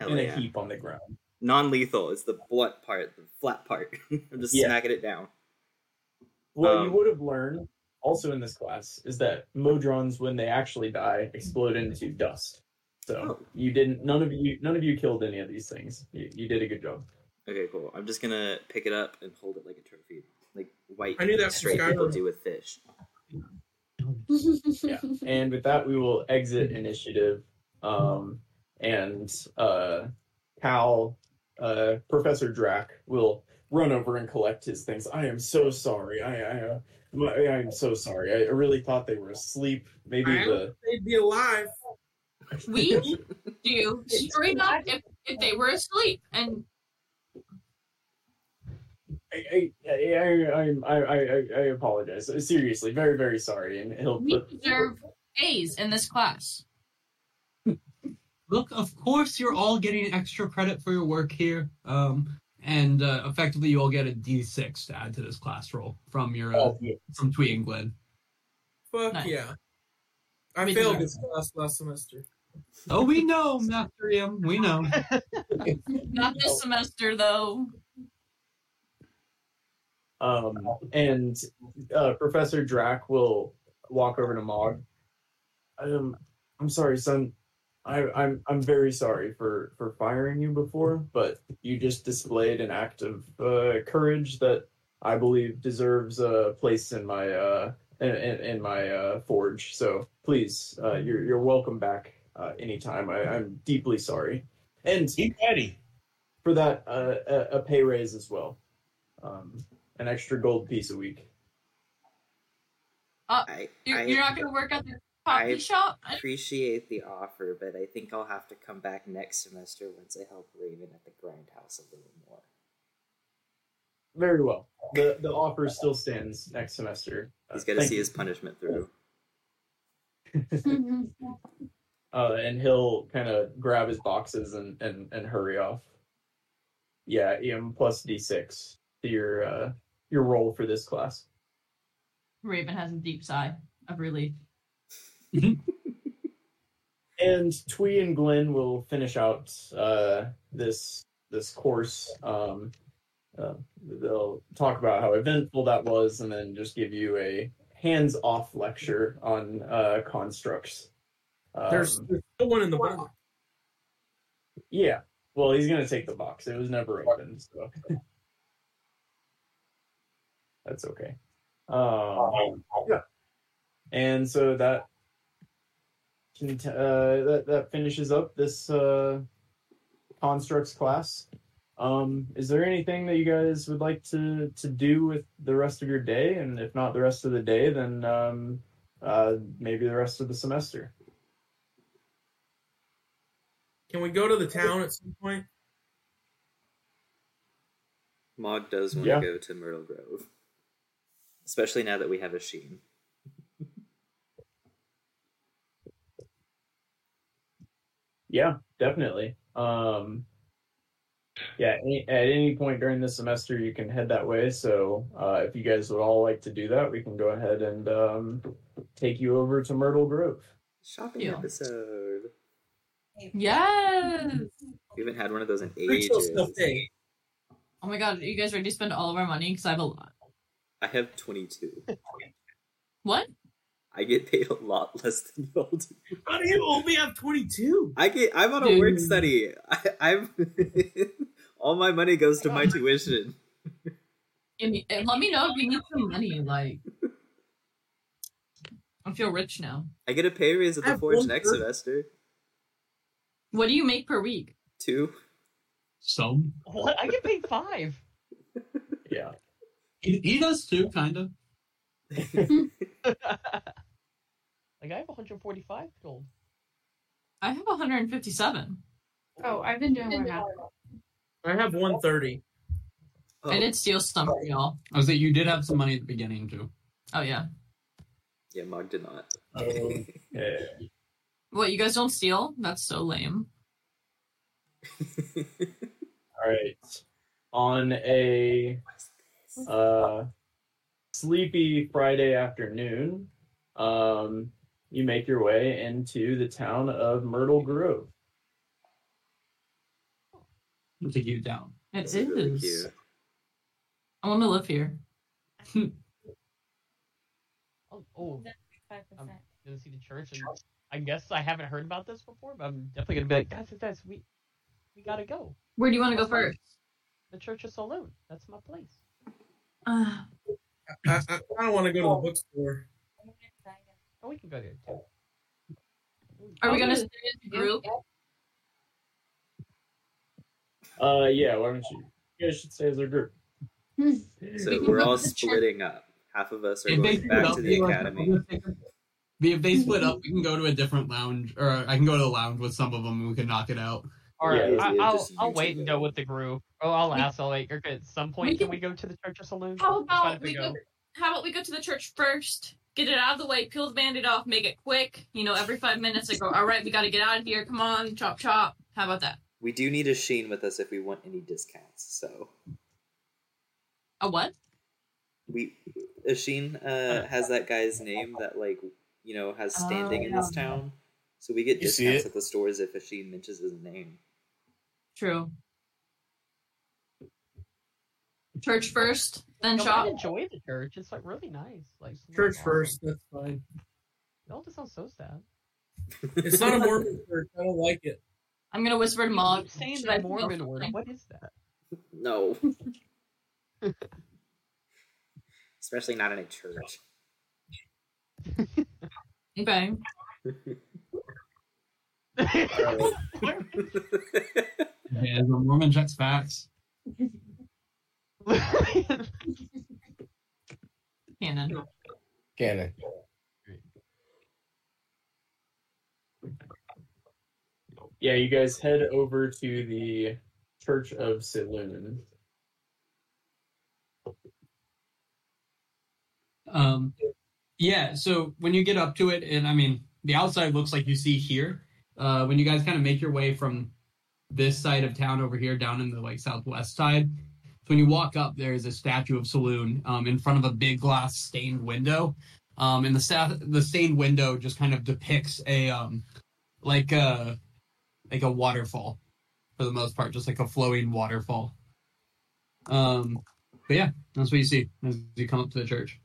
Hell in a heap on the ground. Non-lethal. It's the blunt part, the flat part. I'm just Yeah. smacking it down. What Um, you would have learned also in this class is that modrons, when they actually die, explode into dust. So Oh. you didn't. None of you. None of you killed any of these things. You, you did a good job. Okay, cool. I'm just gonna pick it up and hold it like a trophy, like white I knew that from straight people do with fish. Yeah. And with that, we will exit initiative. Um, and uh, Cal, uh, Professor Drac, will run over and collect his things. I am so sorry. I, I, uh, my- I am so sorry. I, I really thought they were asleep. Maybe I the. they'd be alive. We do straight up if, if they were asleep. And I, I, I, I, I, I, I apologize. Seriously, very, very sorry. And he'll we put. deserve A's in this class. Look, of course, you're all getting extra credit for your work here. Um, and uh, effectively, you all get a D6 to add to this class roll from your uh, Oh, yeah. from Tweet and Glen. Fuck Nice. yeah. I We failed this class last semester. Oh, we know, Master Ian. We know. Not this semester though. Um, and uh, Professor Drac will walk over to Mog. Um, I'm sorry, son. I, I'm I'm very sorry for for firing you before, but you just displayed an act of uh, courage that I believe deserves a place in my uh in, in, in my uh, forge. So please, uh, you're you're welcome back uh, anytime. I, I'm deeply sorry, and Keep ready. for that uh, a, a pay raise as well, um, an extra gold piece a week. I, You're, I you're not gonna work at the coffee I- shop? appreciate the offer, but I think I'll have to come back next semester once I help Raven at the grindhouse a little more. Very well. The the offer still stands next semester. Uh, He's got to see you. his punishment through. Uh, and he'll kind of grab his boxes and, and, and hurry off. Yeah, EM plus D6 to your uh, your roll for this class. Raven has a deep sigh of relief. And Twee and Glenn will finish out uh, this this course. Um, uh, they'll talk about how eventful that was, and then just give you a hands-off lecture on uh, constructs. Um, There's, there's still one in the box. yeah. Well, he's gonna take the box. It was never opened, so that's okay. Um, yeah. And so that cont- uh, that that finishes up this uh, constructs class. Um, is there anything that you guys would like to to do with the rest of your day? And if not the rest of the day, then um, uh, maybe the rest of the semester. Can we go to the town at some point? Mog does want to go to Myrtle Grove, especially now that we have Ashin. Yeah, definitely. Um, yeah, any, at any point during the semester, you can head that way. So uh, if you guys would all like to do that, we can go ahead and um, take you over to Myrtle Grove. Shopping Yeah. episode. Yes. We haven't had one of those in Ritual ages. stuff day. Oh my god, are you guys ready to spend all of our money? Because I have a lot. I have 22. What? I get paid a lot less than you all do. How do you only have 22? I get. I'm on a work study. I, I'm. all my money goes to my tuition. And, and let me know if you need some money. Like, I feel rich now. I get a pay raise at the Forge next semester. What do you make per week? Two. Some. What? I get paid five. Yeah. He, he does too, kind of. like I have 145 gold. I have 157. Oh, I've been doing one half. I have 130. Oh, I did steal some for y'all. I was that you did have some money at the beginning too. Oh yeah. Yeah, Mog did not. Oh, yeah. What you guys don't steal? That's so lame. All right. On a uh, sleepy Friday afternoon, um, you make your way into the town of Myrtle Grove. It'll take you down. It This is. is really cute. I want to live here. oh, I'm percent. gonna see the church, and I guess I haven't heard about this before, but I'm definitely gonna be like, guys, guys, we we gotta go. Where do you want to go first? The Church of Selûne. That's my place. Uh, I, I, I don't want to go to the bookstore. Oh, we can go there too. are we Oh, gonna yeah. stay as a group? Uh, yeah. Why don't you? You guys should stay as a group. So We can we're all to the church. splitting up. Half of us are going back to the academy. If they split up, we can go to a different lounge, or I can go to the lounge with some of them, and we can knock it out. All right, Yeah, I, yeah, I'll I'll wait and go with the group. Oh, I'll We- ask. I'll like, okay, at some point, we can can- we go to the Church of Selûne? How about if we go? How about we go to the church first? Get it out of the way, peel the band-aid off, make it quick. You know, every five minutes I go, all right, we got to get out of here. Come on, chop chop. How about that? We do need Ashin with us if we want any discounts. So A what? we Ashin uh, has that guy's name that like you know has standing in this Oh. town. So we get You discounts at the stores if she mentions his name. True. Church first, then No, I shop. enjoy the church. It's like really nice. Like Church awesome. first. That's fine. Y'all just sound so sad. It's not a Mormon church. I don't like it. I'm gonna whisper to Mog. Saying that I the go Mormon for word. What is that? No. Especially not in a church. Okay. Yeah, the Mormon checks facts. Canon. Cannon. Yeah, you guys head over to the Church of Selûne. Um, yeah. So when you get up to it, and I mean, the outside looks like you see here. Uh, when you guys kind of make your way from this side of town over here down in the like southwest side, so when you walk up, there is a statue of Selûne um, in front of a big glass stained window. Um, and the sta- the stained window just kind of depicts a um, like a like a waterfall for the most part, just like a flowing waterfall. Um, but yeah, that's what you see as you come up to the church.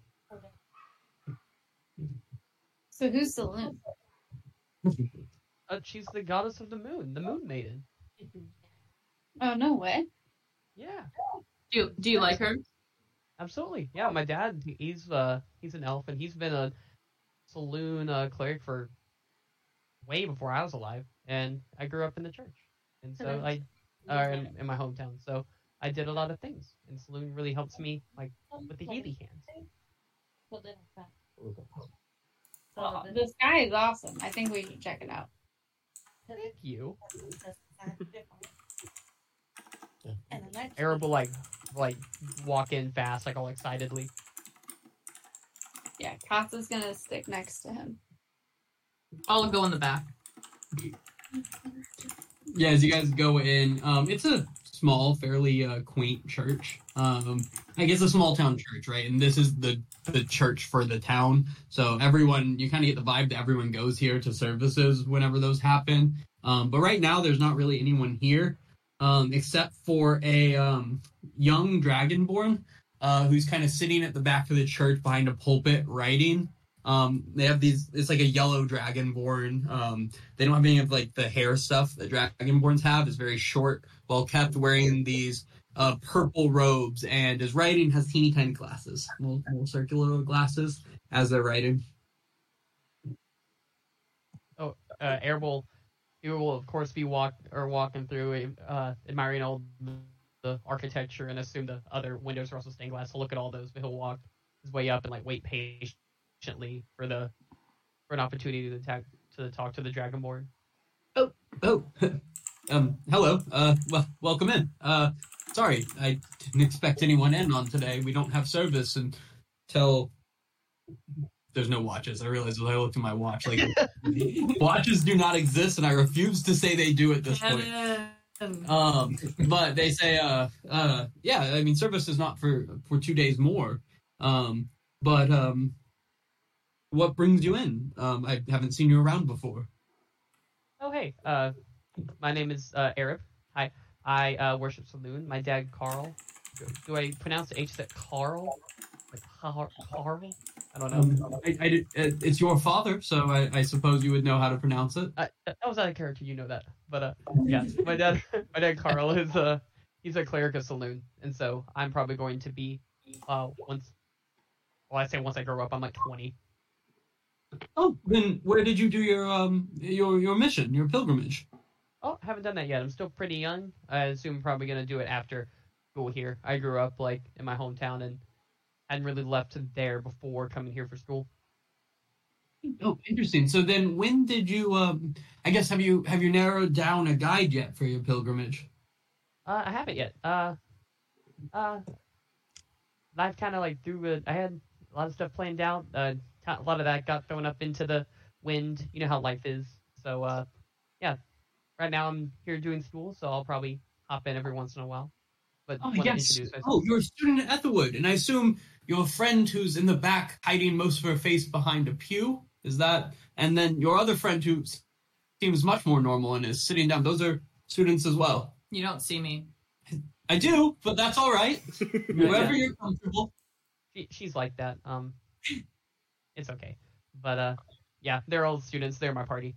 So who's Selûne? Uh, she's the goddess of the moon, the moon maiden. Oh no way. Yeah, Do you, do you like her? absolutely. Yeah, my dad, he's uh he's an elf and he's been a Selûne uh, cleric for way before I was alive, and I grew up in the church, and so I uh, in, in my hometown. So I did a lot of things, and Selûne really helps me like with the healy hands. Well, the sky is awesome. I think we should check it out. Thank you. And the next Arab will like like walk in fast, like all excitedly. Yeah, Katsa's gonna stick next to him. I'll go in the back. Yeah, as you guys go in, um, it's a small, fairly uh, quaint church. Um, I guess a small town church, right? And this is the the church for the town. So everyone, you kind of get the vibe that everyone goes here to services whenever those happen. Um, but right now, there's not really anyone here, um, except for a um, young dragonborn uh, who's kind of sitting at the back of the church behind a pulpit writing. Um, they have these. It's like a yellow dragonborn. Um, they don't have any of like the hair stuff that dragonborns have. It's very short, well kept, wearing these uh, purple robes, and his writing has teeny tiny glasses, little, little circular glasses as they're writing. uh, Air will, he will of course be walk or walking through, uh, admiring all the architecture and assume the other windows are also stained glass. He'll look at all those, but he'll walk his way up and like wait patiently for the for an opportunity to attack to talk to the dragonborn. Oh, oh, um, hello. Uh, well, welcome in. Uh, sorry, I didn't expect anyone in on today. We don't have service until there's no watches. I realized as I looked at my watch, like watches do not exist, and I refuse to say they do at this point. Um, but they say, uh, uh, yeah, I mean, service is not for for two days more. Um, but um, what brings you in? Um, I haven't seen you around before. Oh hey, uh, my name is uh, Arab. Hi. I uh, worship Selûne. My dad, Carl. Do, do I pronounce the H that Carl? Like Carl? I don't know. Um, I, I did- uh, it's your father, so I, I suppose you would know how to pronounce it. Uh, that was out of character, you know that. But uh, yeah, my dad, my dad Carl is uh, he's a cleric of Selûne, and so I'm probably going to be uh once. Well, I say once I grow up, I'm like 20. Oh, then where did you do your um your your mission, your pilgrimage? Oh, haven't done that yet. I'm still pretty young. I assume probably gonna do it after school here. I grew up like in my hometown and hadn't really left there before coming here for school. Oh, interesting. So then, when did you um? I guess have you have you narrowed down a guide yet for your pilgrimage? Uh, I haven't yet. Uh, uh, I've kind of like threw a. I had a lot of stuff planned out. Uh, a lot of that got thrown up into the wind. You know how life is. So, uh, yeah. Right now I'm here doing school, so I'll probably hop in every once in a while. But Oh yes. Oh, you're a student at Aetherwood, and I assume your friend who's in the back hiding most of her face behind a pew is that, and then your other friend who seems much more normal and is sitting down. Those are students as well. You don't see me. I do, but that's all right. Wherever you're comfortable. She, she's like that. Um, it's okay. But uh, yeah, they're all students. They're my party.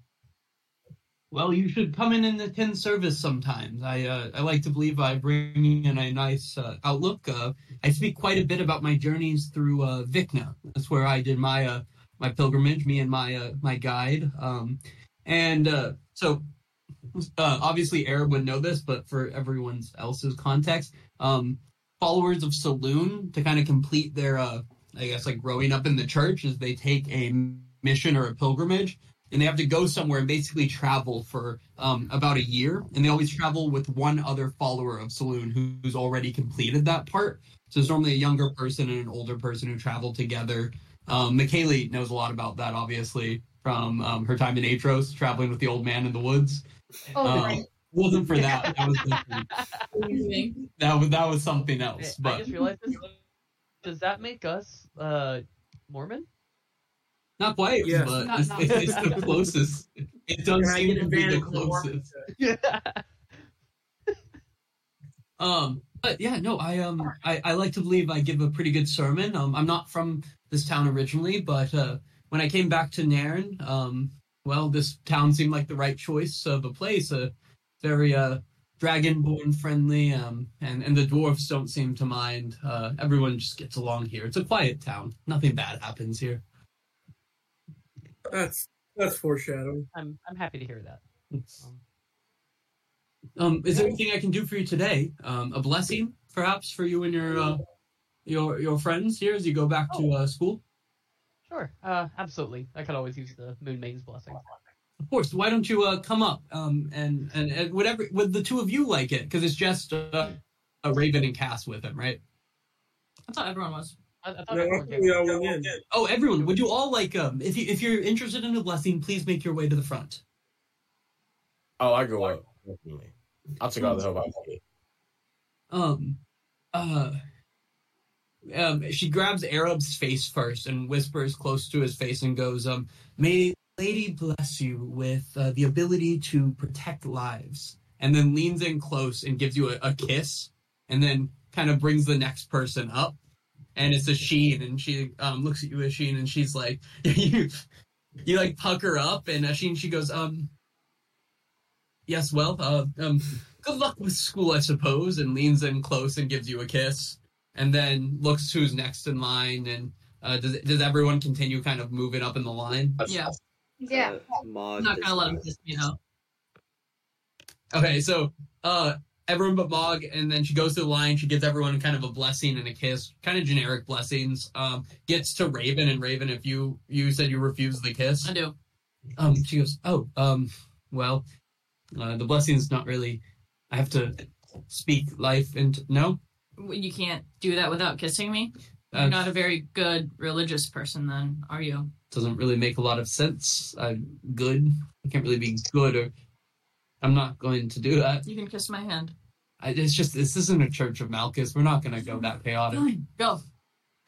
Well, you should come in and attend service sometimes. I uh, I like to believe I bring in a nice uh, outlook. Uh, I speak quite a bit about my journeys through uh, Vikna. That's where I did my uh, my pilgrimage. Me and my uh, my guide. Um, and so obviously Arab would know this, but for everyone else's context, um, followers of Selûne to kind of complete their I guess like growing up in the church is they take a mission or a pilgrimage and they have to go somewhere and basically travel for um, about a year. And they always travel with one other follower of Selûne who, who's already completed that part. So it's normally a younger person and an older person who travel together. Um, McKaylee knows a lot about that, obviously, from um, her time in Atros, traveling with the old man in the woods. Oh, Um, right. wasn't for that. That was that was that was something else. I But just realized this. Does that make us uh Mormon? Not quite. Yes. But Not- it's, not- it's, it's the closest. It does Yeah, seem to be the advantage the closest. Yeah. Um, but yeah, no, I um, I, I like to believe I give a pretty good sermon. Um, I'm not from this town originally, but uh, when I came back to Nairn, um, well, this town seemed like the right choice of a place. Uh, very uh, dragonborn friendly, um, and and the dwarfs don't seem to mind. Uh, everyone just gets along here. It's a quiet town. Nothing bad happens here. That's that's foreshadowing. I'm I'm happy to hear that. Um, Um, is there anything I can do for you today? Um, a blessing, perhaps, for you and your uh, your your friends here as you go back to uh, school. sure. Uh, absolutely. I could always use the Moon Maiden's blessing. Of course. Why don't you uh, come up um, and, and and whatever would the two of you like it? Because it's just uh, a Raven and Cass with him, right? I thought everyone was. I, I No, everyone we all went in. Oh, everyone! Would you all like um? If you if you're interested in a blessing, please make your way to the front. Oh, I go up. Definitely. I'll take all the help I can get. Um, uh, um, she grabs Arab's face first and whispers close to his face and goes, um, "May Lady bless you with uh, the ability to protect lives." And then leans in close and gives you a, a kiss, and then kind of brings the next person up, and it's Ashin, and she um looks at you as Sheen, and she's like, "You, you like pucker up," and uh, Sheen she goes, um. Yes, well, uh, um, good luck with school, I suppose, and leans in close and gives you a kiss, and then looks who's next in line, and uh, does does everyone continue kind of moving up in the line? Yeah. Yeah. Uh, I'm not gonna let him not. kiss me though. Okay, so uh, everyone but Mog, and then she goes through the line. She gives everyone kind of a blessing and a kiss, kind of generic blessings. Um, gets to Raven, and Raven, if you you said you refuse the kiss, I do. um, she goes, "Oh, um, well, uh, the blessing's not really. I have to speak life into no." You can't do that without kissing me. Uh, You're not a very good religious person, then, are you? doesn't really make a lot of sense. I'm good. I can't really be good, or I'm not going to do that. You can kiss my hand. I, it's just this isn't a Church of Malchus. We're not going to go that chaotic. Fine, go.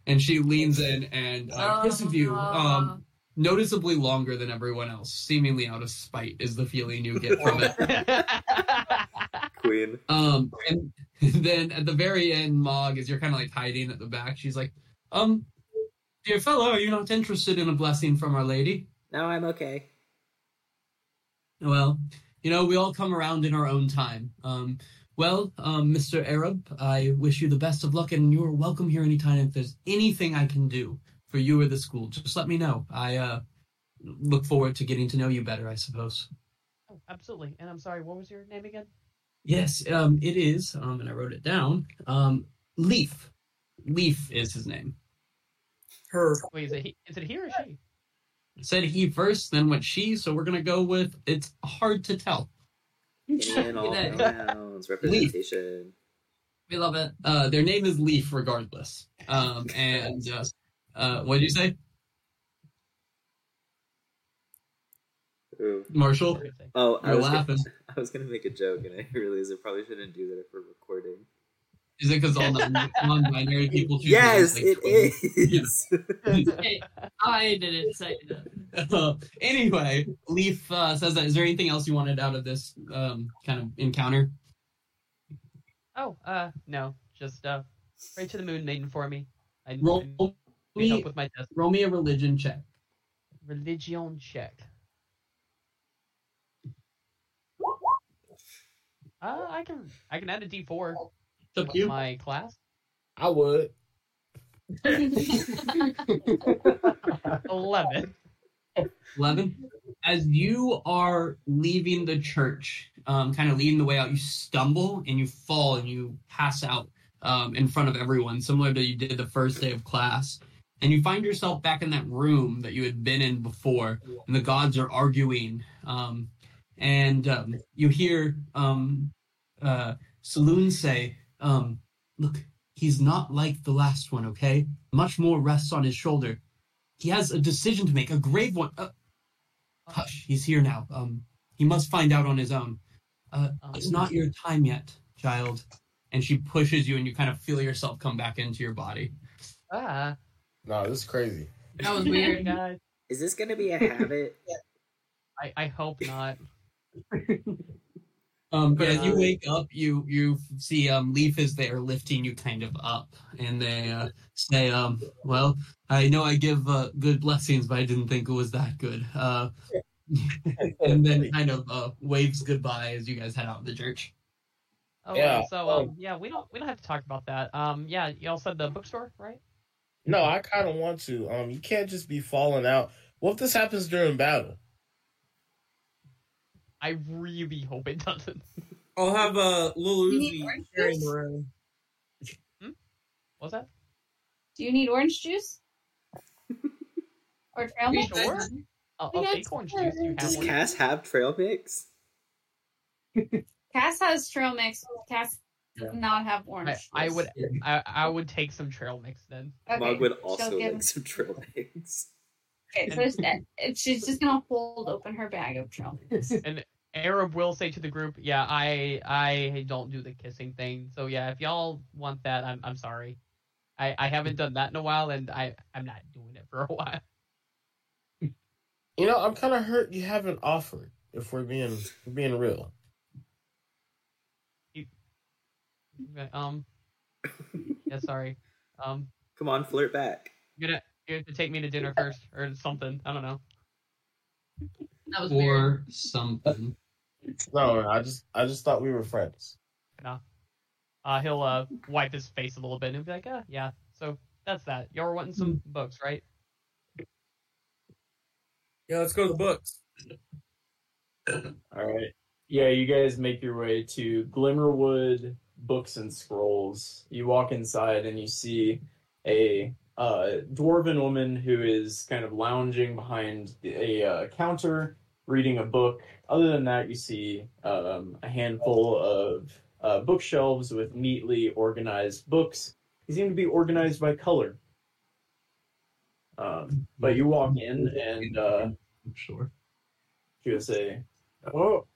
And she leans in and uh, kisses you. Uh, Um, noticeably longer than everyone else, seemingly out of spite, is the feeling you get from it. Queen. Um, and then at the very end, Mog, as you're kind of like hiding at the back, she's like, "Um, dear fellow, are you not interested in a blessing from Our Lady?" No, I'm okay. Well, you know, we all come around in our own time. Um, well, um, Mr. Arab, I wish you the best of luck, and you are welcome here anytime. If there's anything I can do for you or the school, just let me know. I uh, look forward to getting to know you better, I suppose. Oh, absolutely. And I'm sorry, what was your name again? Yes, um, it is, um, and I wrote it down. Um, Leaf. Leaf is his name. Her. Wait, is it he, is it he or she? Said he first, then went she, so we're gonna go with it's hard to tell. Any and all pronouns, representation. We love it. Uh, their name is Leaf, regardless. Um, and uh, uh, what did you say, Ooh. Marshall? Oh, I You're was, gonna, laughing. I was gonna make a joke, and I realized I probably shouldn't do that if we're recording. Is it because all the non-binary people choose Yes, names like it twins? is. Hey, I didn't say that. Uh, anyway, Leaf uh, says that. Is there anything else you wanted out of this um, kind of encounter? Oh, uh, no. Just uh, pray to the moon maiden for me. I Roll I need help with my test. roll me a religion check. Religion check. Uh, I can I can add a D four. It's up to you. My class. I would. Eleven. 11 as you are leaving the church um, kind of leading the way out you stumble and you fall and you pass out um, in front of everyone similar to you did the first day of class and you find yourself back in that room that you had been in before and the gods are arguing um, and um, you hear um, uh, Selûne say um, look he's not like the last one okay much more rests on his shoulder he has a decision to make, a grave one. Uh, hush, he's here now. Um, he must find out on his own. Uh, it's not your time yet, child. And she pushes you, and you kind of feel yourself come back into your body. Ah. No, this is crazy. That was weird. guys. Is this gonna be a habit? I I hope not. Um, but as you Uh, wake up, you you see um, Leaf is there lifting you kind of up, and they uh, say, um, "Well, I know I give uh, good blessings, but I didn't think it was that good." Uh, and then kind of uh, waves goodbye as you guys head out of the church. Oh, Yeah, so um, yeah, we don't we don't have to talk about that. Um, yeah, y'all said the bookstore, right? No, I kind of want to. Um, you can't just be falling out. What if this happens during battle? I really hope it doesn't. I'll have uh, little You Uzi orange carrying juice? around. What's that? Do you need orange juice? or trail mix? sure? I'll, I'll take orange juice. You have Does one. Cass have trail mix? Cass has trail mix. Cass does not have orange. I, I juice. would I, I would take some trail mix then. Okay, Mog would she'll also give- like some trail mix. Okay, so it's- she's just gonna hold open her bag of trail mix. And Arab will say to the group, "Yeah, I I don't do the kissing thing. So yeah, if y'all want that, I'm I'm sorry. I I haven't done that in a while, and I I'm not doing it for a while. You know, I'm kind of hurt you haven't offered. If we're being we're being real. Okay, um, yeah, sorry. Um, Come on, flirt back. you're gonna you have to take me to dinner first or something. I don't know. That was weird. Something. No, no, I just I just thought we were friends. No. Uh, he'll uh wipe his face a little bit and be like, "Ah, yeah." So that's that. Y'all were wanting some books, right? Yeah, let's go to the books. All right. Yeah, you guys make your way to Glimmerwood Books and Scrolls. You walk inside and you see a uh, dwarven woman who is kind of lounging behind a uh, counter reading a book. Other than that, you see um, a handful of uh, bookshelves with neatly organized books. They seem to be organized by color. Um, but you walk in and uh, Sure. she will say, "Oh,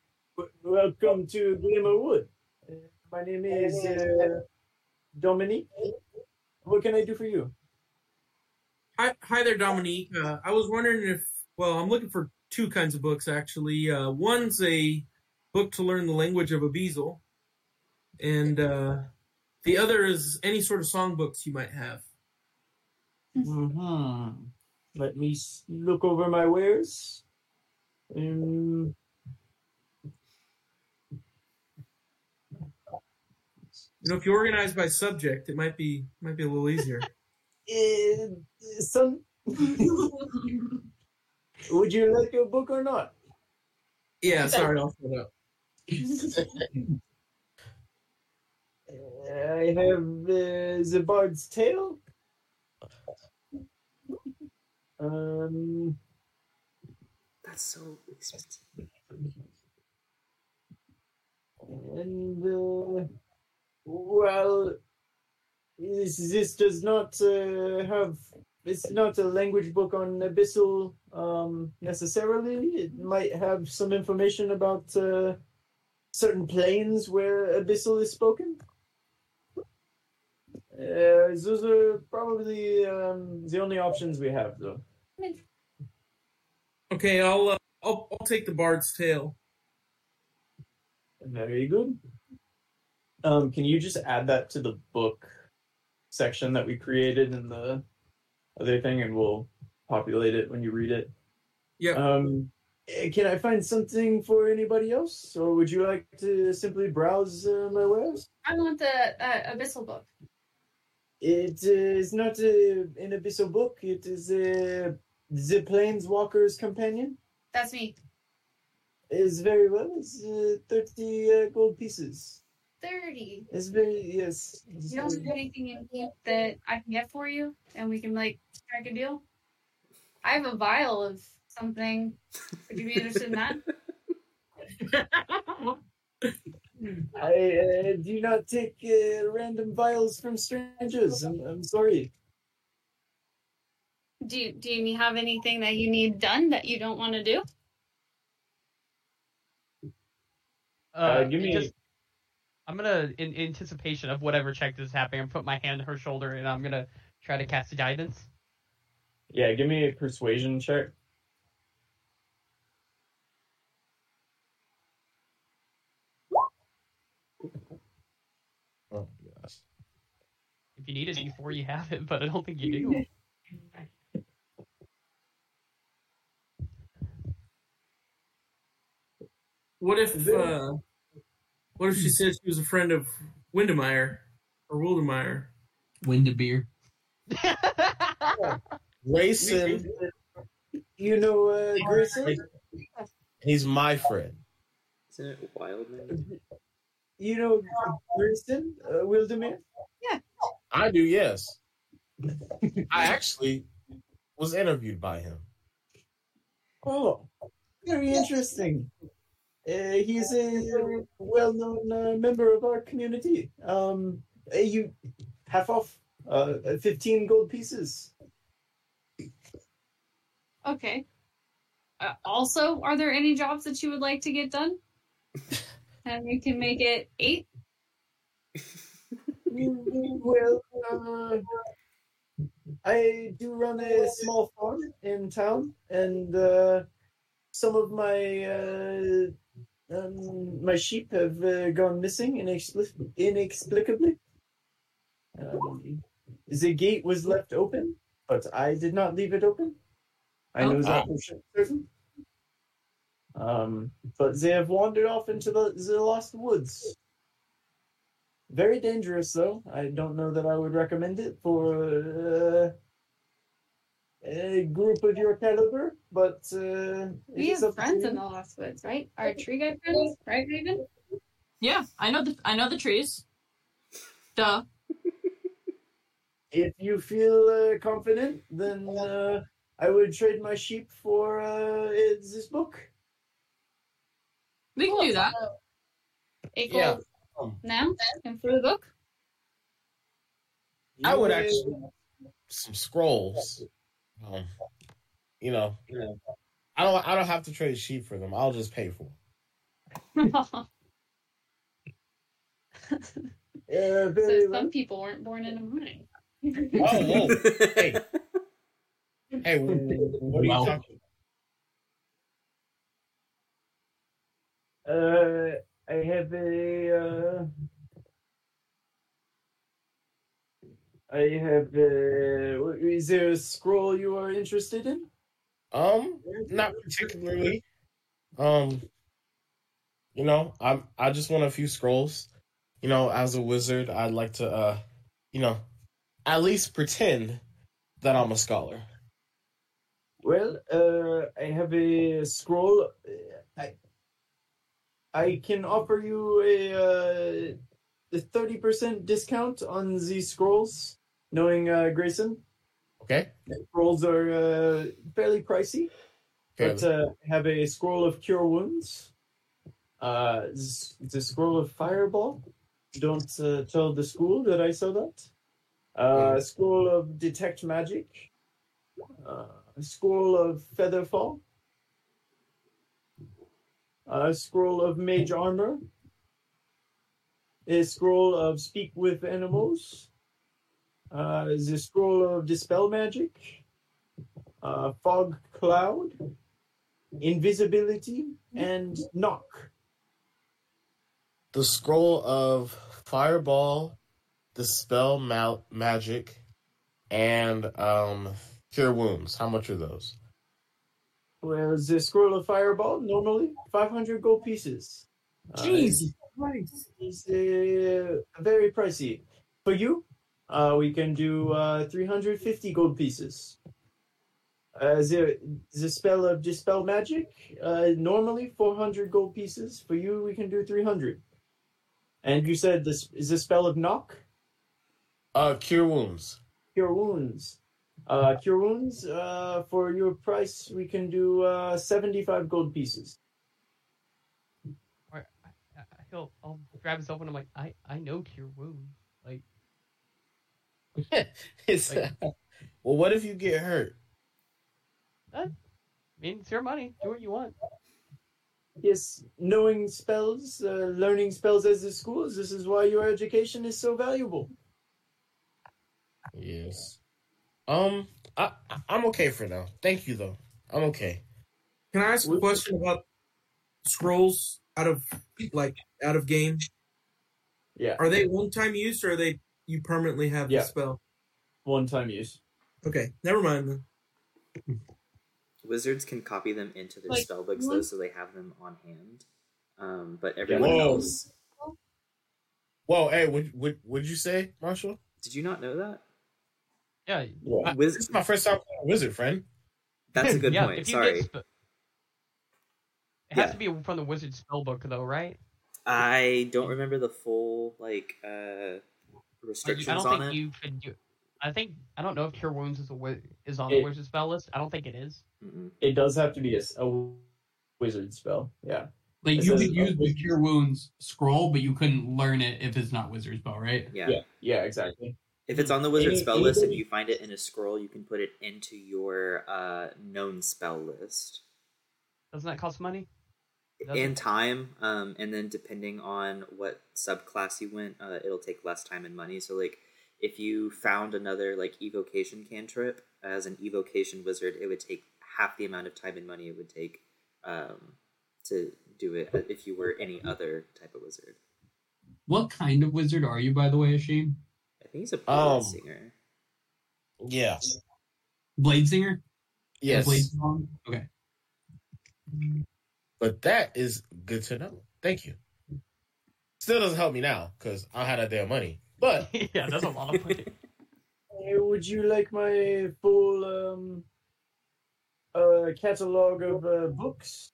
welcome to Glimmerwood. Uh, my name is uh, Dominique. What can I do for you?" Hi, hi there, Dominique. Uh, I was wondering if, well, I'm looking for two kinds of books actually. Uh, one's a book to learn the language of a Abyssal, and uh, the other is any sort of songbooks you might have. hmm Let me look over my wares. Um, You know, if you organize by subject, it might be might be a little easier. Eh, son, would you like your book or not? yeah, sorry, I'll shut up. I have uh, the Bard's Tale. Um, That's so expensive. and uh, well, this this does not uh, have. It's not a language book on abyssal um, necessarily. It might have some information about uh, certain planes where abyssal is spoken. Uh, those are probably um, the only options we have, though. Okay, I'll uh, I'll I'll take the Bard's Tale. Very good. Um, can you just add that to the book section that we created in the other thing, and we'll populate it when you read it? Yeah. Um, eh, can I find something for anybody else, or would you like to simply browse uh, my wares? I want the uh, Abyssal book. It is not a, an abyssal book. It is a the Planeswalker's Companion. That's me. Is very well. It's uh, thirty uh, gold pieces. 30. It's very yes. it's You don't very- have anything in here that I can get for you and we can like strike a deal? I have a vial of something. Would you be interested in that? I uh, do not take uh, random vials from strangers. I'm, I'm sorry. Do you, do you have anything that you need done that you don't want to do? Uh, give me- Just, I'm gonna, in anticipation of whatever check this is happening, I'm put my hand on her shoulder and I'm gonna try to cast guidance. Yeah, give me a persuasion check. Oh gosh. If you need it before you have it, but I don't think you do. What if uh, what if she said she was a friend of Windemeyer or Wildemeyer? Windabeer. Grayson, You know uh, Grayson? he's my friend. Isn't it Wildman? You know Grayson? Uh, Wildemir? I do, yes. I actually was interviewed by him. Oh, very interesting. Uh, he's a well-known uh, member of our community. Um, uh, you half off, uh, fifteen gold pieces. Okay. Uh, also, are there any jobs that you would like to get done? and we can make it eight. well, uh, I do run a small farm in town, and uh, some of my uh, um, my sheep have uh, gone missing inexpli- inexplicably. Um, the gate was left open, but I did not leave it open. I know that for certain. Um, but they have wandered off into the, the lost woods. Very dangerous, though. I don't know that I would recommend it for uh, a group of your caliber, but uh, We have up friends in the Lost Woods, right? Our tree guy friends, right, Raven? Yeah, I know the I know the trees. Duh. If you feel uh, confident, then uh, I would trade my sheep for uh, this book. We can do that. Eight Yeah. gold now and for the book. I would actually some scrolls. Um, you know, I don't. I don't have to trade sheep for them. I'll just pay for them. Uh, so some people weren't born in a morning. Oh, whoa. hey, hey, what are you Wow. talking? Uh, I have a uh, I have. Uh, is there a scroll you are interested in? Um, not particularly. Um, you know, I'm I just want a few scrolls. You know, as a wizard, I'd like to, uh, you know, at least pretend that I'm a scholar. Well, uh, I have a scroll. I I can offer you a uh, a thirty percent discount on these scrolls. Knowing uh, Grayson, Okay. scrolls are uh, fairly pricey, but uh, have a scroll of cure wounds. Uh, z- the scroll of fireball. Don't uh, tell the school that I saw that. Uh, scroll of detect magic. Uh, scroll of feather fall. A scroll of mage armor. A scroll of speak with animals. Uh, the scroll of dispel magic. Uh, fog cloud. Invisibility and knock. the scroll of fireball, dispel ma- magic, and um cure wounds. How much are those? Well, the scroll of fireball normally 500 gold pieces. Uh, Jesus Christ. It's uh, very pricey. For you, uh, we can do uh, 350 gold pieces. Uh, the, the spell of Dispel Magic, uh, normally 400 gold pieces. For you, we can do 300. And you said this is the spell of Knock? Uh, cure wounds. Cure Wounds. Uh, Cure Wounds, uh, for your price, we can do uh, 75 gold pieces. Or I, I I feel I'll grab his open. I'm like, I I know cure wounds. Like, It's- Like- well, what if you get hurt? I mean, it's your money. Do what you want. Yes, knowing spells, uh, learning spells as the schools, this is why your education is so valuable. Yes. Um, I I- I'm okay for now. Thank you though. I'm okay. Can I ask a question about scrolls out of like out of game? Yeah. Are they one time use or are they you permanently have Yeah. the spell? One time use. Okay, never mind then. Wizards can copy them into their Like, spell books though, so they have them on hand. Um, but everyone Whoa. else, Whoa, hey, what what would you say, Marshall? did you not know that? Yeah. Yeah. Wiz- This is my first time playing a wizard, friend. That's a good yeah. point. Sorry, sp- it has Yeah. to be from the wizard spellbook, though, right? I don't remember the full like uh Or you- restrictions I don't on think it. you could do. I think I don't know if cure wounds is a is on It- the wizard spell list. I don't think it is. It does have to be a wizard spell. Yeah. Like It you could use the cure wounds scroll, but you couldn't learn it if it's not wizard spell, right? Yeah. Yeah. Yeah, exactly. If it's on the wizard Any- spell list and you find it in a scroll, you can put it into your uh, known spell list. Doesn't that cost money? Does in time um, and then depending on what subclass you went uh, it'll take less time and money so like if you found another like evocation cantrip as an evocation wizard it would take half the amount of time and money it would take um, to do it if you were any other type of wizard What kind of wizard are you, by the way, Ashin? i think he's a Um, blade singer Yeah. Blade singer? Yes. Blade song? Okay. But that is good to know. Thank you. Still doesn't help me now because I had that damn money. But yeah, that's a lot of money. Would you like my full um, uh, catalog of uh, books,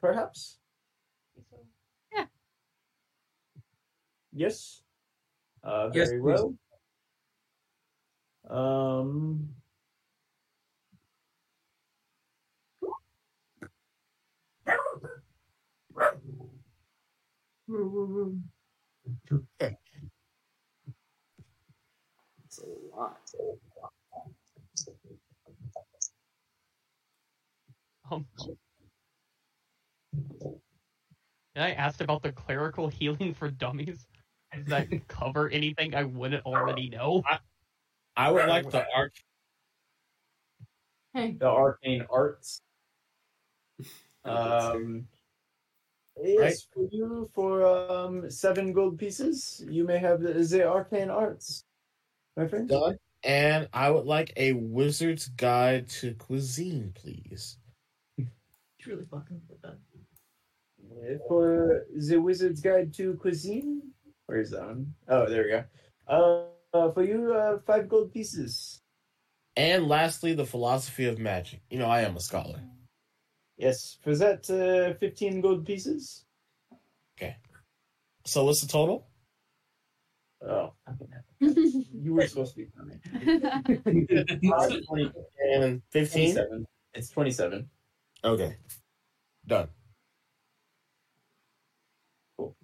perhaps? Yeah. Yes. Uh, Yes, very please. well. Um. It's a lot Um, and I asked about the clerical healing for dummies. Does that cover anything I wouldn't already know? I would like the arc. Hey, the arcane arts. Um, yes, for you for um seven gold pieces, you may have the, the arcane arts. my friend? Done. And I would like a wizard's guide to cuisine, please. It's really fucking with that. For the Wizard's Guide to Cuisine? Where's that one? Oh, there we go. Uh, uh, for you, uh, five gold pieces. And lastly, the philosophy of magic. You know, I am a scholar. Yes, for that, uh, 15 gold pieces. Okay. So what's the total? Oh, you were supposed to be funny. 20 And 15? 27. It's 27. Okay. Done. Cool.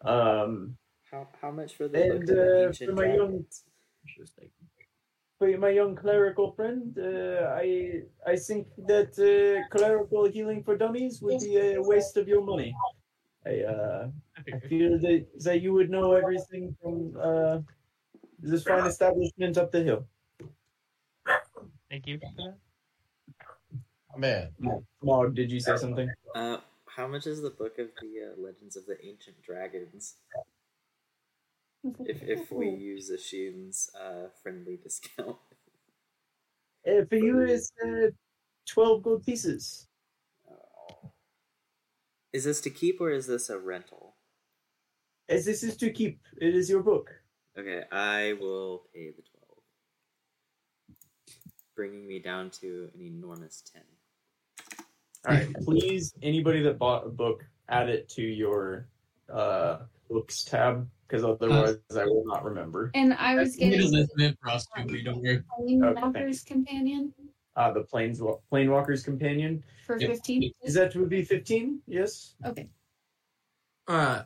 Um, How how much for the and of the uh, ancient for my young, dragon? For my young clerical friend, uh, I I think that uh, clerical healing for dummies would be a waste of your money. I uh, I feel that that you would know everything from uh, this fine establishment up the hill. Thank you. Man. Mog, did you say something? Uh, how much is the book of the uh, Legends of the Ancient Dragons? If if we use Ashin's uh, friendly discount. Uh, for you, it's uh, twelve gold pieces. Is this to keep or is this a rental? As this is to keep, it is your book. Okay, I will pay the twelve, bringing me down to an enormous ten. All right, please, anybody that bought a book, add it to your uh, books tab, because otherwise I will not remember. And I was getting is a bit for us too, but don't worry. Walker's companion Uh, the Planes Planewalker's Companion. for Yep. 15. Is that would be fifteen? Yes. Okay. Uh,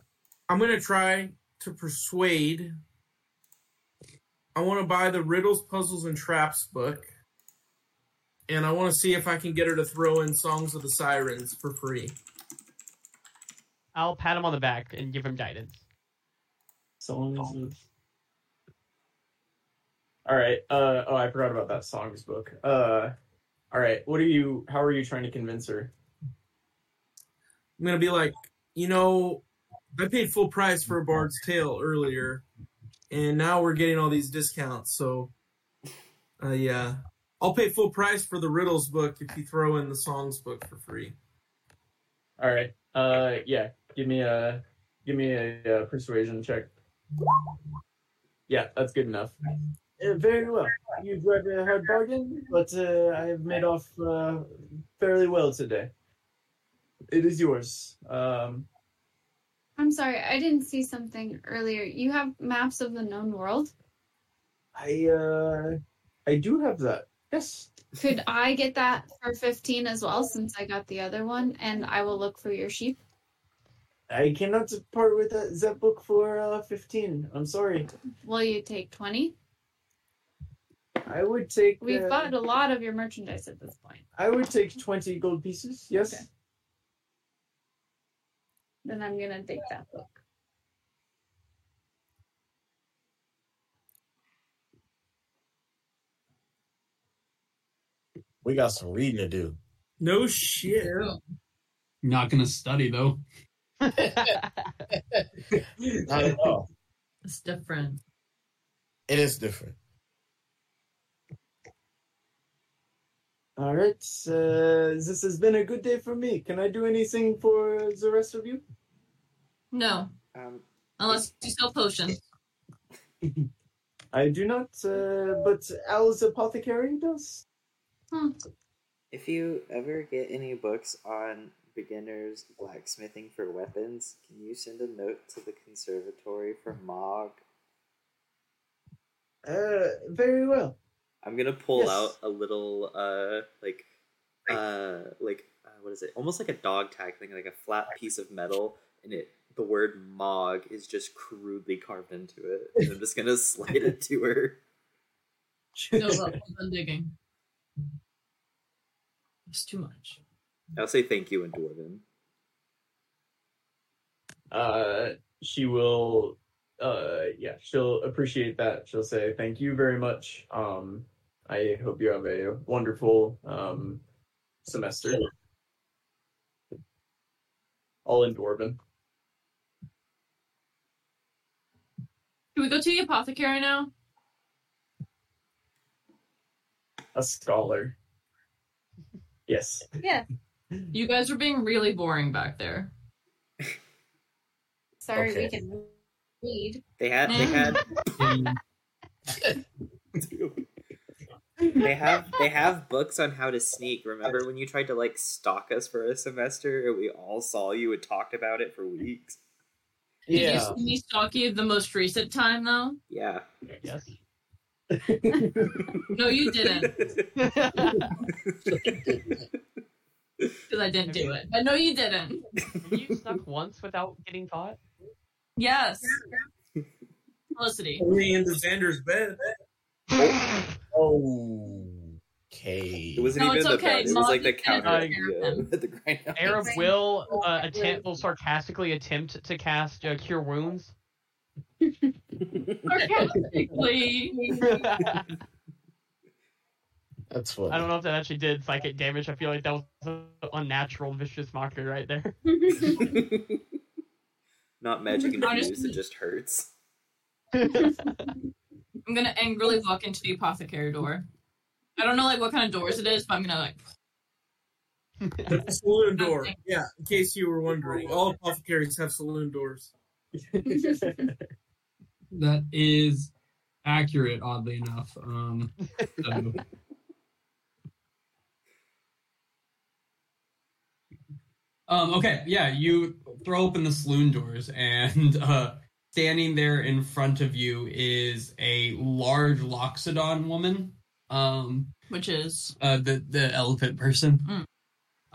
I'm gonna try to persuade. I want to buy the riddles, puzzles, and traps book, and I want to see if I can get her to throw in Songs of the Sirens for free. I'll pat him on the back and give him guidance. Songs of. All right. Uh oh, I forgot about that songs book. Uh, all right. What are you? How are you trying to convince her? I'm gonna be like, you know, I paid full price for a Bard's Tale earlier, and now we're getting all these discounts. So, uh, yeah, I'll pay full price for the riddles book if you throw in the songs book for free. All right. Uh, yeah. Give me a give me a, uh persuasion check. Yeah, that's good enough. Uh, very well. you've drive a hard bargain, but uh, I have made off uh, fairly well today. It is yours. Um, I'm sorry, I didn't see something earlier. You have maps of the known world. I uh, I do have that. Yes. Could I get that for 15 as well since I got the other one and I will look for your sheep? I cannot part with that, that book for uh, 15. I'm sorry. Will you take 20? I would take. We've uh, bought a lot of your merchandise at this point. I would take 20 gold pieces. Yes. Okay. Then I'm going to take that book. We got some reading to do. No shit. Not gonna study though. Not at all. It's different. It is different. All right. Uh, this has been a good day for me. Can I do anything for the rest of you? No, Um, unless you sell potions. I do not, uh, but Al's apothecary does. Hmm. if you ever get any books on beginners blacksmithing for weapons, can you send a note to the conservatory for Mog? Uh, very well. I'm gonna pull Yes. out a little uh like uh like uh, what is it? Almost like a dog tag thing, like a flat piece of metal, and it the word Mog is just crudely carved into it. And I'm just gonna slide it to her. No, but I'm digging. It's too much. I'll say thank you in Dwarven. Uh, she will. Uh, yeah, she'll appreciate that. She'll say thank you very much. Um, I hope you have a wonderful um semester. All in Dwarven. Can we go to the apothecary now? a scholar. Yes. Yeah. You guys are being really boring back there. Sorry, we can read. They had they mm. had they have they have books on how to sneak. Remember when you tried to like stalk us for a semester and we all saw you and talked about it for weeks? Did Yeah. you see me stalk you the most recent time though? Yeah. Yes. No, you didn't, because I didn't do it. But no, you didn't. You snuck once without getting caught? Yes. Felicity. Only into Xander's bed. Oh, okay. It wasn't No, even it's the okay. bed. It was like the Mom counter. take care of Yeah, the grindhouse. Arab will uh, attempt will sarcastically attempt to cast uh, cure wounds. Sarcastically. I That's funny. don't know if that actually did psychic damage. I feel like that was an unnatural vicious mockery right there. Not magic infused, Honestly- it just hurts. I'm gonna angrily walk into the apothecary door. I don't know like what kind of doors it is, but I'm gonna like The saloon door. Yeah, in case you were wondering, all apothecaries have saloon doors. That is accurate, oddly enough. Um, so- um, okay, yeah, you throw open the saloon doors, and uh, standing there in front of you is a large Loxodon woman. Um, which is uh, the the elephant person. Mm.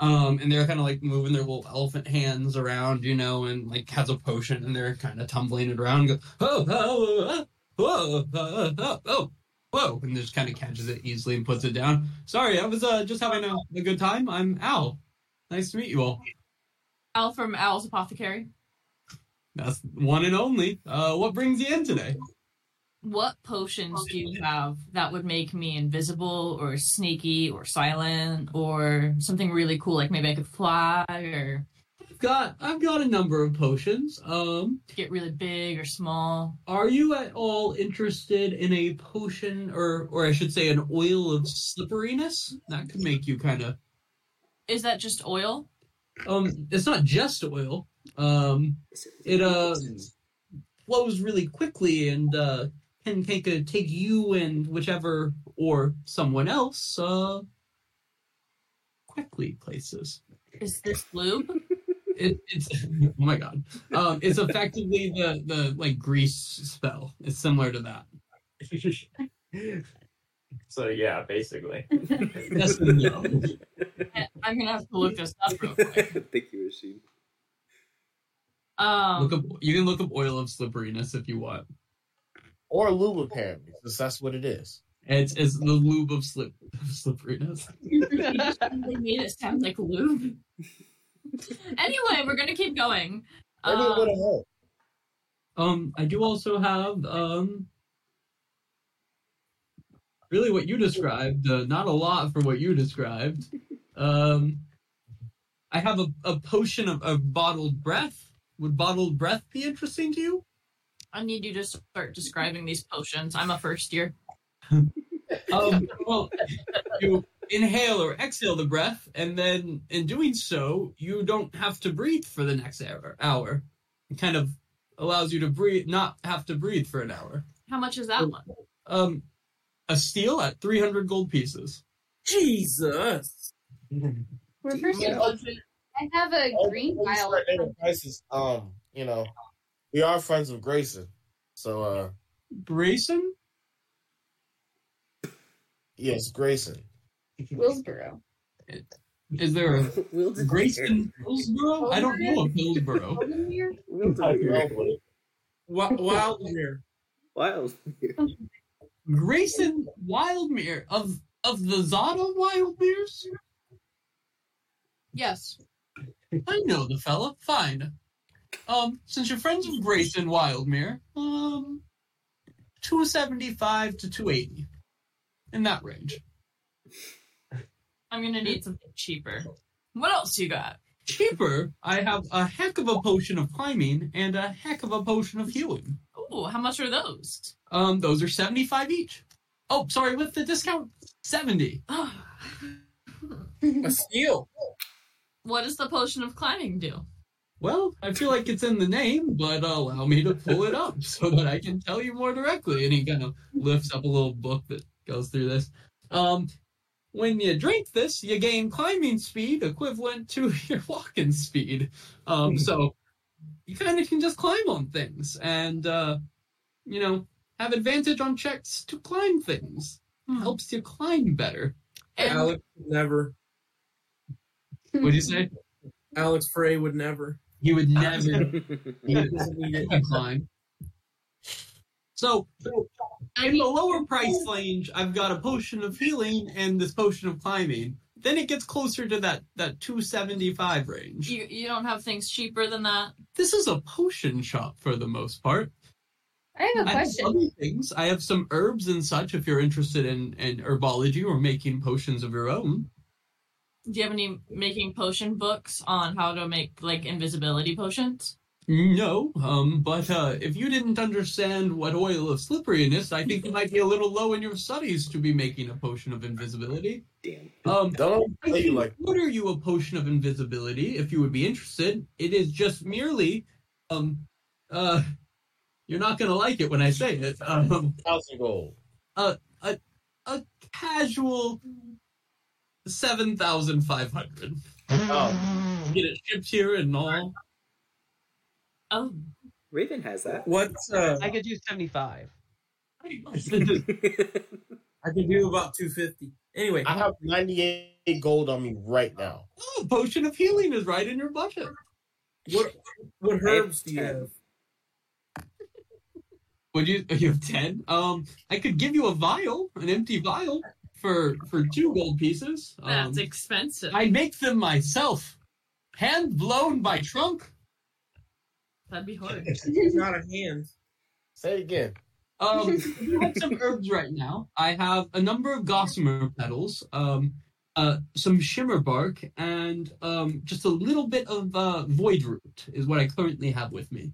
Um, and they're kind of like moving their little elephant hands around, you know, and like has a potion, and they're kind of tumbling it around. And go, oh, oh, oh, oh, oh, oh, oh, whoa, and just kind of catches it easily and puts it down. Sorry, I was uh, just having a, a good time. I'm Al. Nice to meet you all. Al from Al's apothecary. That's one and only. Uh, what brings you in today? What potions do you have that would make me invisible or sneaky or silent or something really cool like maybe I could fly or I've got I've got a number of potions. Um, to get really big or small? Are you at all interested in a potion, or or I should say, an oil of slipperiness? That could make you kind of. Is that just oil? Um, it's not just oil. Um, it uh flows really quickly and uh can take a, take you and whichever or someone else uh quickly places. Is this lube? It, it's oh my god. Um, it's effectively the the like grease spell. It's similar to that. so yeah, basically. Yes and no. I'm gonna have to look this up real quick. Thank you, machine. Um, Look up. You can look up oil of slipperiness if you want. Or lube, apparently, because that's what it is. It's it's the lube of slip of slipperiness. they made it sound like lube. anyway, we're gonna keep going. Maybe it Um, would have helped. Um, I do also have um. Really, what you described, uh, not a lot for what you described. Um, I have a, a potion of, of bottled breath. Would bottled breath be interesting to you? I need you to start describing these potions. I'm a first year. Um, well, you inhale or exhale the breath, and then in doing so, you don't have to breathe for the next hour. hour. It kind of allows you to breathe, not have to breathe for an hour. How much is that one? Um, a steel at 300 gold pieces. Jesus. We're first Yeah. I have a green before vial. prices, um, you know, we are friends of Grayson, so uh, Grayson? yes, Grayson. Willsboro. Is there a Will Grayson Hillsborough? I don't know of Hillsborough. Wa- Wildmere. Wild. Grayson Wildmere of of the Zada Wildmeres? Yes. I know the fella. Fine. Um, since you're friends with Grayson Wildmere, um, two seventy five to two eighty, in that range. I'm gonna need something cheaper. What else you got? Cheaper, I have a heck of a potion of climbing and a heck of a potion of healing. Ooh, how much are those? Um, those are seventy five each. Oh, sorry, with the discount, 70. A steal. What does the potion of climbing do? Well, I feel like it's in the name, but allow me to pull it up so that I can tell you more directly. And he kind of lifts up a little book that goes through this. Um, when you drink this, you gain climbing speed equivalent to your walking speed. Um, so you kind of can just climb on things and, uh, you know, have advantage on checks to climb things. Helps you climb better. And Alex never. What'd you say? Alex Frey would never. He would never He doesn't need it. climb. So, in the lower price range, I've got a potion of healing and this potion of climbing. Then it gets closer to that that 275 range. you, you don't have things cheaper than that? This is a potion shop for the most part. I have a I have question. other things. I have some herbs and such if you're interested in, in herbology or making potions of your own. Do you have any making potion books on how to make like invisibility potions? No, um, but uh, if you didn't understand what oil of slipperiness, I think you might be a little low in your studies to be making a potion of invisibility. Damn. Um, Don't I play can like order you a potion of invisibility if you would be interested. It is just merely, um, uh, you're not gonna like it when I say it. Um, thousand gold. a casual seven thousand five hundred. Oh, Get it shipped here and all. Oh, Raven has that. What's uh? I could do 75. I can do about two fifty. Anyway, I have ninety eight gold on me right now. Oh, potion of healing is right in your budget. what what herbs do you have? Would you? You have ten. Um, I could give you a vial, an empty vial, for for two gold pieces. Um, that's expensive. I make them myself, hand blown by trunk. That'd be hard. It's not a hand. Say it again. Um, I have some herbs right now. I have a number of gossamer petals, um, uh, some shimmer bark, and um, just a little bit of uh, void root is what I currently have with me.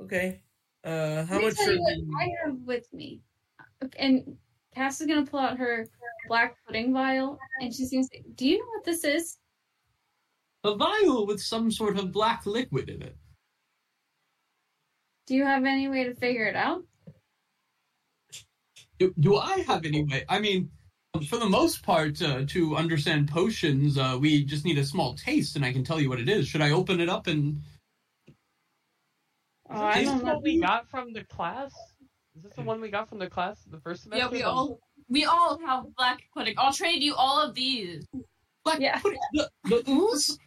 Okay. Uh, how Let me much? tell you what I have with me. And Cass is gonna pull out her black pudding vial, and she's gonna say, "Do you know what this is?" A vial with some sort of black liquid in it. Do you have any way to figure it out? Do, do I have any way? I mean, for the most part, uh, to understand potions, uh, we just need a small taste, and I can tell you what it is. Should I open it up and? Oh, I Is don't this know. what we got from the class? Is this the one we got from the class the first semester? yeah, we all we all have black pudding. I'll trade you all of these. Black Yeah. pudding- the, the ooze?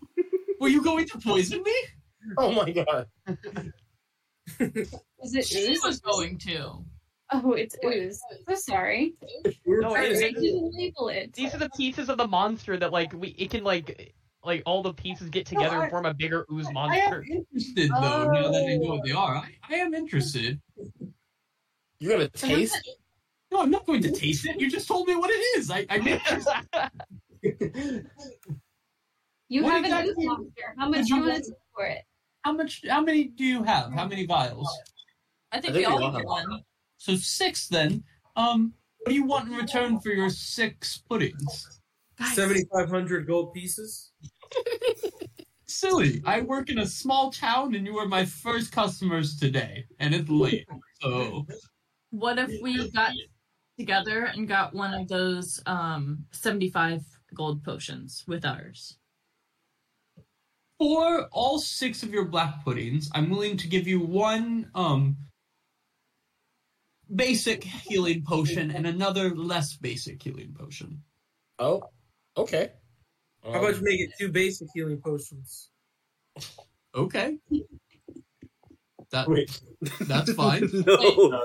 Were you going to poison me? Oh my god. Is it She ooze? was going to. Oh, it's ooze. So sorry. No, I it, it, didn't label it. these are the pieces of the monster that like we it can like like all the pieces get together I- and form a bigger ooze monster. I am monster. interested, though, now that I know what they oh. are. I, I am interested. You're gonna taste it? No, I'm not going to taste it. You just told me what it is. I, I made this. You What have an exactly- ooze monster. How much do you you- want to take for it? How much? How many do you have? How many vials? I think, I think we all we all have have one. So six then. Um, what do you want in return for your six puddings? Seventy-five hundred gold pieces. Silly. I work in a small town, and you are my first customers today, and it's late. So What if we got together and got one of those um 75 gold potions with ours? for all six of your black puddings, I'm willing to give you one um basic healing potion and another less basic healing potion. Oh, okay. How about you Um, make it two basic healing potions? Okay. That Wait. that's fine. no,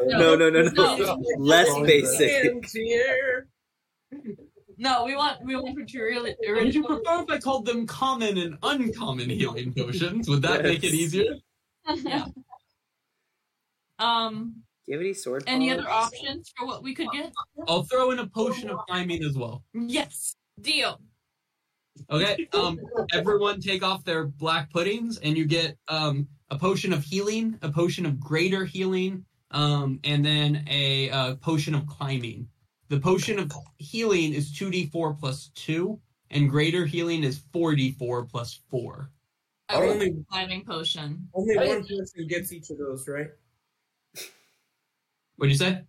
no, no, no, no, no. Less basic. No, we want we want to really Would you prefer if I called them common and uncommon healing potions? Would that make it easier? Yeah. Um, Do you have any sword? any other options for what we could get? I'll throw in a potion of climbing as well. Yes, deal. Okay. Um everyone take off their black puddings and you get um a potion of healing, a potion of greater healing, um, and then a uh, potion of climbing. The potion of healing is 2d4 plus 2, and greater healing is 4d4 plus 4. I will Only- take a climbing potion. Only Oh, one person gets each of those, right? What'd you say?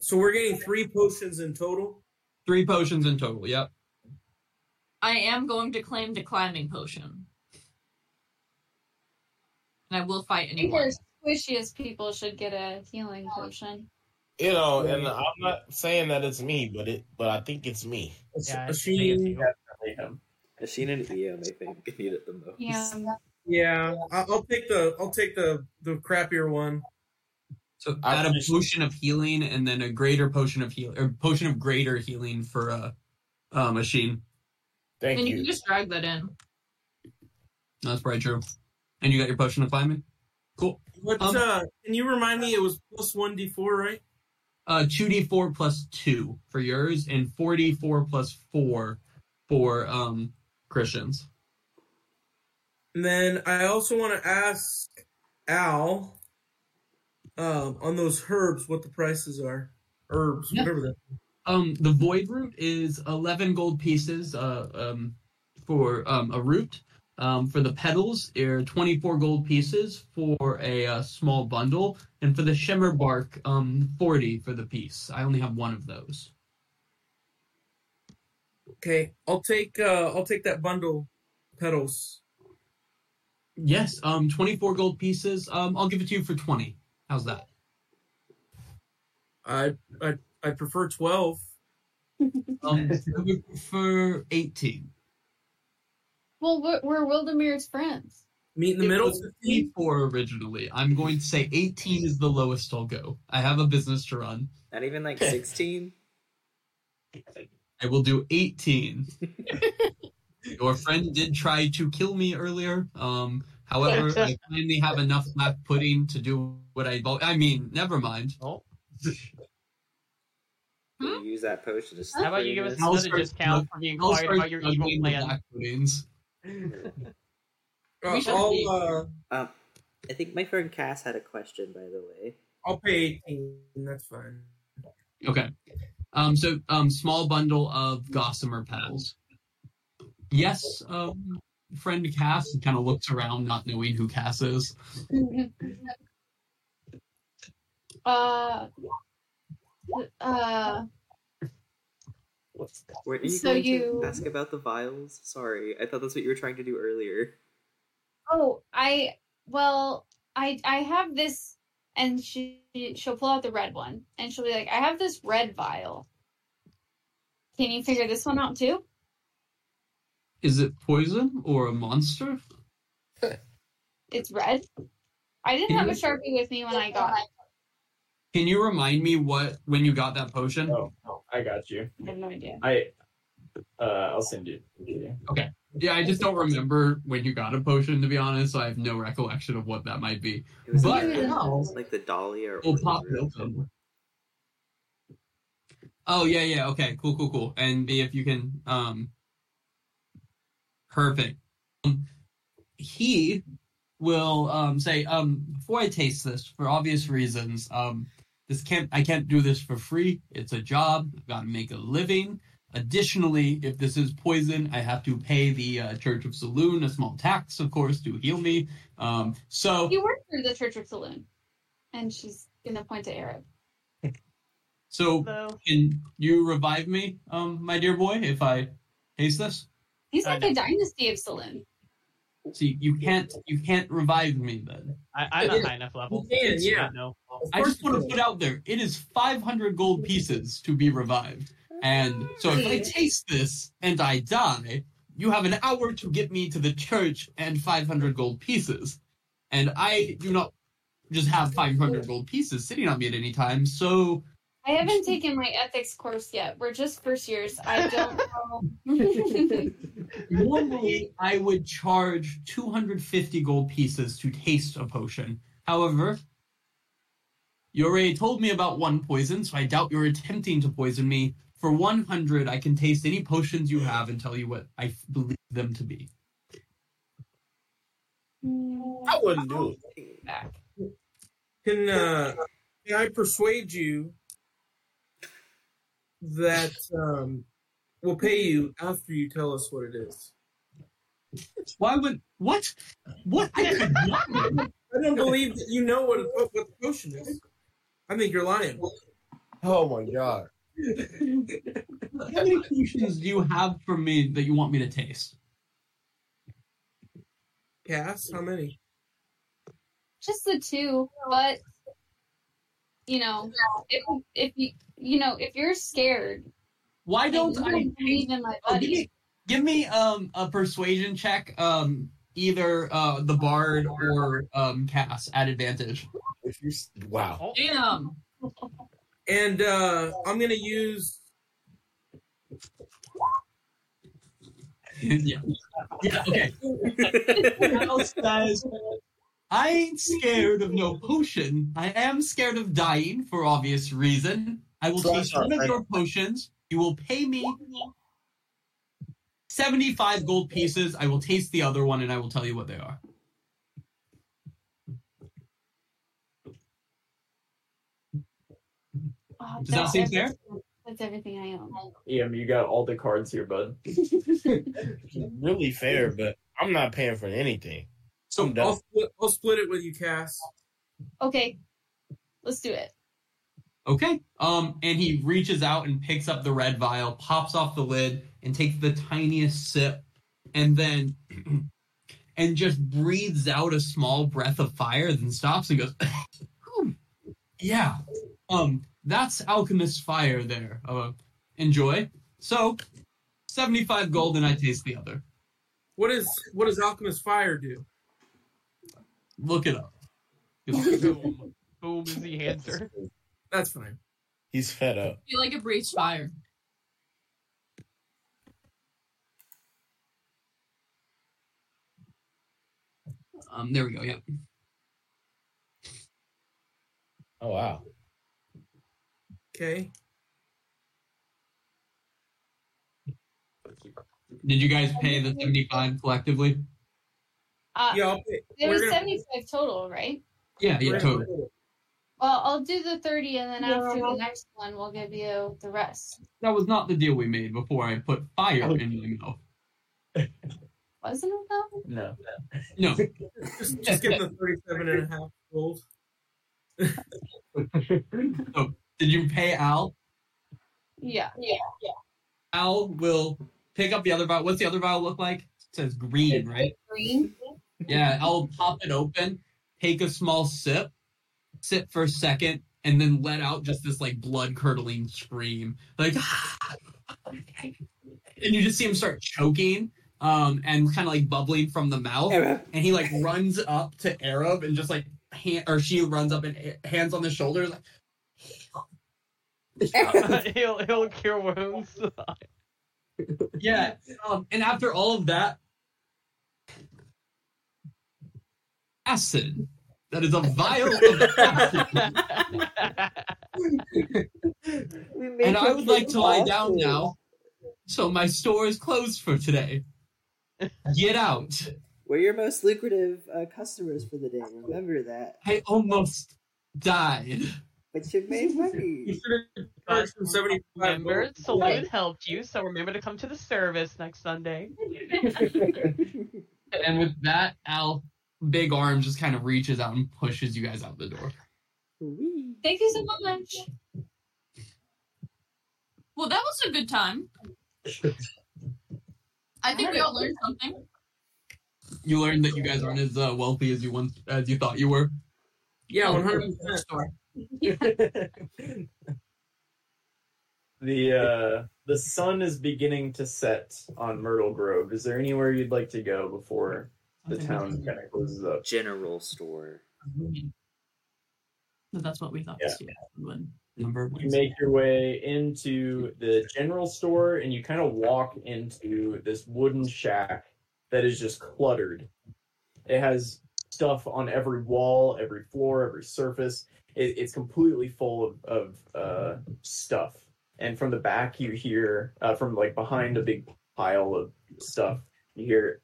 So we're getting three potions in total. Three potions in total, yep. I am going to claim the climbing potion. And I will fight I think anyone. our squishiest people should get a healing potion. You know, and I'm not saying that it's me, but it, but I think it's me. Yeah, A it's me, it's you. Definitely him. Ashin and Eam, I think, need it the most. Yeah. Yeah, I- I'll take the I'll take the the crappier one. So I add a potion of healing and then a greater potion of heal or potion of greater healing for a, uh machine. Thank Then you And you. can just drag that in. That's probably true. And you got your potion of climbing? Cool. What Um, uh can you remind me it was plus one D four, right? Uh, 2d4 plus 2 for yours, and 4d4 plus 4 for um Christians. And then I also want to ask Al um on those herbs what the prices are. Herbs, Yeah. whatever that Um, the void root is 11 gold pieces uh, um, for um, a root. Um, for the petals, are 24 gold pieces for a uh, small bundle, and for the shimmer bark, um, 40 for the piece. I only have one of those. Okay, I'll take uh I'll take that bundle petals. Yes, um, 24 gold pieces. Um, I'll give it to you for 20. How's that? I I I prefer twelve. Um, prefer 18. Well, we're, we're Wildmere's friends. Meet in the It middle. was 24 originally. I'm going to say 18 is the lowest I'll go. I have a business to run. Not even like 16? I will do 18. Your friend did try to kill me earlier. Um, however, I finally have enough left pudding to do what I. I mean, never mind. Oh, Can you use that potion to how about you give us I'll another discount for being I'll quiet start about your evil juggling plan? black puddings. Uh, We should I'll be- uh Um, I think my friend Cass had a question, by the way. I'll pay eighteen. That's fine. Okay. Um. So, um, small bundle of gossamer petals. Yes. Um. Friend Cass kind of looks around, not knowing who Cass is. uh, uh, Were you So going you- to ask about the vials? Sorry, I thought that's what you were trying to do earlier. oh, I, well, I, I have this, and she, she'll pull out the red one, and she'll be like, I have this red vial. Can you figure this one out too? Is it poison or a monster? It's red. I didn't have a sharpie with me when I got it. Can you remind me what when you got that potion? Oh, I got you. I have no idea. I uh, I'll send you. Okay. Yeah, I just don't remember when you got a potion to be honest, so I have no recollection of what that might be. It was But like, now like the Dahlia or we'll pop whatever. open. Oh yeah, yeah, okay, cool, cool, cool. And be if you can um perfect. Um, he will um say, um, before I taste this, for obvious reasons, um this can't I can't do this for free. It's a job. I've got to make a living. Additionally, if this is poison, I have to pay the uh, Church of Selûne a small tax, of course, to heal me. Um, so You work for the Church of Selûne, and she's gonna point to Arab. so Hello. can you revive me, um, my dear boy, if I taste this? He's like know. a dynasty of Selûne. See, you can't you can't revive me then. I, I'm not high enough level. You can, yeah. No. I just want to put out there, it is 500 gold pieces to be revived. And so if I taste this and I die, you have an hour to get me to the church and 500 gold pieces. And I do not just have 500 gold pieces sitting on me at any time, so I haven't taken my ethics course yet. We're just first years. I don't know. normally I would charge 250 gold pieces to taste a potion. However, you already told me about one poison, so I doubt you're attempting to poison me. For 100, I can taste any potions you have and tell you what I believe them to be. I wouldn't do it. Can uh can I persuade you that um, we'll pay you after you tell us what it is? Why would what? What? I. I don't believe that you know what what, what the potion is. I think you're lying. Oh my god. How many potions do you have for me that you want me to taste? Cass, how many? Just the two, but you know, if if you you know if you're scared, Why don't you I believe in my Oh, give buddy. me, give me um a persuasion check, um either uh the bard or um Cass at advantage. If you wow. Damn. And uh, I'm gonna use. yeah. Yeah, okay. Al says, I ain't scared of no potion. I am scared of dying for obvious reason. I will So taste one of your potions. You will pay me 75 gold pieces. I will taste the other one and I will tell you what they are. Oh, Does that that's seem everything- fair? That's everything I own. Ian, you got all the cards here, bud. really fair, but I'm not paying for anything. So I'm done. I'll split, I'll split it with you, Cass. Okay, let's do it. Okay. Um, and he reaches out and picks up the red vial, pops off the lid, and takes the tiniest sip, and then and just breathes out a small breath of fire, then stops and goes, "Yeah, um, that's alchemist fire there. Uh, enjoy." So, seventy-five gold, and I taste the other. What is what does alchemist fire do? Look it up. Boom. Boom is the answer. That's fine. He's fed up. feel like it breathes fire. Um, there we go. Yep. Oh wow. Okay. Did you guys pay the seventy-five collectively? Uh, Yeah, I'll pay. it was gonna- seventy-five total, right? Yeah, yeah, we're totally. gonna- Well, I'll do the thirty, and then after the next one, we'll give you the rest. That was not the deal we made before I put fire in my mouth. Wasn't it though? No. No. Just, just give the 37 and a half gold. so, did you pay Al? Yeah, yeah, yeah. Al will pick up the other vial. What's the other vial look like? It says green, right? Green. Yeah, I'll pop it open, take a small sip, sit for a second, and then let out just this like blood curdling scream. Like and you just see him start choking um and kind of like bubbling from the mouth Arab. and he like runs up to arab and just like hand or she runs up and hands on the shoulders like he'll he'll cure wounds. yeah um and after all of that acid that is a vial of acid and i would like to lie down now so my store is closed for today get out We're your most lucrative uh, customers for the day. Remember that. i almost died But you made money. But Some 75 remember, gold. Selûne helped you, so remember to come to the service next Sunday. And with that, Al, big arm just kind of reaches out and pushes you guys out the door. Thank you so much. Well, that was a good time. I think we all learned something. You learned that you guys aren't as uh, wealthy as you once as you thought you were. Yeah, Oh, 100%. The uh, the sun is beginning to set on Myrtle Grove. Is there anywhere you'd like to go before the town kind of closes up? General store. But that's what we thought Yeah. this year would. Number You make your way into the general store and you kind of walk into this wooden shack that is just cluttered. It has stuff on every wall, every floor, every surface. It, it's completely full of, of uh, stuff. And from the back, you hear, uh, from like behind a big pile of stuff, you hear,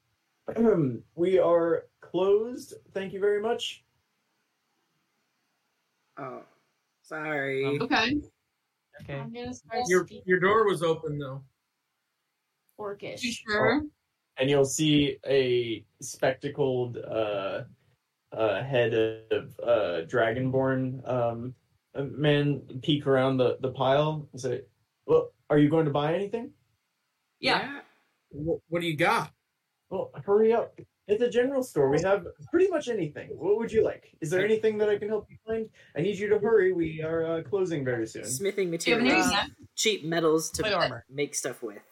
We are closed. Thank you very much. Oh, Sorry. Okay. Okay. I'm gonna start Your speaking your door was open though. orcish. You sure? and you'll see a spectacled uh, uh, head of uh, dragonborn um, man peek around the, the pile and say, "Well, are you going to buy anything? Yeah. What, what do you got? Well, hurry up! It's a general store. We have pretty much anything. What would you like? Is there anything that I can help you find? I need you to hurry. We are uh, closing very soon. Smithing Do you have any materials, snacks? cheap metals to Plate armor. make stuff with.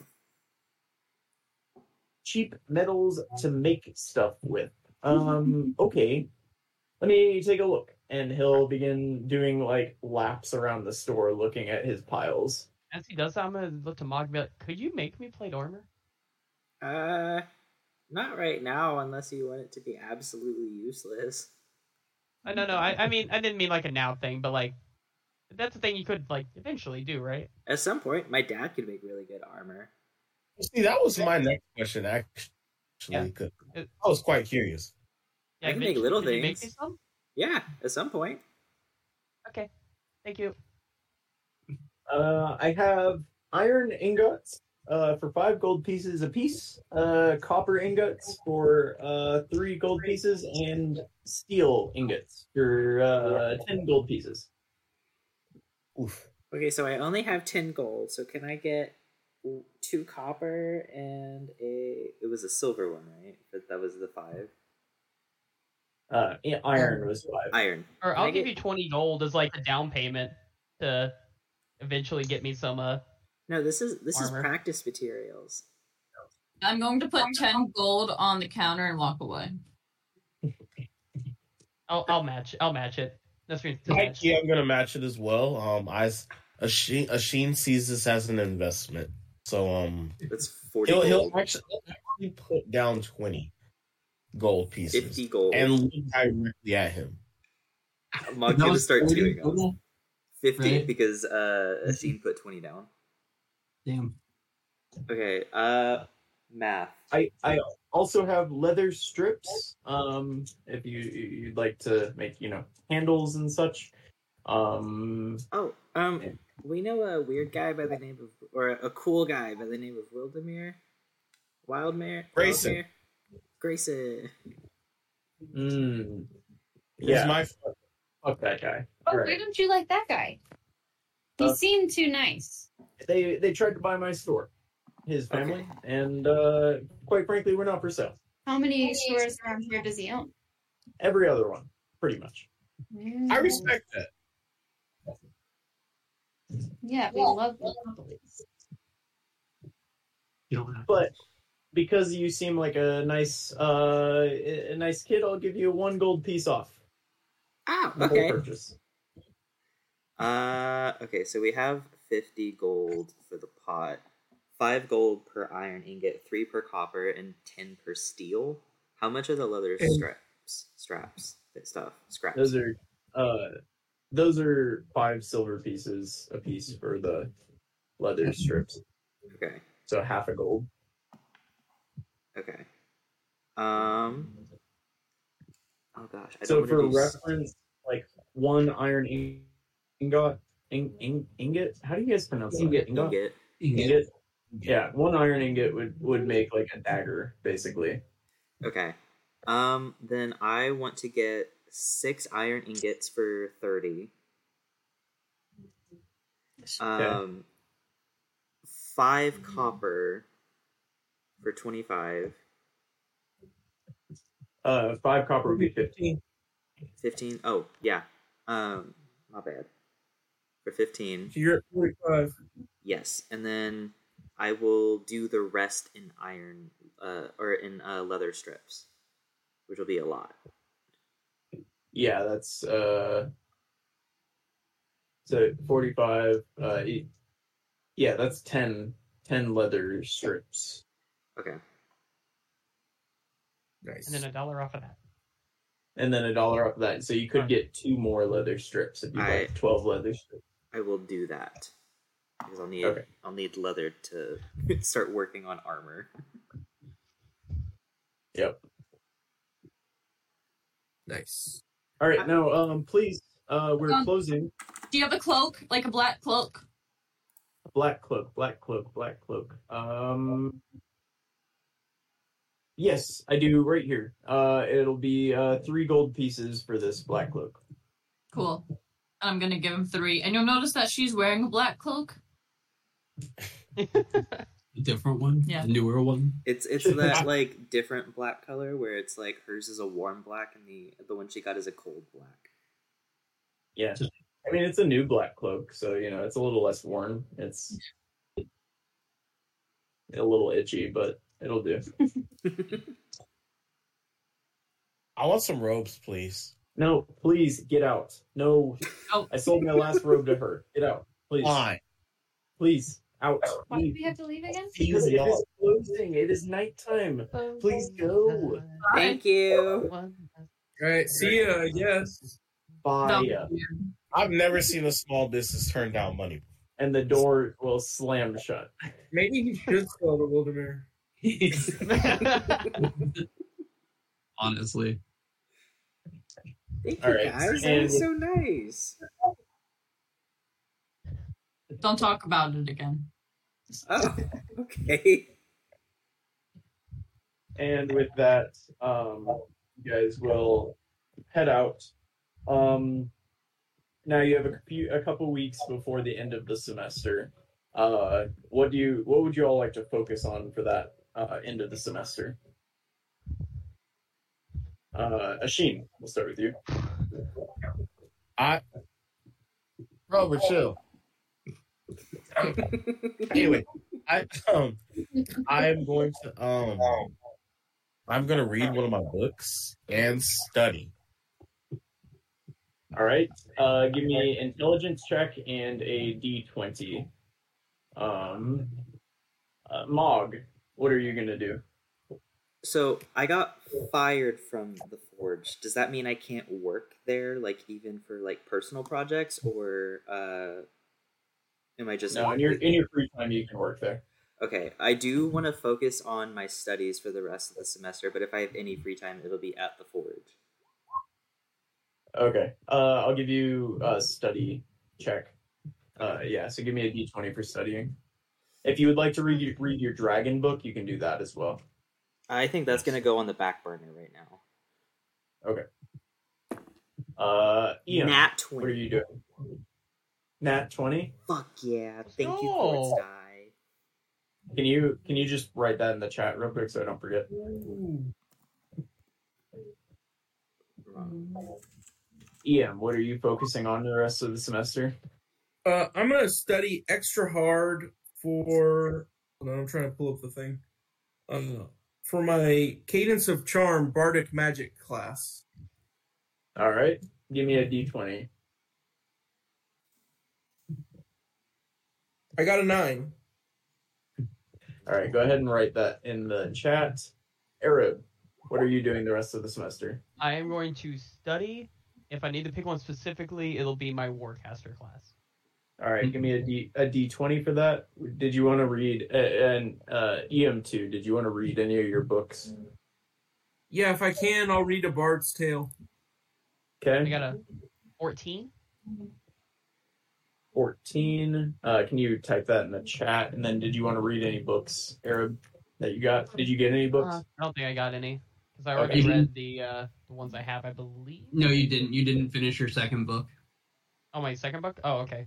cheap metals to make stuff with. Um, okay. Let me take a look. And he'll begin doing like laps around the store looking at his piles. As he does that, I'm gonna look to Mog and be like, "Could you make me plate armor?" Uh, not right now, unless you want it to be absolutely useless. Uh, no, no. I, I mean, I didn't mean like a now thing, but like that's a thing you could like eventually do, right? At some point, my dad could make really good armor. See, that was my next question, actually. Yeah. 'cause It- I was quite curious. Yeah, I can make eventually. little Could you make things. me some? Yeah, at some point. Okay. Thank you. Uh, I have iron ingots uh, for five gold pieces a piece, uh, copper ingots for uh, three gold pieces, and steel ingots for uh, ten gold pieces. Oof. Okay, so I only have 10 gold, so can I get two copper and a. It was a silver one, right? But that was the five. Uh, yeah, iron was five. Iron. Or I I'll give get- you twenty gold as like a down payment to eventually get me some. Uh, No, this is this Armor. is practice materials. I'm going to put 10 gold on the counter and walk away. I'll I'll match. I'll match it. That's me. to Heck yeah, I'm gonna match it as well. Um, I Ashin, Ashin sees this as an investment, so um, That's 40 he'll he'll actually, he'll actually put down twenty gold pieces 50 gold. and look directly at him. Mug That gonna start 40 doing 50 Right. because uh Ashin put 20 down. Damn. Okay, uh math. I I also have leather strips. Um, if you you'd like to make you know handles and such. Um, Oh, um we know a weird guy by the name of or a cool guy by the name of Wildmere. Wildmare? Grayson. Wildmere? Grayson. mm, Here's yeah, my fuck that guy. Oh, Right. why don't you like that guy? He Uh, seemed too nice. They they tried to buy my store, his family, and uh, quite frankly, we're not for sale. How many stores around here does he own? Every other one, pretty much. I respect that. Yeah, we love monopolies. You don't have But because you seem like a nice uh, a nice kid, I'll give you one gold piece off Ah, the whole okay. purchase. Uh, okay, so we have 50 gold for the pot, 5 gold per iron ingot, 3 per copper, and 10 per steel. How much are the leather straps? Straps. That stuff. Scraps. Those are uh, those are five silver pieces a piece for the leather strips. Okay, So half a gold. okay. Um. Oh gosh, I So don't for do... s- reference, like one iron ingot, in, in, ingot. How do you guys pronounce that? Ingot. Ingot. Ingot. Ingot. Yeah, one iron ingot would would make like a dagger, basically. Okay. Um, then I want to get 6 iron ingots for 30. Um, 5 copper for 25. Uh, five copper would be fifteen. 15 oh yeah um my bad for 15 You're at 45. yes and then i will do the rest in iron uh or in uh leather strips which will be a lot Yeah, that's uh. So forty-five. Uh, yeah, that's 10, 10 leather strips. okay Nice. and then a dollar off of that. and then a dollar off of that. So you could get two more leather strips if you I- like twelve leather strips. I will do that because i'll need Okay. i'll need leather to start working on armor Yep. nice. All right, now um, please, uh, we're Um, closing. Do you have a cloak, like a black cloak? Black cloak, black cloak, black cloak. Um. Yes, I do right here. Uh, it'll be uh three gold pieces for this black cloak. Cool. I'm gonna give him three, and you'll notice that she's wearing a black cloak. A different one, Yeah. a newer one. It's it's that like different black color where it's like hers is a warm black and the the one she got is a cold black. Yeah, I mean it's a new black cloak, so you know it's a little less worn. It's a little itchy, but it'll do. I want some robes, please. No, please get out. No, Oh. I sold my last robe to her. Get out, please. Why? Please, out. Why do we have to leave again? Because it is closing. It is nighttime. Oh please go. Thank you. All right, see ya. I guess. Bye. I've never seen a small business turn down money. And the door will slam shut. Maybe he should sell to Wildmere. Honestly, Thank All you right, guys. That was so nice. Don't talk about it again. Oh, okay. And with that, um, you guys will head out. Um, now you have a few, a couple weeks before the end of the semester. Uh, what do you, what would you all like to focus on for that uh, end of the semester? Uh, Ashin, we'll start with you. I, Robert, chill. anyway, I um, I'm going to um, I'm gonna read one of my books and study. All right. Uh, give me intelligence check and a d20. Um, uh, Mog, what are you gonna do? So I got fired from the forge. Does that mean I can't work there, like even for like personal projects, or uh, am I just No, in your in your free time, you can work there. Okay, I do want to focus on my studies for the rest of the semester, but if I have any free time, it'll be at the forge. Okay. Uh, I'll give you a study check. Uh, yeah. So give me a d20 for studying. If you would like to read read your dragon book, you can do that as well. I think that's gonna go on the back burner right now. Okay. Uh, Ian, Nat what are you doing? Nat 20. Fuck yeah! Thank you, go. Quartz Die. Can you can you just write that in the chat real quick so I don't forget? Ian, what are you focusing on the rest of the semester? Uh, I'm gonna study extra hard for. Hold on, I'm trying to pull up the thing. Uh, for my Cadence of Charm Bardic Magic class. All right. Give me a d20. I got a nine. All right. Go ahead and write that in the chat. Arab, what are you doing the rest of the semester? I am going to study. If I need to pick one specifically, it'll be my Warcaster class. All right, give me a D a D twenty for that. Did you want to read uh, and uh, EM two? Did you want to read any of your books? Yeah, if I can, I'll read a Bard's Tale. Okay, I Okay, got a 14. fourteen. Uh, can you type that in the chat? And then, did you want to read any books, Arab, that you got? Did you get any books? Uh, I don't think I got any because I already Okay. read the uh, the ones I have, I believe. no, you didn't. You didn't finish your second book. Oh, my second book. Oh, okay.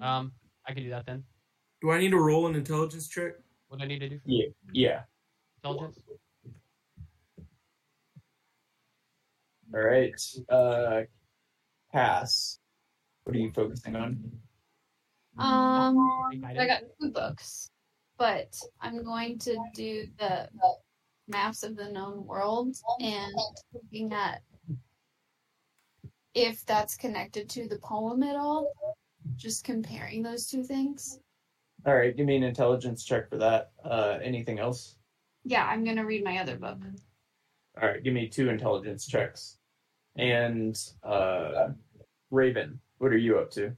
Um, I can do that then. Do I need to roll an intelligence check? What do I need to do? For yeah, yeah. intelligence? All right. Uh, Cass, what are you focusing on? Um, I got two books, but I'm going to do the maps of the known world and looking at if that's connected to the poem at all. Just comparing those two things. All right, give me an intelligence check for that. Uh, anything else? Yeah, I'm gonna read my other book. All right, give me two intelligence checks. And uh, Raven, what are you up to?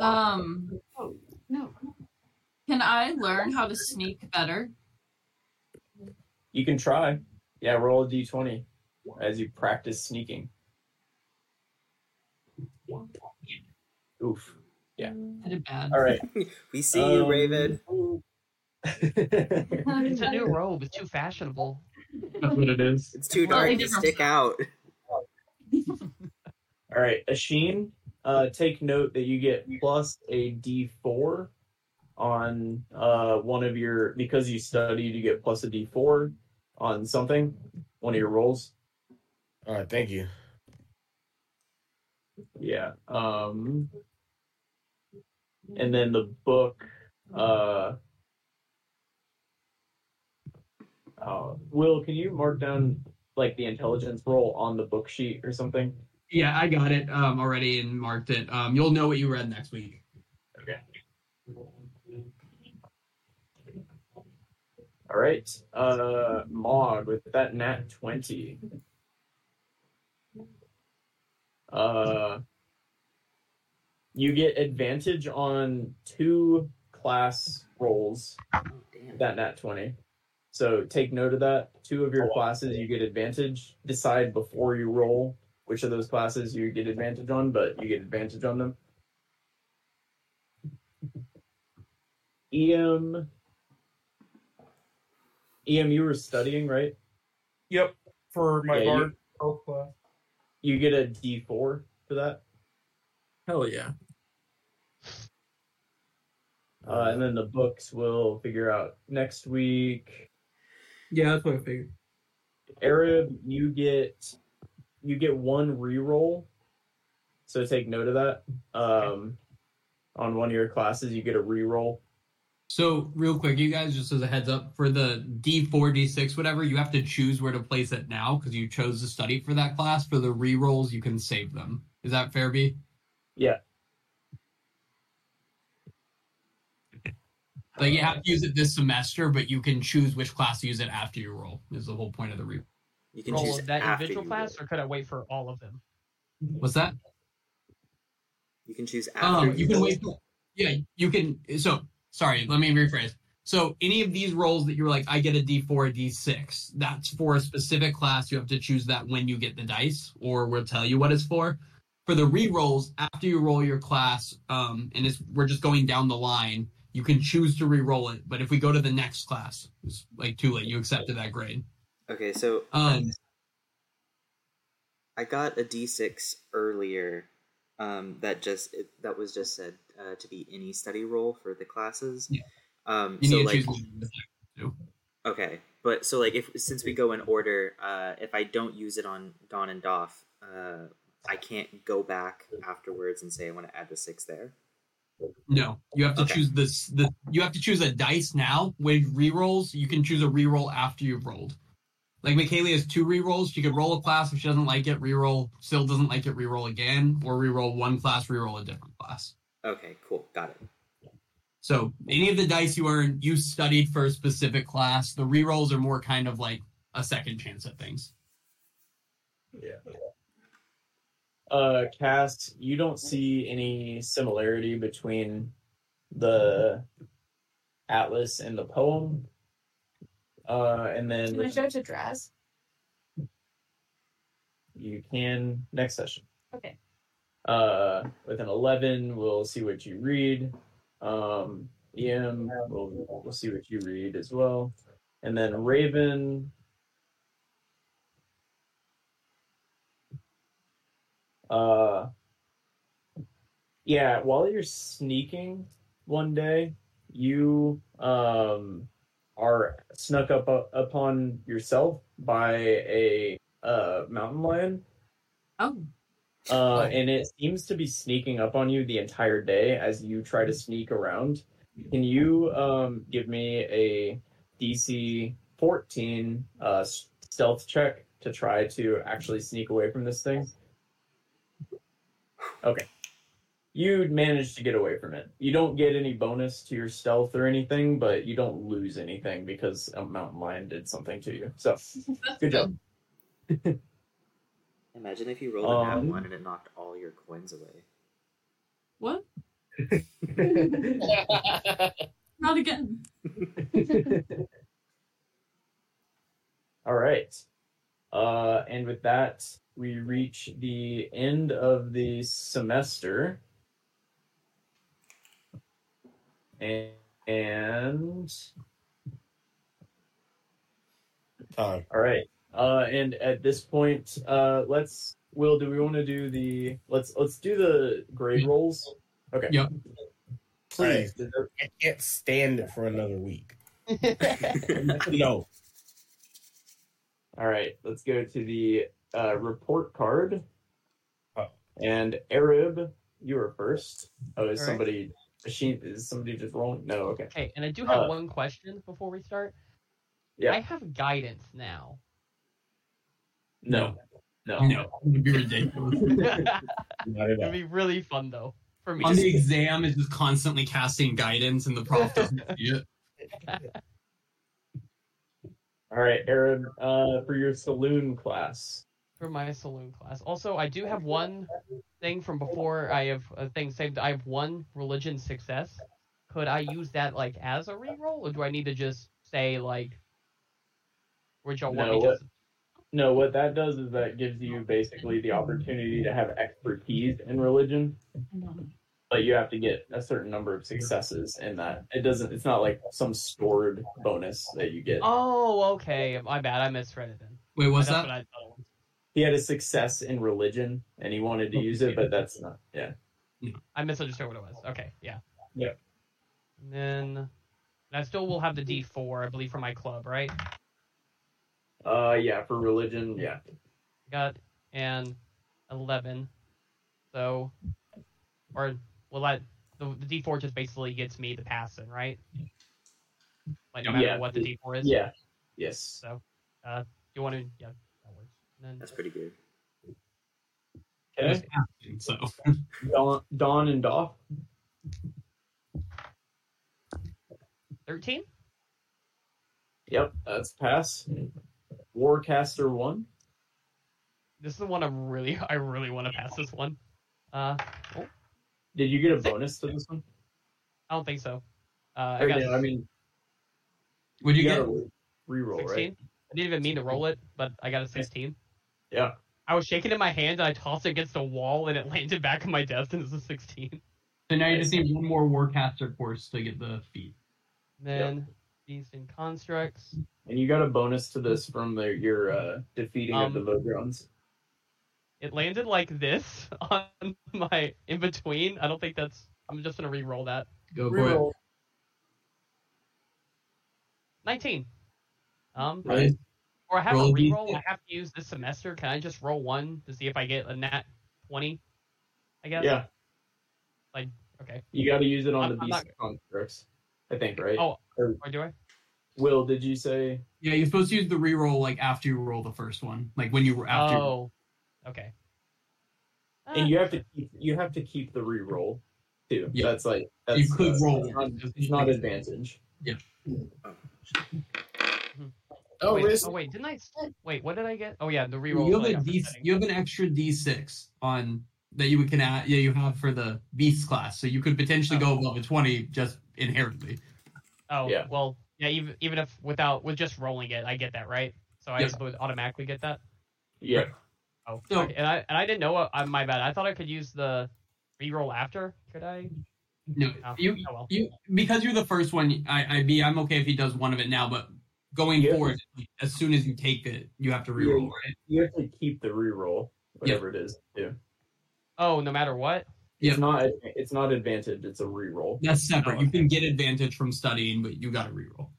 Um, Oh no, can I learn how to sneak better? You can try. Yeah, roll a d20 as you practice sneaking. Oof. Yeah. I did bad. All right. We see you, Um, Raven. It's a new robe. It's too fashionable. That's what it is. It's too dark they to stick out. All right, Ashin, uh, take note that you get plus a D4 on uh, one of your because you studied. You get plus a D4 on something, one of your rolls. All right, thank you. Yeah. Um, and then the book. Uh, uh, Will, can you mark down like the intelligence roll on the book sheet or something? Yeah, I got it um, already and marked it. Um, you'll know what you read next week. Okay. All right. Uh Mog with that nat 20. Uh you get advantage on two class rolls Damn. that nat 20. So take note of that. Two of your oh, classes you get advantage. Decide before you roll which of those classes you get advantage on, but you get advantage on them. EM EM you were studying, right? Yep, for my Yeah, you- bard health class. You get a D four for that. Hell yeah. Uh, and then the books will figure out next week. Yeah, that's what I figured. Arab, you get you get one reroll. So take note of that. Um on one of your classes you get a reroll. So, real quick, you guys, just as a heads up, for the D4, D6, whatever, you have to choose where to place it now because you chose to study for that class. For the re-rolls, you can save them. Is that fair, B? Yeah. Like, you have to use it this semester, but you can choose which class to use it after you roll, is the whole point of the re. You can Roll choose that individual class, roll. or could I wait for all of them? What's that? You can choose after Um, you can wait. For, yeah, you can. So, sorry, let me rephrase. So, any of these rolls that you're like, I get a D4, a D6, that's for a specific class. You have to choose that when you get the dice, or we'll tell you what it's for. For the re-rolls, after you roll your class, um, and it's, we're just going down the line, you can choose to re-roll it. But if we go to the next class, it's like too late. You accepted that grade. Okay, so Um, I got a D6 earlier. Um, that just it, that was just said uh, to be any study roll for the classes. Yeah. Um, you so need to like okay, but so like if since we go in order, uh, if I don't use it on Don and Doff, uh, I can't go back afterwards and say I want to add the six there. No, you have to Okay. choose this. The you have to choose a dice now with re-rolls. You can choose a re-roll after you've rolled. Like Michaela has two re-rolls. She could roll a class if she doesn't like it, re-roll. Still doesn't like it, re-roll again, or re-roll one class, re-roll a different class. Okay, cool, got it. So any of the dice you earned, you studied for a specific class. The re-rolls are more kind of like a second chance at things. Uh, Cass, you don't see any similarity between the atlas and the poem. Uh, and then Can I show to Draz? you can next session. Okay. Uh, with an eleven, we'll see what you read. Um, EM, we'll we'll see what you read as well, and then Raven. Uh, yeah, while you're sneaking one day, you um are snuck up uh, upon yourself by a uh mountain lion. Oh, Uh, and it seems to be sneaking up on you the entire day as you try to sneak around. Can you um, give me a DC 14 uh, stealth check to try to actually sneak away from this thing? Okay. You managed to get away from it. You don't get any bonus to your stealth or anything, but you don't lose anything because a mountain lion did something to you. So, good job. Imagine if you rolled a nat Um, one and it knocked all your coins away. What? Not again. All right. Uh, and with that, we reach the end of the semester. and, and Time. all right. Uh, and at this point, uh, let's. Will, do we want to do the? Let's let's do the grade rolls. Okay. Yep. Please. Is there- I can't stand it for another week. no. All right. Let's go to the uh, report card. Oh. And Arab, you were first. Oh, is All right. somebody? Machine? Is somebody just rolling? No. Okay. Hey, and I do have Uh, one question before we start. Yeah. I have guidance now. No. No. No, it would be ridiculous. It'd Not at all. be really fun though for me. On the exam, is just constantly casting guidance, and the prof doesn't see it. All right, Aaron, Uh, for your saloon class. for my saloon class. Also, I do have one thing from before. I have a thing saved. I have one religion success. Could I use that like as a reroll, or do I need to just say like, which y'all want No, me to? what- No, what that does is that gives you basically the opportunity to have expertise in religion, but you have to get a certain number of successes in that. It doesn't. It's not like some stored bonus that you get. Oh, okay. My bad. I misread it then. Wait, what's That's that? what I thought. He had a success in religion and he wanted to use it, but that's not. Yeah. I misunderstood what it was. Okay, yeah. Yep. And then and I still will have the D four, I believe, for my club, right? Uh, yeah. For religion, yeah. got and eleven. So, or will that the, the D four just basically gets me the pass in, right? Like no matter Yeah, what the the- D four is. Yeah. Yes. So, uh, you want to? Yeah, that works. And then That's pretty good. Okay. So Don, Don and Doff. thirteen. Yep, that's pass. Warcaster one. This is the one I'm really, I really want to pass this one. Uh, oh, Did you get a bonus to this one? I don't think so. Uh, I got no, I mean, would you, you get? got a reroll, sixteen. right? I didn't even mean to roll it, but I got a sixteen. Yeah. I was shaking in my hand and I tossed it against a wall and it landed back on my desk and it was a 16. So now you just need one more Warcaster course to get the feat. Then Beast and Constructs. And you got a bonus to this from the, your uh, defeating of the Um, Vogrons. It landed like this on my in between. I don't think that's. I'm just gonna re-roll that. Go for it. 19. Um, Right. or I have Roll a a D6. re-roll I have to use this semester. Can I just roll one to see if I get a nat 20? I guess. Yeah, Like Okay. you got to use it on I'm- the I'm beast not- constructs. I think, right? Oh. Or, Or do I? Will, did you say? Yeah, you're supposed to use the re-roll like after you roll the first one, like when you were after. you- Oh. Okay. And uh, you have to keep you have to keep the reroll too. Yeah. That's like that's, You could that's roll not, it's not advantage. Yeah. Oh, wait, Riz- oh wait, didn't I? s- Wait, what did I get? Oh yeah, the reroll. You have like, a after D. setting. You have an extra D6 on that you can add. Yeah, you have for the beast class, so you could potentially go oh. above a twenty just inherently. Oh Yeah. well, yeah. Even even if without with just rolling it, I get that right. So I Yeah. just would automatically get that. Yeah. Oh, So- okay. and I and I didn't know. What, uh, my bad. I thought I could use the reroll after. Could I? No, Oh, you oh well. you because you're the first one. I I be I'm okay if he does one of it now, but going Yeah. forward, as soon as you take it, you have to reroll, right? You have to keep the reroll, whatever it is. Too. Oh, no matter what. Yeah. It's not it's not advantage. It's a reroll. That's separate. Oh, You can get advantage from studying, but you got to reroll.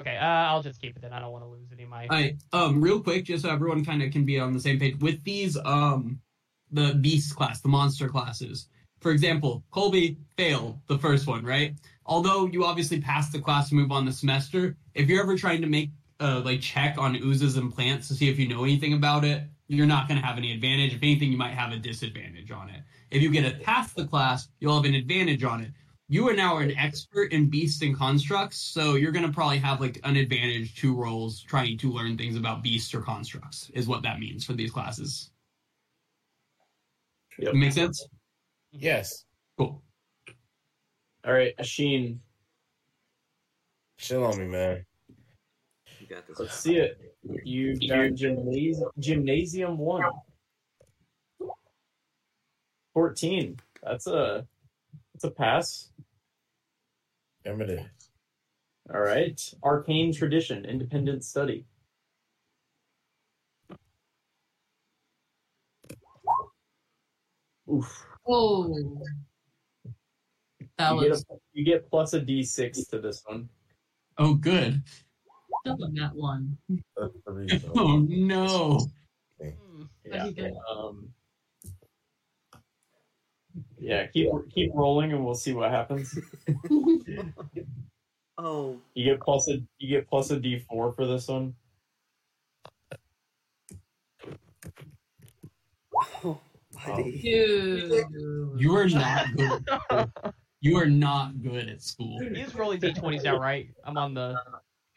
Okay, uh, I'll just keep it then. I don't want to lose any of my. I um real quick, just so everyone kind of can be on the same page with these um the beast class, the monster classes. For example, Colby failed the first one, right? Although you obviously passed the class to move on the semester, if you're ever trying to make uh like check on oozes and plants to see if you know anything about it, you're not going to have any advantage. If anything, you might have a disadvantage on it. If you get it past the class, you'll have an advantage on it. You are now an expert in beasts and constructs, so you're going to probably have like an advantage two rolls trying to learn things about beasts or constructs, is what that means for these classes. Yep. Make sense? yes. Cool. All right, Ashin. Chill on me, man. You got this. Let's see it. You got gymnasium, gymnasium one. 14. That's a that's a pass. Remember that. All right. Arcane tradition, independent study. Oof. Oh. That you, was get a, you get plus a d6 to this one. Oh, good. still on that one. That's the. Oh no. Hmm. Yeah. Um, yeah. Keep keep rolling, and we'll see what happens. Oh, You get plus a you get plus a d4 for this one. oh, buddy. Oh. Dude. You are not good. You are not good at school. He's rolling d20s now, right? I'm on the.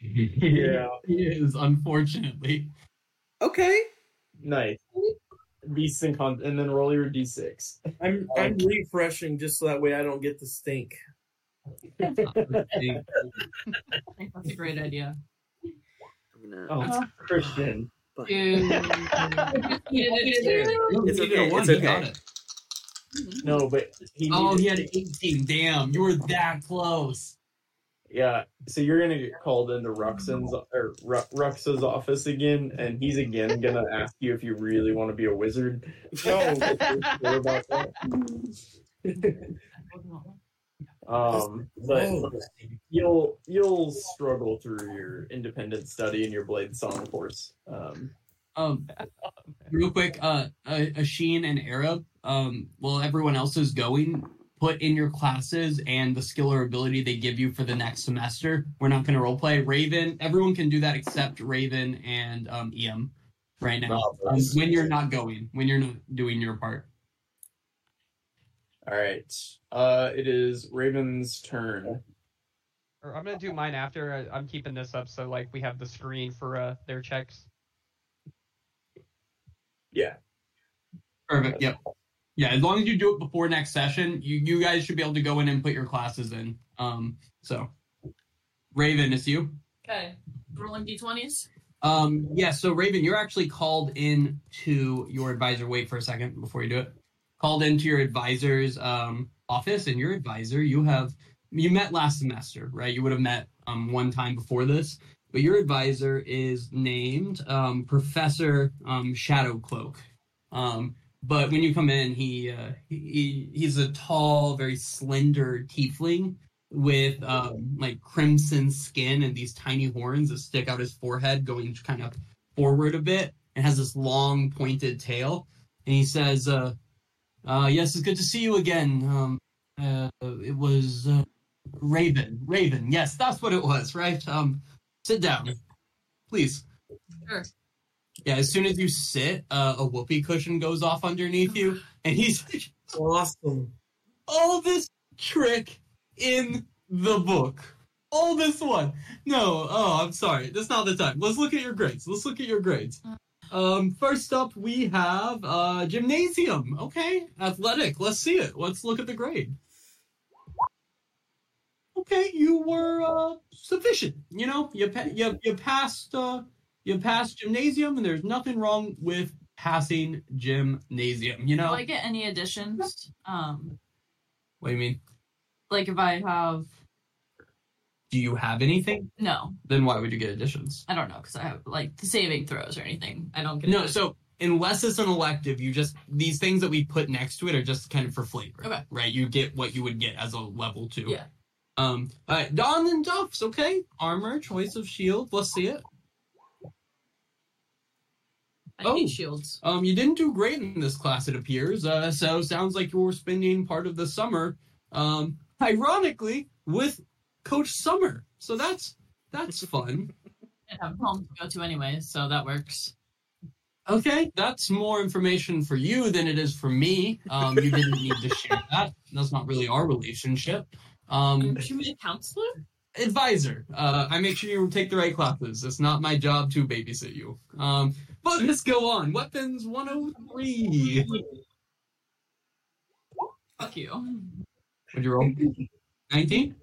Yeah. He is, unfortunately. Okay. Nice. Beasts and con, and then roll your d6. I'm I'm refreshing just so that way I don't get the stink. That's a great idea. I'm gonna. Oh, Christian. but- It's He okay, it's okay. No, but he. Oh, needed- he had 18. Damn, you were that close. Yeah, so you're gonna get called into Ruxin's or Ru- Rux's office again, and he's again gonna ask you if you really want to be a wizard. No. About that? um, but you'll you'll struggle through your independent study and your blade song course. Um, Um, real quick, uh, uh, Ashin and Arab, um, while everyone else is going, put in your classes and the skill or ability they give you for the next semester. We're not going to role play. Raven, everyone can do that except Raven and um, EM right now. Um, when you're not going, when you're not doing your part. all right, uh, it is Raven's turn. I'm gonna do mine after. I- I'm keeping this up so like we have the screen for uh, their checks. Yeah, Perfect. Yep. Yeah, as long as you do it before next session, you you guys should be able to go in and put your classes in. Um, so Raven, it's you. Okay. Rolling d20s. Um, yeah, so Raven, you're actually called in to your advisor. Wait for a second before you do it. Called into your advisor's um, office, and your advisor, you have you met last semester, right? You would have met um, one time before this, but your advisor is named um, Professor um, Shadowcloak. Um, but when you come in, he, uh, he he's a tall, very slender tiefling with um, like crimson skin and these tiny horns that stick out his forehead, going kind of forward a bit, and has this long pointed tail. And he says, uh, uh, "Yes, it's good to see you again. Um, uh, it was uh, Raven. Raven. Yes, that's what it was. Right. Um, sit down, please." Sure. Yeah, as soon as you sit, uh, a whoopee cushion goes off underneath you, and he's like, Awesome. all this trick in the book. All this one. No, oh, I'm sorry. That's not the time. Let's look at your grades. Let's look at your grades. Um, first up, we have uh, gymnasium. Okay, athletic. Let's see it. Let's look at the grade. Okay, you were uh, sufficient. You know, you pa- you you passed uh, you passed gymnasium, and there's nothing wrong with passing gymnasium. You know, Do I get any additions? Um, what do you mean? like if I have Do you have anything? no, Then why would you get additions? I don't know because I have like the saving throws or anything. I don't get No, so unless it's an elective, you just these things that we put next to it are just kind of for flavor. Okay. Right? You get what you would get as a level two. Yeah. Um all right, Don and Duffs, okay? Armor, choice of shield, let's see it. I Oh. need shields. Um, you didn't do great in this class, it appears. Uh, so sounds like you were spending part of the summer, um, ironically, with Coach Summer. So that's that's fun. I have a home to go to anyway, so that works. Okay, that's more information for you than it is for me. Um, you didn't need to share that. That's not really our relationship. Um, Should we a counselor? advisor. Uh, I make sure you take the right classes. It's not my job to babysit you. Um, but let's go on. Weapons 103. Fuck you. What'd you roll? 19?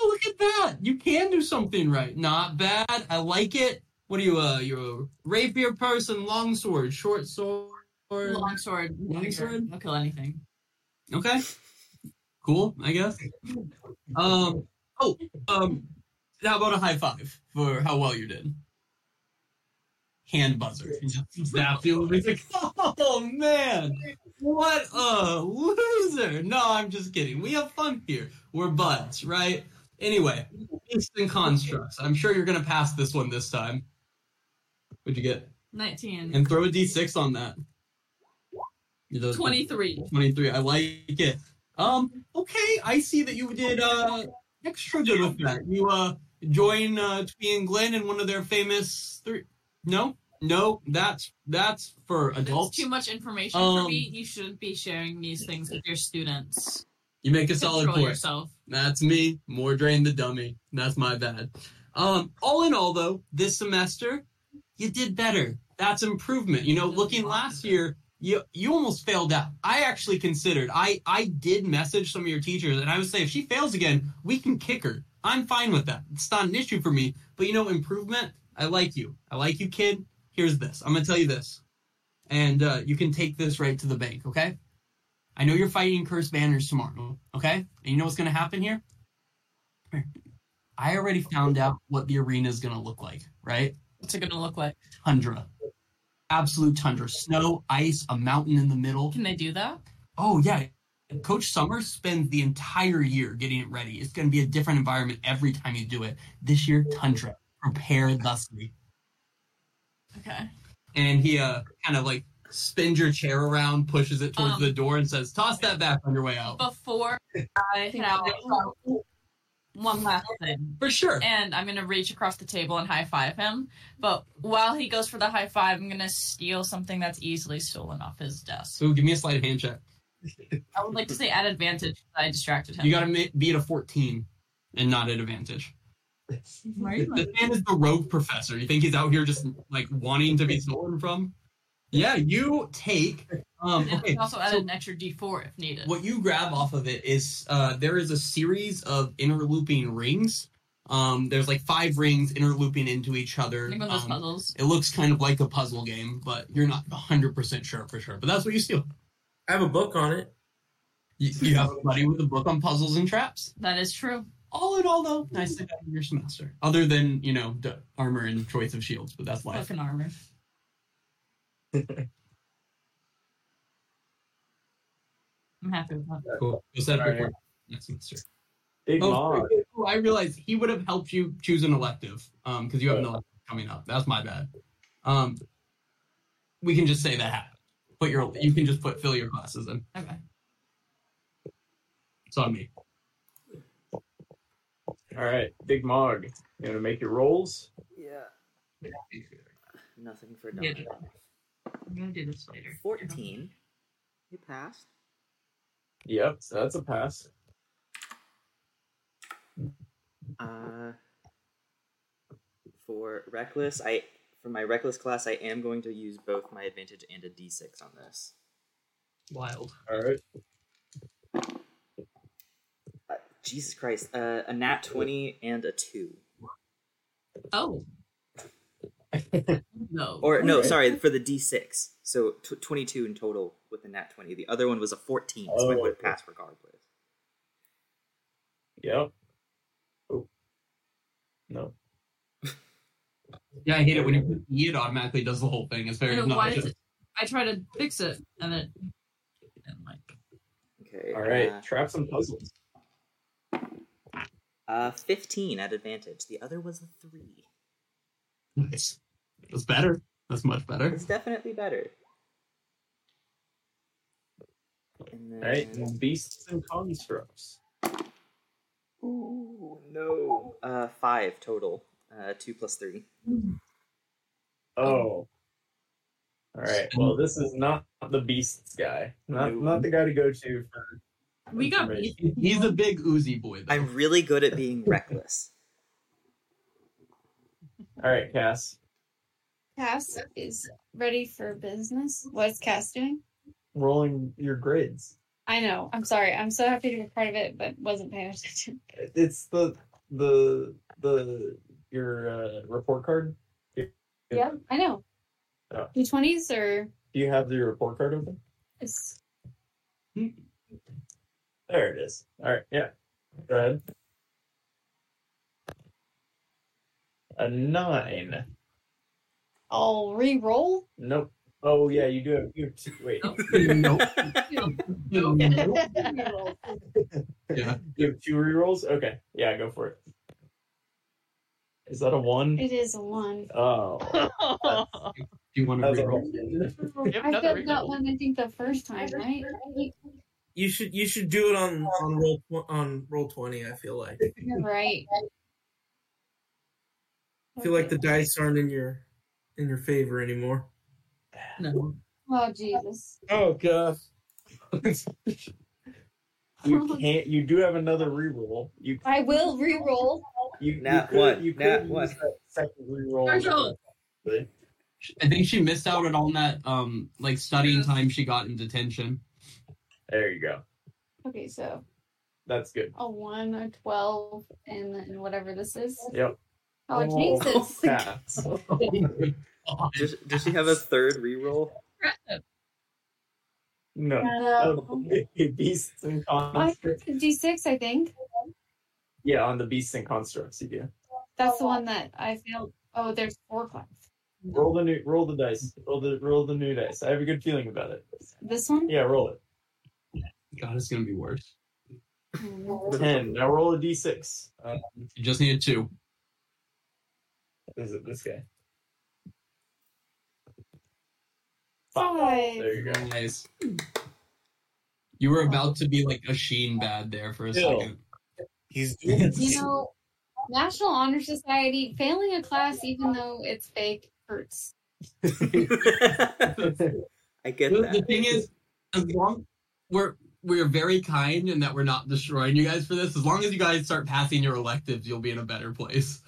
Oh, look at that. You can do something right. Not bad. I like it. What are you, uh, you're a rapier person, long sword, short sword? Long sword. Long sword? I'll kill anything. Okay. Cool, I guess. Um, Oh, um, how about a high five for how well you did? Hand buzzer. Zap you. It's like, oh man, what a loser. No, I'm just kidding. We have fun here. We're buds, right? Anyway, instant constructs. I'm sure you're gonna pass this one this time. What'd you get? 19. And throw a d6 on that. Those- 23. 23. I like it. Um, okay, I see that you did uh extra good with that. You uh join uh Twee and Glenn in one of their famous three No? No, that's that's for adults. too much information Um, for me. You shouldn't be sharing these things with your students. You make a solid point. yourself. That's me. More drain the dummy. That's my bad. Um, all in all, though, this semester you did better. That's improvement. You know, looking last year, you you almost failed out. I actually considered. I I did message some of your teachers, and I would say if she fails again, we can kick her. I'm fine with that. It's not an issue for me. But you know, improvement. I like you. I like you, kid. Here's this. I'm gonna tell you this, and uh, you can take this right to the bank. Okay. I know you're fighting cursed banners tomorrow, okay? And you know what's gonna happen here? I already found out what the arena is gonna look like, right? What's it gonna look like? Tundra. Absolute tundra. Snow, ice, a mountain in the middle. Can they do that? Oh yeah. Coach Summer spends the entire year getting it ready. It's gonna be a different environment every time you do it. This year, tundra. Prepare thusly. Okay. And he uh kind of like spins your chair around, pushes it towards Um, the door, and says, Toss that back on your way out. Before I have one last thing. For sure. And I'm gonna reach across the table and high five him. But while he goes for the high five, I'm gonna steal something that's easily stolen off his desk. So give me a sleight of hand check. I would like to say at advantage. I distracted him. You got to ma- be at a 14 and not at advantage. Why are This man is the rogue professor. You think he's out here just like wanting to be stolen from? Yeah, you take. Um, And okay, we also so an extra D4 if needed. what you grab off of it is uh, there is a series of interlooping rings. Um, there's like five rings interlooping into each other. Think one of those Um, puzzles. It looks kind of like a puzzle game, but you're not 100% sure for sure. But that's what you steal. I have a book on it. You, you have a buddy with a book on puzzles and traps. That is true. All in all, though, nice to have your semester. Other than, you know, the armor and choice of shields, but that's life. Fucking armor. I'm happy with that. Cool. Go set up your Alright. work next semester. Big Oh, Mog. oh, I realized he would have helped you choose an elective um, because you have an elective coming up. That's my bad. Um, we can just say that happened. Put your, you can just put fill your classes in. Okay. It's on me. All right, Big Mog. You gonna make your rolls? Yeah. Nothing for Yeah. I'm gonna do this later. 14. You passed. Yep, so that's a pass. Uh, for reckless, I for my reckless class, I am going to use both my advantage and a d6 on this. Wild. All right. Jesus Christ, uh, a nat 20 and a two. Oh. no. Or no, sorry, for the d6. So tw 22 in total with the nat 20. The other one was a 14, so I Oh, would have okay. passed regardless. Yep. Oh. No. Yeah, I hate it when you put E, it automatically does the whole thing. It's I very know, why obnoxious. it, I try to fix it and it and like Okay. All right. Uh, Traps and puzzles. Uh, 15 at advantage. The other was a three. Nice. That's better. That's much better. It's definitely better. And then, All right. Beasts and constructs. Ooh, no. Uh, five total. Uh, two plus three. Oh. All right. Well, this is not the beasts guy. Not No. not the guy to go to for. We got information. He's a big Uzi boy, though. I'm really good at being reckless. All right, Cass. Cass is ready for business. What's Cass doing? Rolling your grids. I know. I'm sorry. I'm so happy to be part of it, but wasn't paying attention. It's the the the your uh, report card. Yeah, I know. Oh. D20s or Do you have the report card open? is There it is. All right. Yeah. Go ahead. A nine. I'll re-roll. Nope. Oh yeah, you do have. You have two, wait. nope. Re-roll. Yeah. You have two rerolls. Okay. Yeah, go for it. Is that a one? It is a one. Oh. Do you want to That's a reroll? Yep, I another failed that one. I think the first time, right? You should you should do it on on roll on Roll20. I feel like You're right. I feel like the dice aren't in your in your favor anymore. No. Oh Jesus! Oh god. you can't. You do have another reroll. You I will re-roll. you Nat you one, You nat could one. use that second reroll. Marshall! I think she missed out on that um like studying time she got in detention. There you go. Okay, so That's good. a one, a twelve, and then whatever this is. Yep. Oh, Jesus! pass. Does, does she have a third reroll? No. Uh, Oh, beasts and constructs. D six, I think. Yeah, on the beasts and constructs you do. That's the one that I failed. Oh, there's four class. Roll the new. Roll the dice. Roll the roll the new dice. I have a good feeling about it. This one. Yeah, roll it. God, it's gonna be worse. Ten. Now roll a d6. Uh, You just need two. is it this guy? Five. There you go. Nice. You were about to be like a sheen bad there for a Ew. second. He's doing it. You know, National Honor Society failing a class, even though it's fake, hurts. I get The, that. the thing is, as long we're we're very kind and that we're not destroying you guys for this. As long as you guys start passing your electives, you'll be in a better place.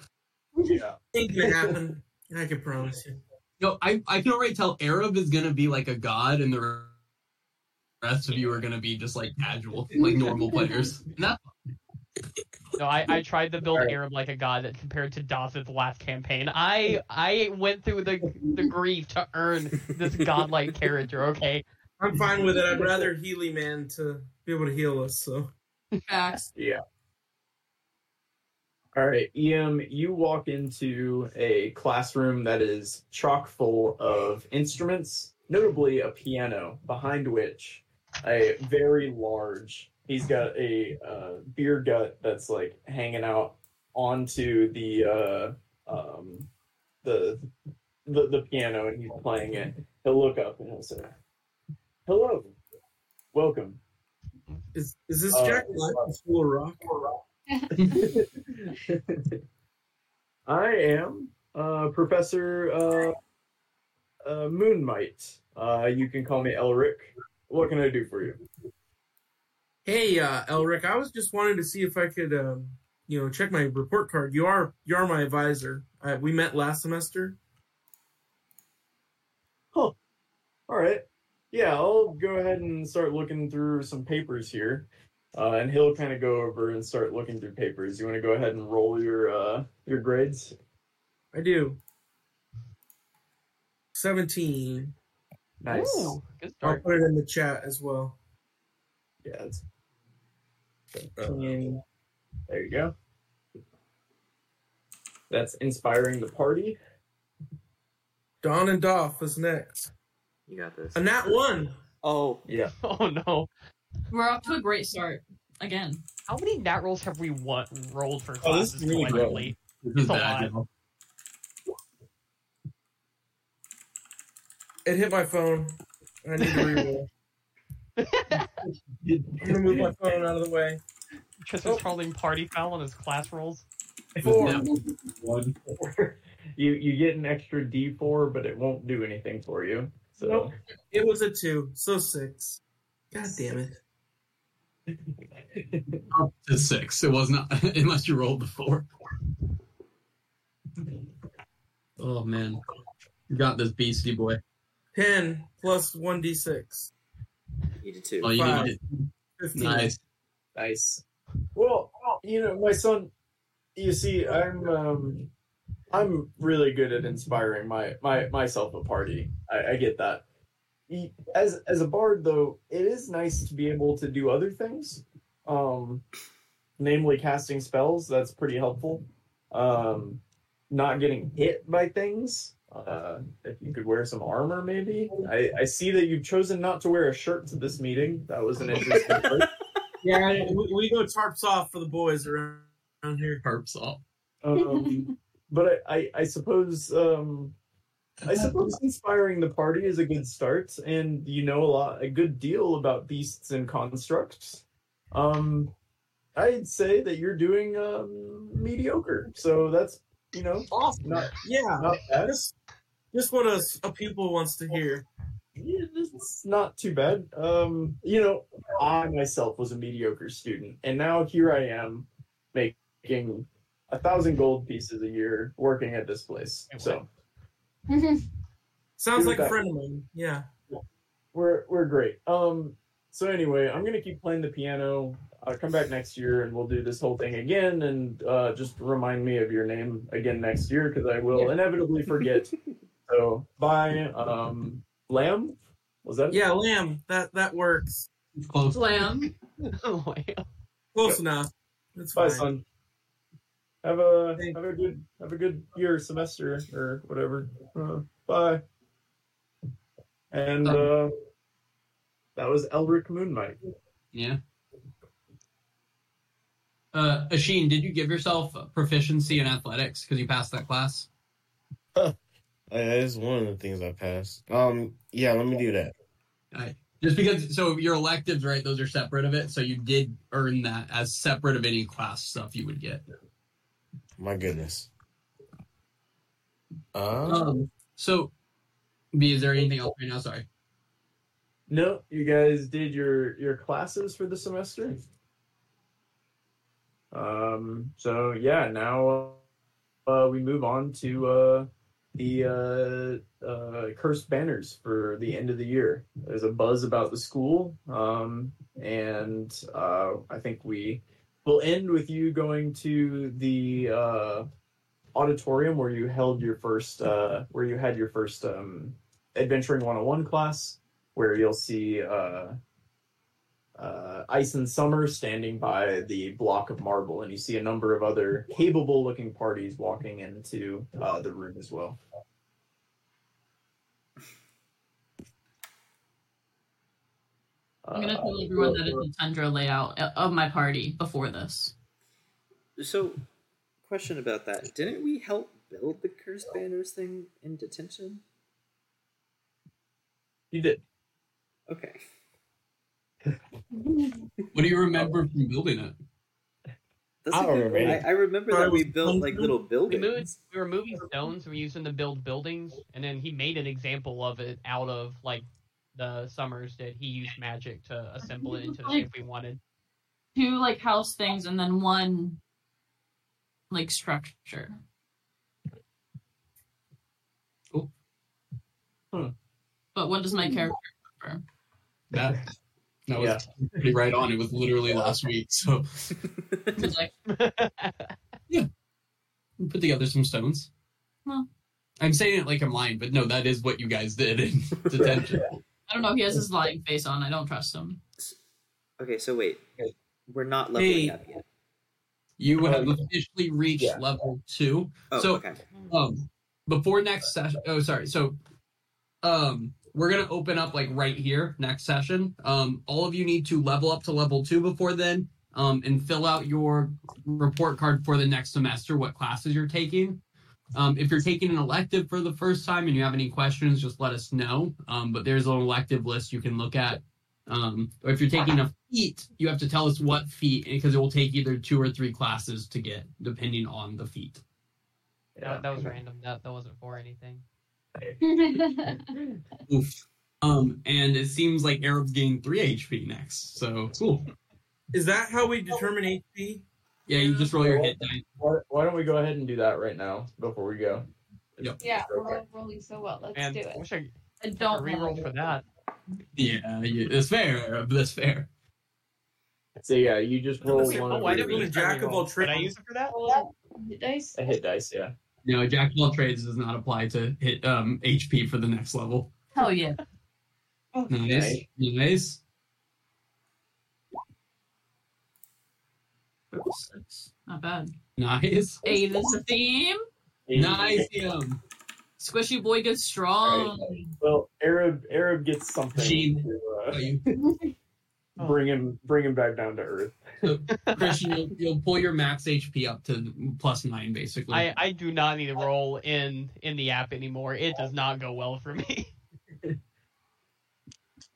Yeah. Ain't gonna happen. I can promise you. No, I I can already tell Arab is gonna be like a god, and the rest of you are gonna be just like casual, like normal players. And that, No, I, I tried to build Alright. Arab like a god that compared to Dawson's last campaign. I I went through the the grief to earn this godlike character. Okay, I'm fine with it. I'd rather Healy Man to be able to heal us. So Facts. Yeah. All right, Em, you walk into a classroom that is chock full of instruments, notably a piano, behind which a very large. He's got a uh, beer gut that's like hanging out onto the uh, um, the, the the piano, and he's playing it. He'll look up and he'll say, "Hello, welcome." is is this Uh, Jack Black from School of Rock? I am uh, Professor uh, uh, Moonmite. Uh, you can call me Elric. What can I do for you? Hey, uh, Elric, I was just wanting to see if I could, um, you know, check my report card. You are you are my advisor. Uh, we met last semester. Oh. All right. Yeah, I'll go ahead and start looking through some papers here. Uh, and he'll kind of go over and start looking through papers. You want to go ahead and roll your uh, your grades? I do. Seventeen. Nice. Ooh, good I'll put it in the chat as well. Yeah. It's... There you go. That's inspiring the party. Don and Doff is next. You got this. A nat one. Oh, Yeah. Oh no! We're off to a great start. Again. How many nat rolls have we won, rolled for Oh, this classes is really collectively? this is It's a bad. lot. It hit my phone. I need to reroll. I'm gonna move my phone out of the way. Just Oh. was calling party foul on his class rolls. Four. Yeah. One. you you get an extra D four, but it won't do anything for you. So Nope. It was a two, so six. God damn it. Up to six. It was not unless you rolled the four. Oh man, you got this beastie boy. Ten plus one d six. you did too. Oh, you Five. need it. Fifteen. Nice. nice. Well, you know, my son. You see, I'm um, I'm really good at inspiring my my myself a party. I, I get that. As as a bard, though, it is nice to be able to do other things, um, namely casting spells. That's pretty helpful. Um, not getting hit by things. Uh, if you could wear some armor, maybe. I, I see that you've chosen not to wear a shirt to this meeting. That was an interesting. Yeah, we, we go tarps off for the boys around, around here. Tarps off. Um, but I, I, I suppose um, I suppose inspiring the party is a good start, and you know a lot, a good deal about beasts and constructs. Um, I'd say that you're doing um, mediocre, so that's you know Awesome. not Yeah, not bad. just, just what a, a pupil wants to hear. Yeah, it's not too bad. Um, you know, I myself was a mediocre student, and now here I am making a thousand gold pieces a year working at this place. So Sounds like a that. friend of mine. Yeah. we're we're great. Um, so anyway, I'm gonna keep playing the piano. I'll come back next year and we'll do this whole thing again, and uh, just remind me of your name again next year because I will inevitably forget. so bye, um, Lamb. Was that? Yeah, lamb. That that works. Close. Lamb. Oh, Close enough. That's Bye, fine. son. Have a have a good have a good year semester or whatever. Uh, bye. And uh, that was Elric Moonmite. Yeah. Uh, Ashin, did you give yourself proficiency in athletics because you passed that class? Uh, That is one of the things I passed. Um, yeah, let me do that. Alright. Just because, so your electives, right? Those are separate of it. So you did earn that as separate of any class stuff you would get. My goodness. Uh, Um, so, B, is there anything else right now? Sorry. No, you guys did your your classes for the semester. Um. So yeah, now uh, we move on to uh, the uh, uh, cursed banners for the end of the year. There's a buzz about the school, um, and uh, I think we will end with you going to the uh, auditorium where you held your first, uh, where you had your first um, adventuring 101 class where you'll see uh, uh, Ice and Summer standing by the block of marble, and you see a number of other capable looking parties walking into uh, the room as well. I'm gonna Uh, tell everyone that it's a tundra layout uh, of my party before this. So, question about that: Didn't we help build the cursed banners thing in detention? You did. Okay. What do you remember from building it? That's I a good- remember. I, I remember that we built like Hunter? little we buildings. moved. We were moving stones. We used them to build buildings, and then he made an example of it out of like the summers did. He used magic to assemble it into the shape we wanted. Two like house things and then one like structure. Cool. Hmm. But what does my character remember? That that was pretty right on. It was literally last week. So It's like, we put together some stones. Well. I'm saying it like I'm lying, but no, that is what you guys did in detention. I don't know. If he has his lying face on. I don't trust him. Okay, so wait, we're not leveling Hey. up yet. You have Oh, officially reached yeah. level two. Oh, so okay. um before next session oh sorry so um we're gonna open up like right here next session um all of you need to level up to level two before then um and fill out your report card for the next semester what classes you're taking um if you're taking an elective for the first time and you have any questions just let us know um but there's an elective list you can look at um or if you're taking a feat you have to tell us what feat because it will take either two or three classes to get depending on the feat That, that was random. That that wasn't for anything. Oof. Um, and it seems like Arab's gained three HP next. So cool. Is that how we determine HP? Yeah, you just roll your hit die. Why, why don't we go ahead and do that right now before we go? Yep. yeah, we're rolling so well. Let's And do I it. wish I I don't a reroll for that. Yeah, yeah, that's fair, Arab. That's fair. So yeah, you just roll Listen, one Oh, of why your did we a use jack of all trades. Did I use it for that? Roll the dice. a hit dice. Yeah. No, Jack of all trades does not apply to hit um HP for the next level. Hell yeah. Nice, nice. Six. Not bad. Nice. Eight is a theme. Nice, him. Squishy boy gets strong. Well, Arab Arab gets something Gene. to uh, bring him bring him back down to earth. Christian, you'll, you'll pull your max HP up to plus nine, basically. I, I do not need to roll in in the app anymore. It does not go well for me.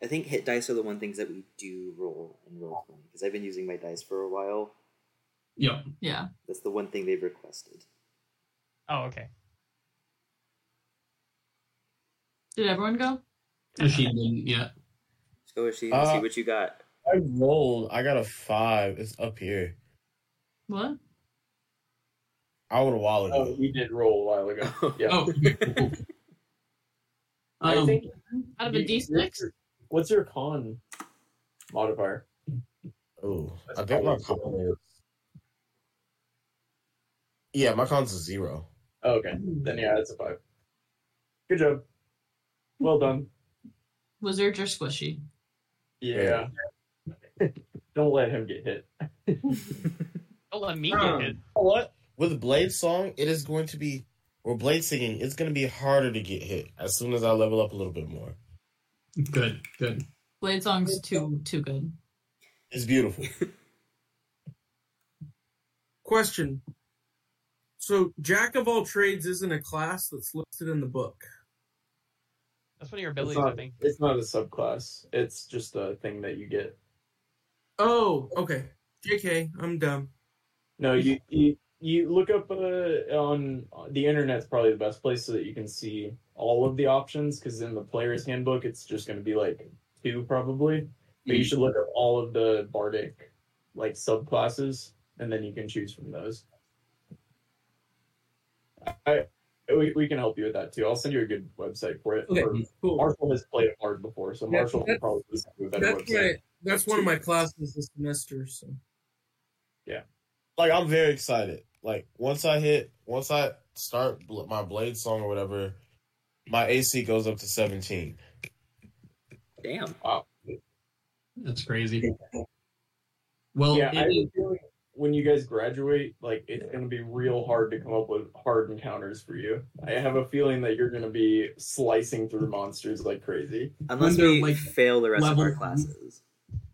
I think hit dice are the one things that we do roll in Roll20 because I've been using my dice for a while. Yep. Yeah. That's the one thing they've requested. Oh, okay. Did everyone go? She didn't yet. Let's go with she Uh, see what you got. I rolled. I got a five. It's up here. What? I would a while Oh, ago. we did roll a while ago. Yeah. Oh, okay, cool, cool. I Um, think Out of a you- D6? What's your, con modifier? Oh, I think my probably- con is. Yeah, my con's a zero. Oh, okay, then yeah, it's a five. Good job. Well done. Wizards are squishy? Yeah. Don't let him get hit. Don't let me Um, get it. You know what? With Bladesong, it is going to be, or Bladesinging, it's going to be harder to get hit as soon as I level up a little bit more. good, good. Bladesong's too too good. It's beautiful. Question. So, Jack of all trades isn't a class that's listed in the book. That's one of your It's abilities, I not, think. it's not a subclass. It's just a thing that you get. Oh, okay. JK, I'm dumb. No, you you, you look up uh, on the internet's probably the best place so that you can see all of the options because in the player's handbook it's just going to be like two probably. But you should look up all of the bardic like subclasses and then you can choose from those. I we, we can help you with that too. I'll send you a good website for it. Okay, Or- cool. Marshall has played it hard before, so Yeah, Marshall can that- probably send you a better That's website. my, that's one of my classes this semester. So yeah, like, I'm very excited. Like, once I hit, once I start bl- my Bladesong or whatever, my AC goes up to 17. Damn. Wow. That's crazy. Well, yeah, it I have is- a feeling when you guys graduate, like it's gonna be real hard to come up with hard encounters for you. I have a feeling that you're gonna be slicing through monsters like crazy. Unless they're, we like, fail the rest of our classes.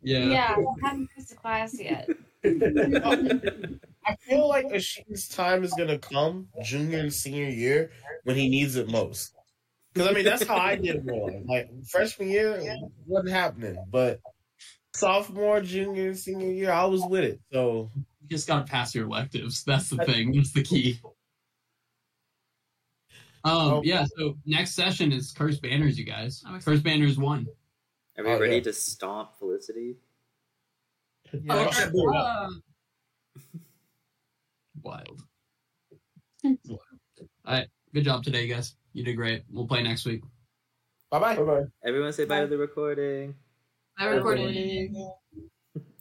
yeah. Yeah, I haven't missed a class yet. I feel like Ashin's time is gonna come junior and senior year when he needs it most. Because I mean that's how I did more. Like freshman year it wasn't happening, but sophomore, junior, senior year I was with it. So You just gotta pass your electives. That's the thing. That's the key. Um, Oh. yeah. So next session is Curse Banners, you guys. I'm. Curse Banners one. Are we Oh, ready yeah. to stomp Felicity? Yeah. Uh, Wild. All right. Good job today, guys. You did great. We'll play next week. bye bye. Bye bye. Everyone say bye to the recording. I recorded.